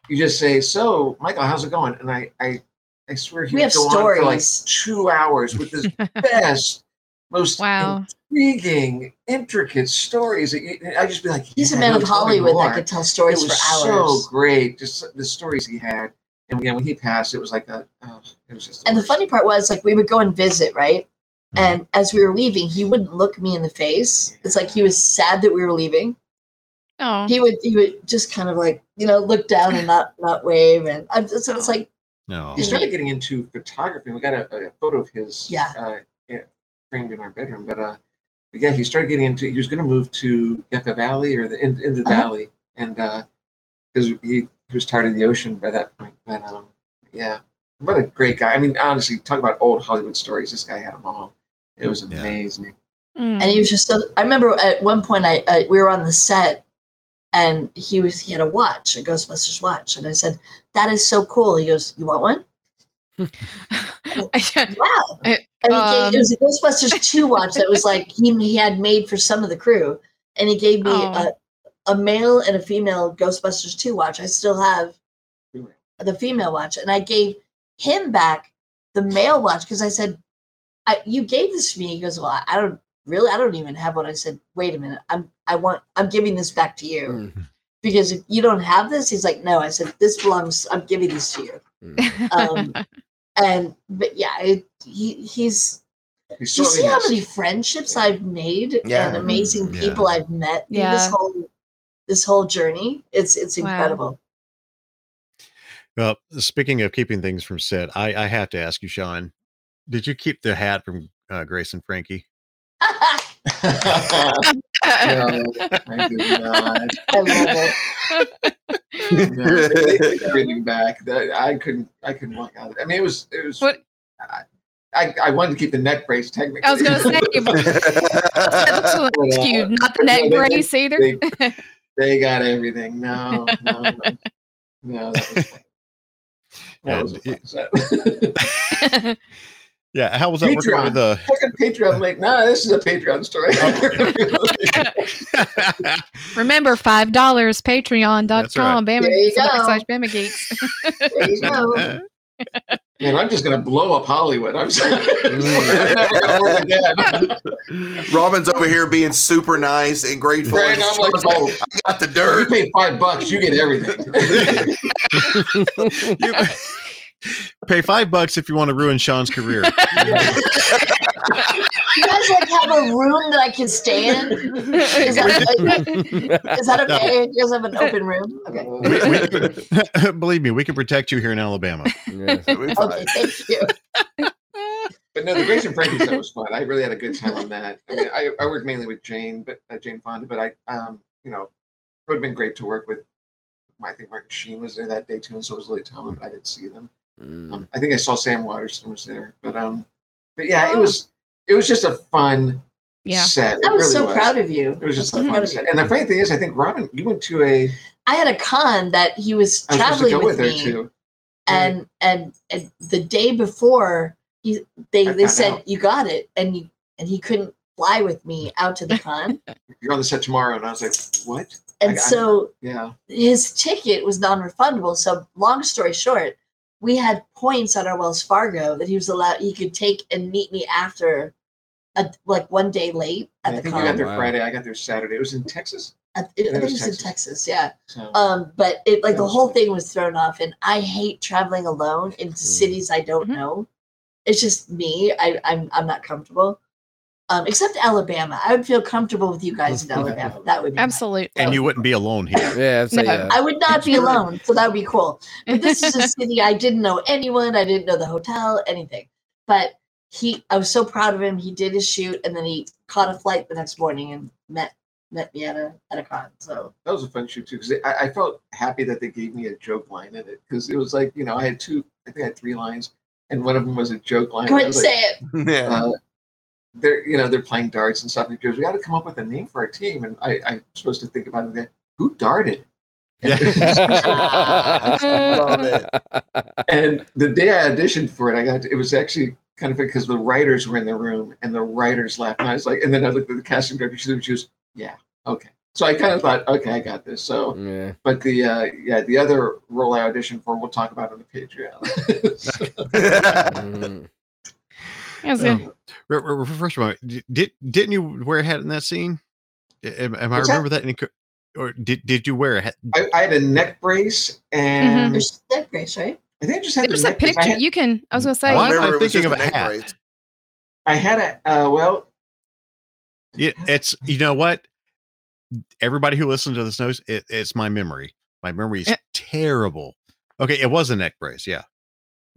you just say, "So, Michael, how's it going?" And I, I, I swear he
We
would
have
go on for like two hours with this best, most
Wow.
intriguing, intricate stories. That I'd just be like,
he's a man of Hollywood that could tell
It
stories
was
for hours.
so great, just the stories he had. And again, when he passed, it was like a. Oh, it was just.
And the funny part was like we would go and visit, right?
Mhm.
And as we were leaving, he wouldn't look me in the face. It's like he was sad that we were leaving.
Oh.
He would he would just kind of like you know look down and not not wave. And I'm just, it's like
no,
he started getting into photography. We got a, a photo of his
Yeah.
uh, yeah, framed in our bedroom. But uh, but yeah, he started getting into. He was going to move to Yucca Valley or the in, in the
Uh-huh.
valley, and uh because he, he was tired of the ocean by that point. But um, yeah, what a great guy. I mean, honestly, talk about old Hollywood stories. This guy had them all. It was
Yeah.
amazing.
Mm.
and he was just so. I remember at one point I uh, we were on the set, and he was he had a watch, a Ghostbusters watch, and I said that is so cool. He goes, "You want one?" I, Wow.
Uh,
And he
Um,
gave, it was a Ghostbusters 2 watch that was like he, he had made for some of the crew. And he gave me
Oh.
A, a male and a female Ghostbusters 2 watch. I still have the female watch. And I gave him back the male watch because I said, I, You gave this to me. He goes, Well, I, I don't really, I don't even have one. I said, Wait a minute. I'm, I want, I'm giving this back to you.
Mm.
because if you don't have this, he's like, no. I said, this belongs. I'm giving this to you. Um, and but yeah, it, he he's.
He's
you see how many friendships I've made
Yeah.
and amazing
Yeah.
people I've met through this whole this whole journey? It's it's
Wow.
incredible.
Well, speaking of keeping things from Sid, I, I have to ask you, Sean, did you keep the hat from uh, Grace and Frankie?
No, I did not.
I love it.
No, they back. That I couldn't. I couldn't walk out. I mean, it was. It was.
What?
I, I wanted to keep the neck brace technically.
I was gonna say, that's what
But, uh,
you, not the neck
they- they-
brace either.
They, they got everything. No, no, no. no that was fun. That was a.
Yeah, how was that working
Patreon.
with the?
Check Patreon. I'm like, nah, this is a Patreon story. Oh.
Remember, five dollars
That's
patreon.com.
There you
Bama
go.
slash Bama Geeks.
There.
Man, I'm just gonna blow up Hollywood. I'm sorry. I'm never gonna work again.
Robin's over here being super nice and grateful.
Right, I'm like, oh,
I got the dirt.
you
dirt.
pay five bucks, you get everything.
You- pay five bucks if you want to ruin Sean's career.
You guys like have a room that I can stay in? Is that, is that okay? You guys have an open room? Okay.
We- we can- believe me, we can protect you here in Alabama.
Yeah.
Okay, thank you.
But no, the Grace and Frankie stuff was fun. I really had a good time on that. I mean, I, I worked mainly with Jane, but uh, Jane Fonda, but I, um, you know, it would have been great to work with. I think Martin Sheen was there that day too, and so it was Lily Tomlin, but I didn't see them.
Mm.
Um, I think I saw Sam Waterston was there, but um, but yeah, it was it was just a fun
Yeah.
set. It
I was
really
so proud of you.
It was just a
so
fun set. And the funny thing is, I think Robin, you went to a.
I had a con that he was
I was to
traveling with,
with
me,
too.
and and and the day before, he they
I
they said
out.
you got it, and you and he couldn't fly with me out to the con,
You're on the set tomorrow, and I was like, what?
and
I- I-
so
Yeah.
his ticket was non-refundable. So long story short, we had points on our Wells Fargo that he was allowed he could take and meet me after a, like one day late at
I
the
think you got there
Wow.
Friday. I got there Saturday. It was in Texas.
I, I think it
was
was in
Texas.
Texas, yeah.
So
Um, but it like the whole thing was thrown off, and I hate traveling alone into cities I don't
Mhm.
know. It's just me. I, I'm I'm not comfortable. Um, except Alabama, I would feel comfortable with you guys in Alabama. That would be nice.
Absolutely.
And you wouldn't be alone here.
Yeah, I'd
No.
uh,
I would not be alone, so that would be cool. But this is a city I didn't know anyone. I didn't know the hotel, anything. But he, I was so proud of him. He did his shoot, and then he caught a flight the next morning and met met me at a at a con. So
that was a fun shoot too because I, I felt happy that they gave me a joke line in it because it was like you know I had two I think I had three lines and one of them was a joke line.
go
I
ahead and
was
say
like,
it.
yeah.
uh, they're you know they're playing darts and stuff. And he goes, "We got to come up with a name for our team." And I, I'm supposed to think about it. Then, Who darted?
Love.
And the day I auditioned for it, I got it was actually kind of because the writers were in the room and the writers laughed. And I was like, and then I looked at the casting director. She was, she was yeah, okay. So I kind of thought, okay, I got this. So,
yeah.
but the uh, yeah, the other role I auditioned for, we'll talk about on the Patreon.
Mm.
It was good.
Um, re- re- First of all, did didn't you wear a hat in that scene? Am, am I
What's that?
remember that? in co- or did did you wear a hat?
I, I had a neck brace, and
There's that grace, right?
I think I just had
There's
the
a
neck brace.
Picture.
had,
You can. I was gonna say.
Why am
Remember,
I thinking of a
neck
hat?
brace.
I had a uh, well,
It, it's you know what? Everybody who listens to this knows it, it's my memory. My memory is
Eh.
terrible. Okay, it was a neck brace. Yeah.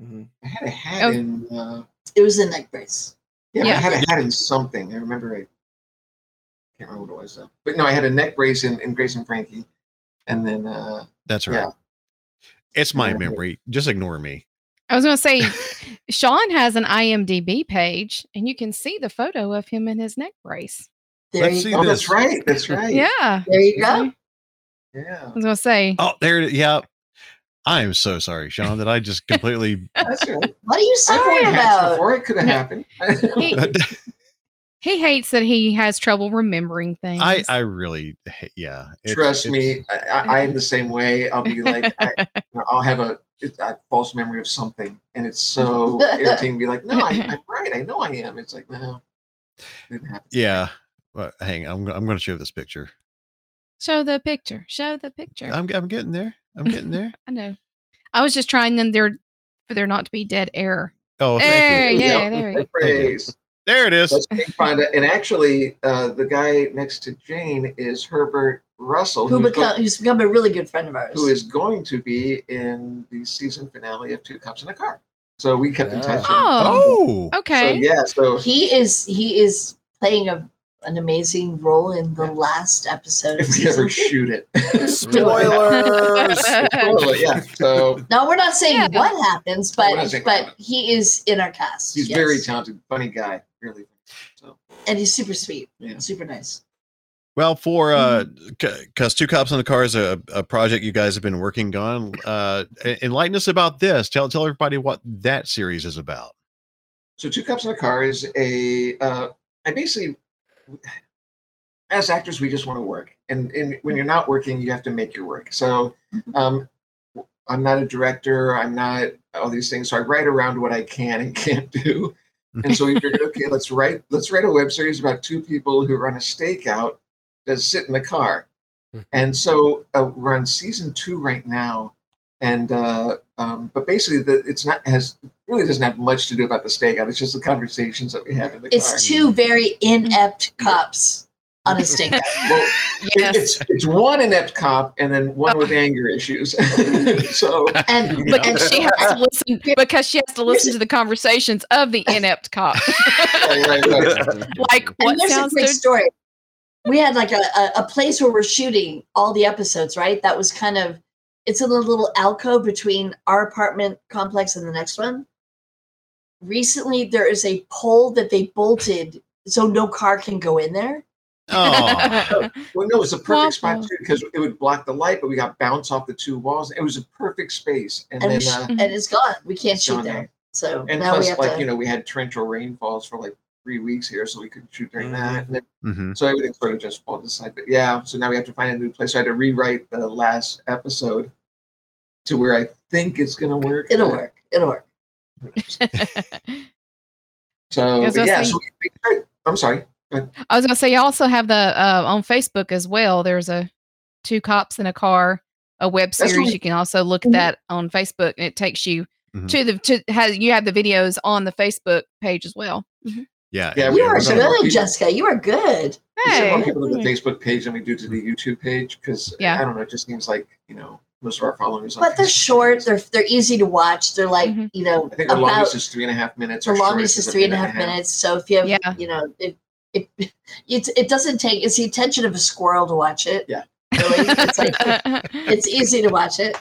Mhm.
I had a hat
Oh.
in. Uh,
It was a neck brace.
Yeah, I had a hat in something. I remember. I can't remember what it was though. But no, I had a neck brace in, in Grace and Frankie, and then uh,
That's right.
Yeah.
It's my
Yeah.
memory. Just ignore me.
I was gonna say. Sean has an IMDb page, and you can see the photo of him in his neck brace.
There
Let's
you
see
go.
oh,
this.
that's right. That's right.
Yeah.
There you go.
yeah.
I was gonna say.
Oh, there it is. Yeah. I am so sorry, Sean, that I just completely
That's right.
What are you sorry
worn
about?
before. It could have happened.
He, he hates that he has trouble remembering things.
I I really ha- yeah. it's-
Trust
it's-
me, I, I, I'm the same way. I'll be like, I, I'll have a, a false memory of something, and it's so irritating. to Be like, no, I, I'm right. I know I am. It's like, no, didn't.
Yeah. Well, hang on. I'm, I'm going to show this picture.
Show the picture. Show the picture.
I'm I'm getting there. I'm getting there.
I know. I was just trying them there for there not to be dead air.
Oh, thank
there,
you.
yeah, there we go.
Praise.
There it is.
Let's make fun of- And actually, uh, the guy next to Jane is Herbert Russell,
Who
who's,
become,
go-
who's become a really good friend of ours.
who is going to be in the season finale of Two Cops in a Car. So we kept in touch.
Oh,
So,
okay.
yeah, so
he is he is playing a an amazing role in the last episode of
if we ever shoot it.
Spoilers.
Spoiler, yeah. So
No, we're not saying
Yeah.
what happens,
We're
but
saying
but he is in our cast.
he's
yes.
very talented, funny guy, really. So
and he's super sweet,
Yeah.
super nice.
Well, for uh,
Mm-hmm.
because two cops on the car is a, a project you guys have been working on. Uh, enlighten us about this. Tell tell everybody what that series is about.
So Two Cops in the Car is a uh I basically as actors we just want to work. And and when you're not working, you have to make your work. So um I'm not a director, I'm not all these things. So I write around what I can and can't do. And so we figured, okay, let's write let's write a web series about two people who run a stakeout that sit in the car. And so uh, we're on season two right now, and uh, um, but basically the it's not has really doesn't have much to do about the stakeout. It's just the conversations that we have in the car.
It's two very inept cops on a stakeout.
Well,
Yes.
it's it's one inept cop and then one with oh. anger issues. so
and
you know.
And she has to listen because she has to listen to the conversations of the inept cop.
Right, right, right.
like
And
what
there's a
sounds
quick
so
story. We had like a, a, a place where we're shooting all the episodes, right? That was kind of it's in a little alcove between our apartment complex and the next one. Recently, there is a pole that they bolted so no car can go in there.
Oh,
Well, no, it was a perfect spot too because it would block the light, but we got bounce off the two walls. It was a perfect space, and,
And,
then
sh-
uh,
and it's gone. We can't shoot there.
now.
So
and
now we
plus,
have
like
to.
you know, we had torrential rainfalls for like three weeks here, so we couldn't shoot during that. And then,
hmm
so everything sort of just falls aside. But yeah, so now we have to find a new place. So I had to rewrite the last episode to where I think it's going to work.
it'll work. It'll work.
So
Because I
yeah,
think-
so we, we, I'm sorry.
I was gonna say you also have the uh, on Facebook as well. There's a two cops in a car, a web series. You can also look at
Mhm.
that on Facebook, and it takes you
Mhm.
to the to has you have the videos on the Facebook page as well.
yeah.
Yeah, we
You are
sending
good,
people-
Jessica. You are good.
We more people to the Facebook page than we do to the YouTube page because
Yeah.
I don't know. It just seems like you know most of our followers. on
But they're
Facebook.
short. They're they're easy to watch. They're like
Mhm.
you know
I think the
about
longest is three and a half minutes.
the
our
longest
shortest
is three and a
minute
half minutes. So if you have,
Yeah.
you know, it, it it it doesn't take it's the attention of a squirrel to watch it.
Yeah.
really. It's like it's easy to watch it.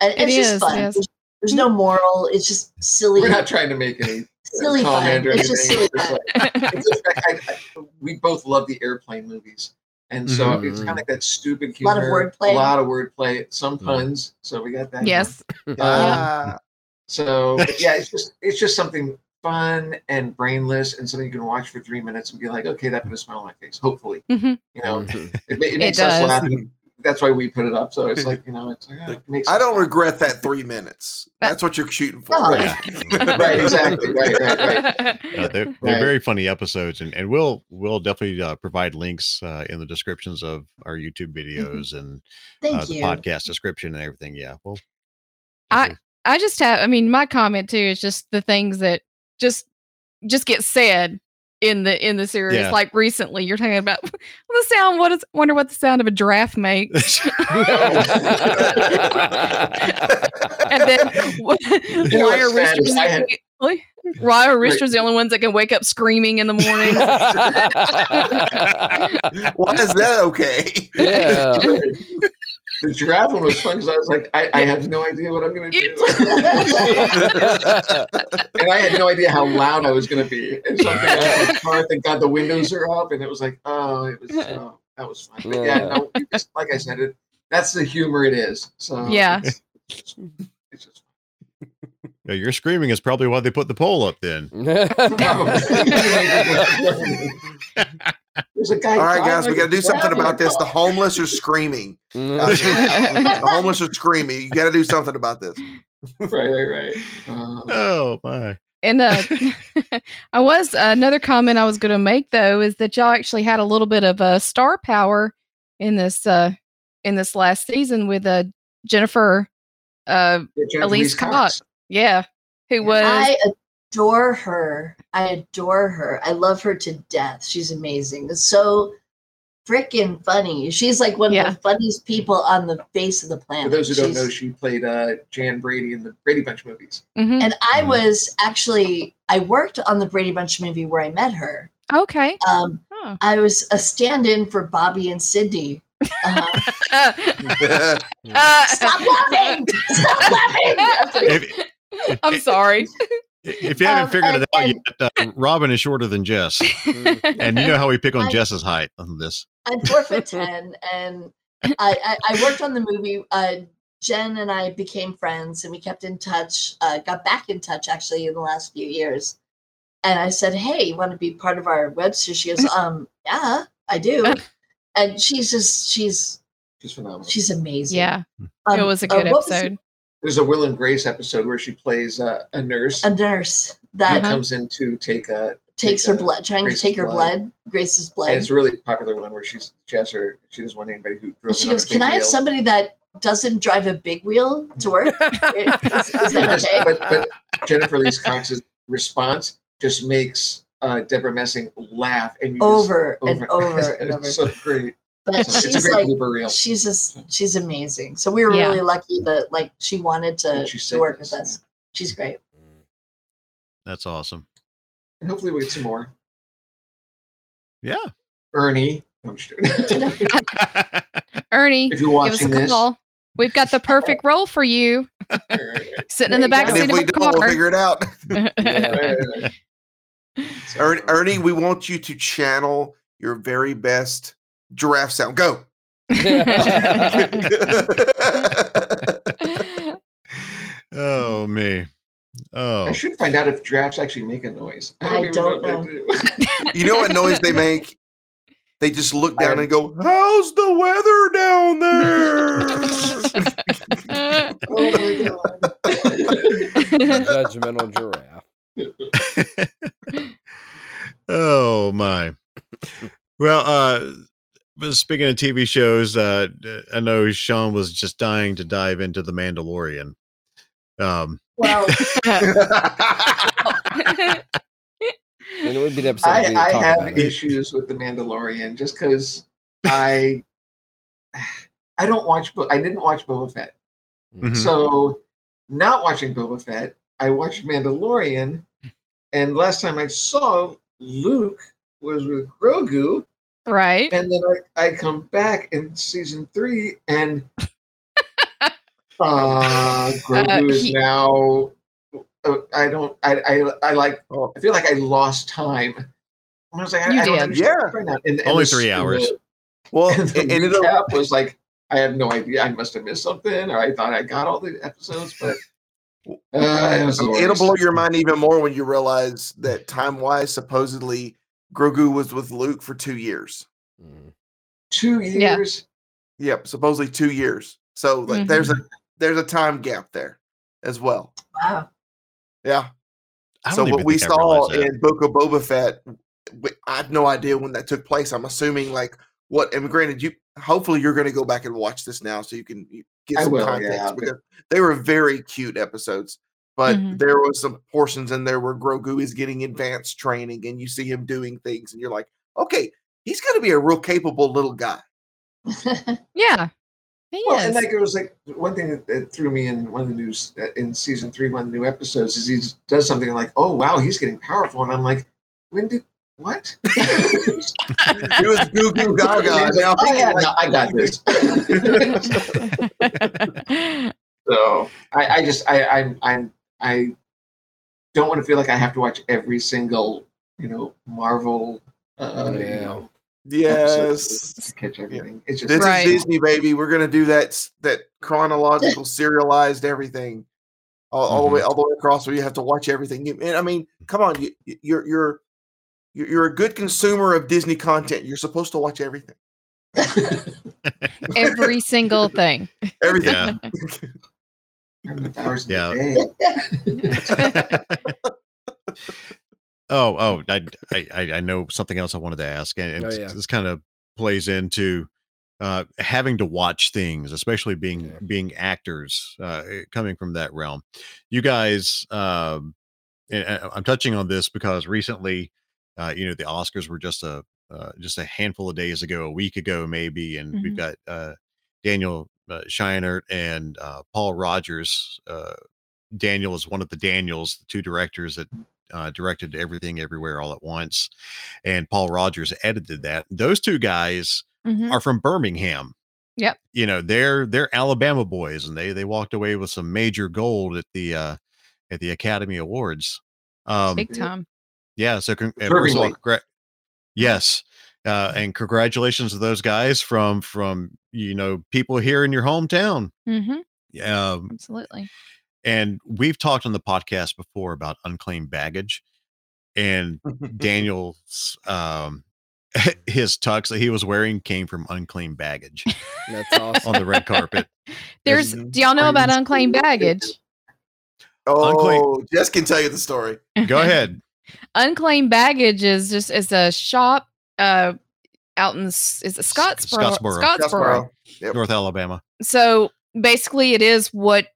And
It
it's just
is,
fun.
yes.
There's, there's no moral. It's just silly,
We're not trying to make any
silly fun.
or
It's just
anything.
silly
It's just
fun.
it's just like I, I, we both love the airplane movies, and so
Mhm.
it's kind of like that stupid
Mm-hmm. Lot
humor,
of wordplay.
a lot of wordplay, some
Mhm.
puns. So we got that.
yes.
Ah,
So yeah, it's just it's just something fun and brainless and something you can watch for three minutes and be like, okay, that put a smile on my face. Hopefully,
Mhm.
you know,
Mhm.
it, ma- it makes us
does.
laugh. and That's why we put it up. So it's like you know, it's like, oh, it makes
I don't
laugh.
regret that three minutes. That's what you're shooting for.
Oh,
Yeah.
right, exactly, right, right, right.
Uh, they're, they're
Right.
very funny episodes, and, and we'll we'll definitely uh, provide links uh, in the descriptions of our YouTube videos and
Thank
uh, the
you.
podcast description and everything. Yeah, well,
I I just have. I mean, my comment too is just the things that just just get said in the in the series.
Yeah.
Like recently, you're talking about the sound. What is? Wonder what the sound of a giraffe makes. and then
know
why are
what's
roosters?
Had-
the- why are roosters the only ones that can wake up screaming in the morning?
Why is that okay?
yeah.
The giraffe one was fun because I was like, I, I have no idea what I'm going to do. and I had no idea how loud I was going to be. And so I'm thinking, oh, my car, thank God the windows are up. And it was like, oh, it was, oh, that was fun. But yeah, no, like I said, it, that's the humor it is. So
Yeah.
It's, it's, it's just
Yeah, your screaming is probably why they put the poll up. Then
There's a guy.
All right, guys, we got to do something about this. The homeless are screaming. The homeless are screaming. You got to do something about this.
Right, right, right. Uh,
oh my,
And uh, I was another comment I was going to make though is that y'all actually had a little bit of uh, star power in this uh in this last season with uh Jennifer uh
Jennifer
Elise
Lee
Cox.
Cox.
Yeah. Who was
I adore her. I adore her. I love her to death. She's amazing. It's so freaking funny. She's like one
Yeah.
of the funniest people on the face of the planet.
For
planet.
those who don't
She's-
know, she played uh, Jan Brady in the Brady Bunch movies.
Mhm.
and I was actually I worked on the Brady Bunch movie where I met her.
okay.
Um,
Oh.
I was a stand-in for Bobby and Cindy. Uh,
Uh,
stop laughing! Stop laughing!
If,
I'm sorry.
if you haven't
Um,
figured it
and-
out yet, uh, Robin is shorter than Jess, and you know how we pick on
I-
Jess's height on this.
I'm four foot ten, and I, I, I worked on the movie. Uh, Jen and I became friends, and we kept in touch. Uh, got back in touch actually in the last few years. And I said, "Hey, you want to be part of our web series?" She goes, "Um, yeah, I do." And she's just she's
She's phenomenal.
she's amazing.
Yeah.
Um,
it was a
uh,
good
was
episode.
There's a Will and Grace episode where she plays uh, a nurse
a nurse
that
that
comes in to take a
takes
take
her
a-
blood, trying
Grace's
to take her
blood.
blood, Grace's blood.
And it's a really popular one where she's she has her she doesn't want anybody who
And
drove
she goes, "Can I have
wheel."
somebody that doesn't drive a big wheel to work?" is, is okay?
but, but Jennifer Lee Cox's response just makes uh, Debra Messing laugh and you just-
Over and over and over.
It's so great.
But she's like, she's just, she's amazing. So we were
Yeah.
really lucky that like she wanted to, to work
this,
with us. She's great.
That's awesome.
And hopefully we get some more.
Yeah.
Ernie. I'm just kidding.
Ernie,
if you're
give us a
watching this,
call. We've got the perfect role for you. Sitting in the back seat
if
of
we
a
don't, we'll
car.
figure it out.
Yeah.
Ernie, Ernie, we want you to channel your very best giraffe sound. Go.
oh me. Oh.
I should find out if giraffes actually make a noise.
I
even
don't
if they do.
you know what noise they make? They just look down and go, "How's the weather down there?"
Oh my god.
Judgmental giraffe.
oh my. Well, uh but speaking of TV shows, uh I know Sean was just dying to dive into the Mandalorian. Um
Well,
And it would be the episode
I,
we
I have
about it.
issues with the Mandalorian just because I I don't watch. Bo- I didn't watch Boba Fett,
mhm.
so not watching Boba Fett, I watched Mandalorian, and last time I saw Luke was with Grogu,
right.
and then I, I come back in season three, and uh, Grogu is
he-
now. Uh, I don't. I, I. I like.
Oh.
I feel like I lost time. I was like, I,
You
I don't
did.
Yeah.
right now. And, and
Only
the-
three
and
hours.
the-
well,
and the
and it'll,
recap was like, I have no idea. I must have missed something, or I thought I got all the episodes, but uh, it
it'll blow your mind even more when you realize that time wise, supposedly Grogu was with Luke for two years.
Mm.
two
Yeah.
years.
Yep, supposedly two years. So like, there's a there's a time gap there as well.
wow.
Yeah. So what we saw in Book of Boba Fett, we- I have no idea when that took place. I'm assuming like what. And granted, you hopefully you're going to go back and watch this now so you can get some
will,
context
yeah, but-
because they were very cute episodes. But
Mhm.
there was some portions in there where Grogu is getting advanced training, and you see him doing things, and you're like, okay, he's going to be a real capable little guy.
Yeah. He
Well,
is.
and like it was like one thing that, that threw me in one of the news uh, in season three, one of the new episodes is he does something like, "Oh wow, he's getting powerful," and I'm like, "When did what?"
it was Goo Goo Gaga. Now
oh, yeah,
like,
no, I got this. so I, I just I I'm I'm I don't want to feel like I have to watch every single you know Marvel uh, you
Yeah.
know,
yes.
catch everything. It's just
This
Right.
is Disney, baby. We're gonna do that that chronological, serialized everything, all, all the way all the way across. Where you have to watch everything. You, and I mean, come on, you, you- you're you're you're you're a good consumer of Disney content. You're supposed to watch everything.
Every single thing.
Everything.
Yeah.
how hours in
Yeah.
the day?
Oh, oh, I, I, I- I know something else I wanted to ask, and, and
Oh, yeah.
this kind of plays into uh, having to watch things, especially being being actors uh, coming from that realm. You guys, um, and I- I'm touching on this because recently, uh, you know, the Oscars were just a uh, just a handful of days ago, a week ago maybe, and we've
Mhm.
got uh, Daniel uh, Scheinert and uh, Paul Rogers. Uh, Daniel is one of the Daniels, the two directors that uh, directed everything everywhere all at once, and Paul Rogers edited that. Those two guys
Mhm.
are from Birmingham.
Yep.
You know, they're they're Alabama boys, and they they walked away with some major gold at the uh, at the Academy Awards. Um,
Big time.
yeah. So, con- first of all,
Deservingly.
yes, uh, and congratulations to those guys from from you know people here in your hometown.
Mm-hmm.
Um,
Absolutely.
and we've talked on the podcast before about unclaimed baggage, and Daniel's um, his tux that he was wearing came from unclaimed baggage
That's awesome.
on the red carpet.
There's. Do y'all know about unclaimed baggage?
Oh, unclaimed. Jess can tell you the story.
Go ahead.
Unclaimed baggage is just it's a shop uh out in S- is it Scottsboro?
Scottsboro.
Scottsboro.
Yep.
North Alabama.
So basically, it is what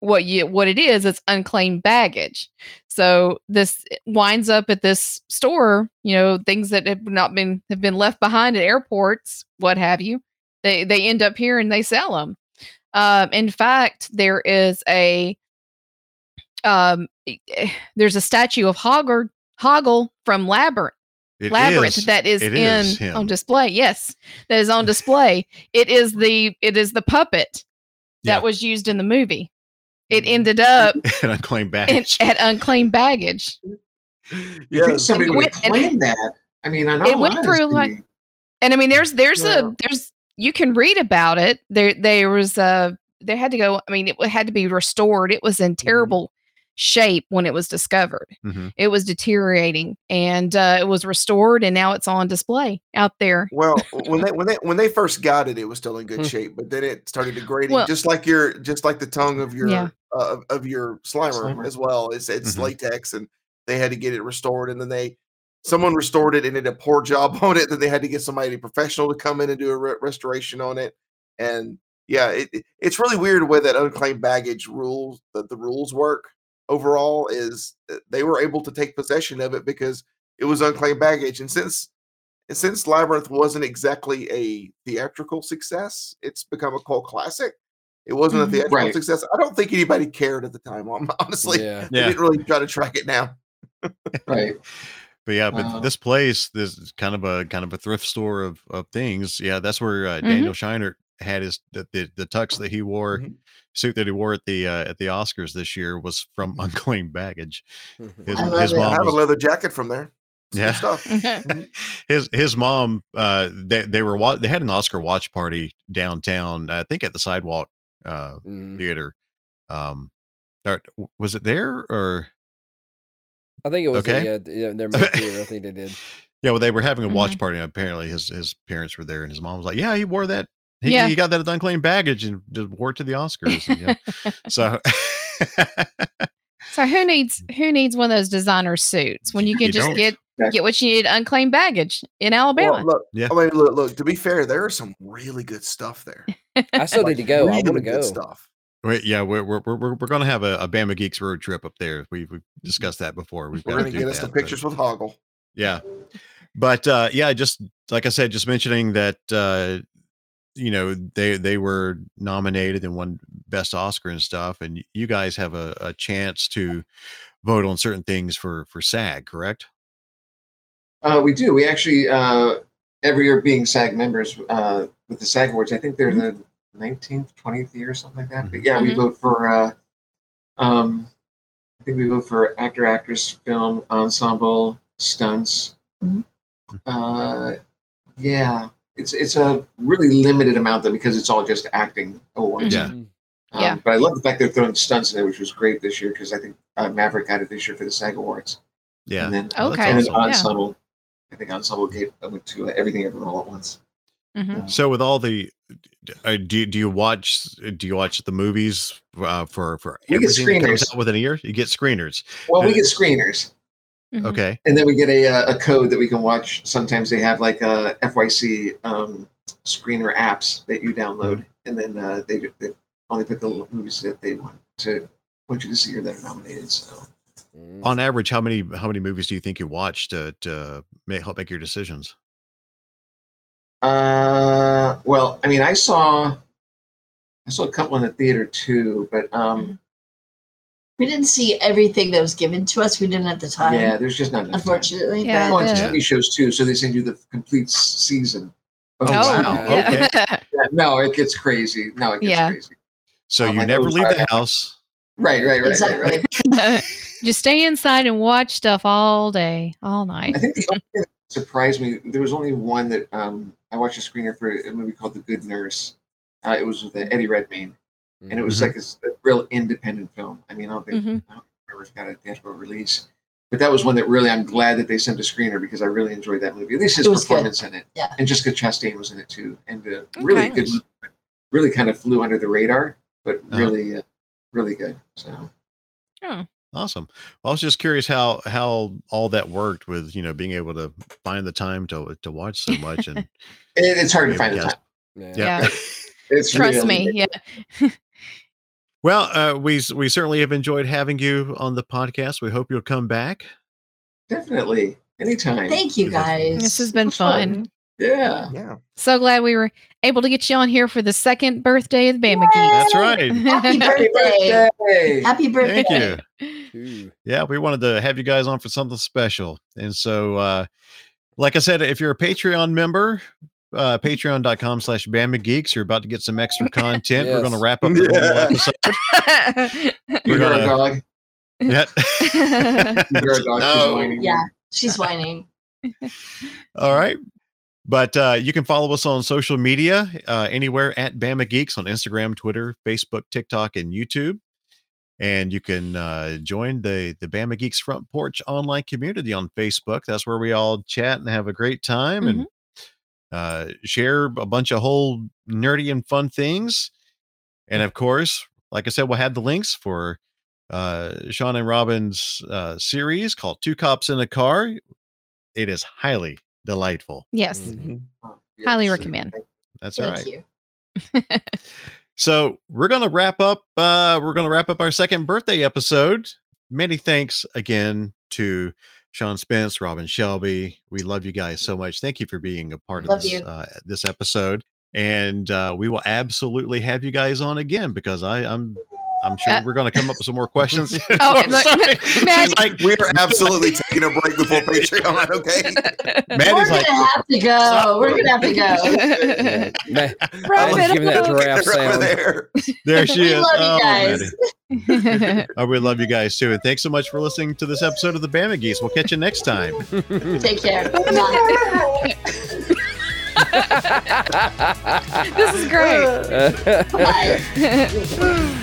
what you what it is. It's unclaimed baggage. So this winds up at this store. You know, things that have not been have been left behind at airports, what have you. They they end up here and they sell them. Um, in fact, there is a um, eh, there's a statue of Hogger Hoggle from Labyrinth.
It
Labyrinth
is-
that is in
is
on display. Yes, that is on display. it is the it is the puppet that
Yeah. Mm-hmm.
was used in the movie. It ended up
and unclaimed
in,
baggage.
at unclaimed baggage.
You think somebody
It
would
went-
have that? I mean, I know
it went through like, and I mean, there's there's
Yeah.
a there's you can read about it. There there was a they had to go. I mean, it had to be restored. It was in
Mm-hmm.
terrible shape when it was discovered.
Mhm.
It was deteriorating, and uh, it was restored, and now it's on display out there.
Well, when they when they when they first got it, it was still in good shape, but then it started degrading,
Well-
just like your just like the tongue of your
Yeah.
uh, of- of your slimer,
Slimer.
as well. It's it's
Mhm.
latex, and they had to get it restored, and then they someone restored it and did a poor job on it. Then they had to get somebody professional to come in and do a re- restoration on it, and yeah, it, it- it's really weird the way that unclaimed baggage rules that the rules work overall is uh, they were able to take possession of it because it was unclaimed baggage, and since and since Labyrinth wasn't exactly a theatrical success, it's become a cult classic. It wasn't a theatrical
Right.
success. I don't think anybody cared at the time. Honestly,
Yeah.
they
Yeah.
didn't really try to track it down.
right.
But yeah, but
Uh,
this place, this is kind of a kind of a thrift store of of things. Yeah, that's where uh,
Mm-hmm.
Daniel Scheinert had his the, the the tux that he wore,
Mhm.
Suit that he wore at the uh, at the Oscars this year was from unclaimed baggage. His,
I
his
it.
I
mom
have a leather jacket from there. It's
Yeah.
stuff.
his his mom uh they they were wa- they had an Oscar watch party downtown I think at the sidewalk uh
Mm.
theater um or, was it there or
I think it was
Okay.
okay. yeah, yeah, their main theater. I think they did.
yeah well they were having a watch
Mhm.
party and apparently his his parents were there and his mom was like yeah he wore that he,
Yeah.
he got that unclaimed baggage and just wore it to the Oscars and, yeah. so
So who needs who needs one of those designer suits when you can
You
just
don't.
get get what you need unclaimed baggage in Alabama?
Well, look,
Yeah.
I mean, look, look. To be fair, there is some really good stuff there.
I still
Like,
need to go. I
really
want to
good
go.
Stuff.
Wait, yeah, we're we're we're, we're going to have a, a Bama Geeks road trip up there. We've, we've discussed that before. We've
We're gonna
do
get us
that,
the
but-
pictures with Hoggle.
Yeah. But uh yeah, just like I said, just mentioning that uh you know, they they were nominated and won best Oscar and stuff, and you guys have a, a chance to vote on certain things for for SAG, correct?
Uh, we do. We actually uh, every year being SAG members uh, with the SAG Awards. I think they're the nineteenth, twentieth year, or something like that. But yeah, we
Mhm.
vote for. Uh, um, I think we vote for actor, actress, film, ensemble, stunts.
Mhm.
Uh, yeah, it's it's a really limited amount though because it's all just acting awards.
Yeah.
Mm.
Um,
Yeah.
But I love the fact they're throwing stunts in there, which was great this year because I think uh, Maverick got it this year for the SAG Awards.
Yeah.
And then
Oh, that's
Okay.
and then
awesome.
Yeah.
ensemble. I think ensemble gave I went to uh, everything everyone all at once.
Mhm.
So with all the uh, do you- do you watch do you watch the movies uh, for for
We get
everything that comes
screeners.
out within a year? You get screeners.
Well, we
Uh,
get screeners,
Mhm.
Okay.
and then we get a uh, a code that we can watch. Sometimes they have like a FYC um, screener apps that you download, and then uh, they, they only put the movies that they want to want you to see or that are nominated. So
On average, how many how many movies do you think you watch to to make, help make your decisions?
Uh, well, I mean, I saw, I saw a couple in the theater too, but um,
We didn't see everything that was given to us. We didn't at the time.
yeah, there's just not enough. time.
Unfortunately.
Yeah,
Oh, and
Yeah.
TV shows too, so they send you the complete season.
Oh,
wow.
yeah.
Yeah, no, it gets crazy. No, it gets
Yeah.
crazy.
So you
I
never leave the house.
Right, right, right,
Exactly.
right, right.
Just stay inside and watch stuff all day, all night.
I think the only thing that surprised me, there was only one that um, I watched a screener for a movie called The Good Nurse. Uh, it was with uh, Eddie Redmayne, and it was
Mhm.
like a real independent film. I mean, I don't think
Mhm.
I don't remember if it got a theatrical release, but that was one that really I'm glad that they sent a screener because I really enjoyed that movie. At least his
It was good.
performance in it,
Yeah.
and Jessica Chastain was in it too, and uh, really
Okay.
good. Really kind of flew under the radar, but
Uh-huh.
really, uh, really good. So.
Oh,
Awesome. I was just curious how how all that worked with you know being able to find the time to to watch so much and
It, it's hard to find the
yes.
time.
Yeah.
yeah.
It's
Trust
really-
me. Yeah.
well uh, we we certainly have enjoyed having you on the podcast. We hope you'll come back.
Definitely. Anytime.
Thank you guys.
This has been fun.
Yeah.
Yeah.
So glad we were able to get you on here for the second birthday of the Bama Geeks.
That's right.
Happy
Happy
birthday.
birthday.
Happy birthday.
Thank you. Yeah, we wanted to have you guys on for something special. And so uh like I said, if you're a Patreon member, uh patreon.com slash Bama Geeks, you're about to get some extra content. We're gonna wrap up the normal
Yeah.
episode.
You
We're gonna-
a dog?
Yeah.
You hear a dog? She's
No.
whining.
Yeah, she's whining.
All right. But uh, you can follow us on social media uh, anywhere at Bama Geeks on Instagram, Twitter, Facebook, TikTok, and YouTube. And you can uh, join the the Bama Geeks Front Porch online community on Facebook. That's where we all chat and have a great time and uh, share a bunch of whole nerdy and fun things. And of course, like I said, we'll have the links for uh, Sean and Robin's uh, series called Two Cops in a Car. It is highly delightful.
yes.
Mhm.
Oh,
Highly
yes.
recommend.
That's
Thank
right.
you.
So we're gonna wrap up. Uh, we're gonna wrap up our second birthday episode. Many thanks again to Sean Spence, Robin Shelby. We love you guys so much. Thank you for being a part
Love
of this uh, this episode. And uh, we will absolutely have you guys on again because I, I'm I'm sure
Uh,
we're going to come up with some more questions.
Oh,
I'm
look,
sorry. She's like,
We are absolutely taking a break before Patreon, okay?
Maddie's We're
Maddie's
gonna have to go. We're gonna have to go.
Yeah. I was giving that giraffe
They're over
sound.
there.
there she
We
is.
love you
Oh,
guys.
Oh, we love you guys too. And thanks so much for listening to this episode of the Bama Geeks. We'll catch you next time.
Take care. Bye.
this is great.
Bye.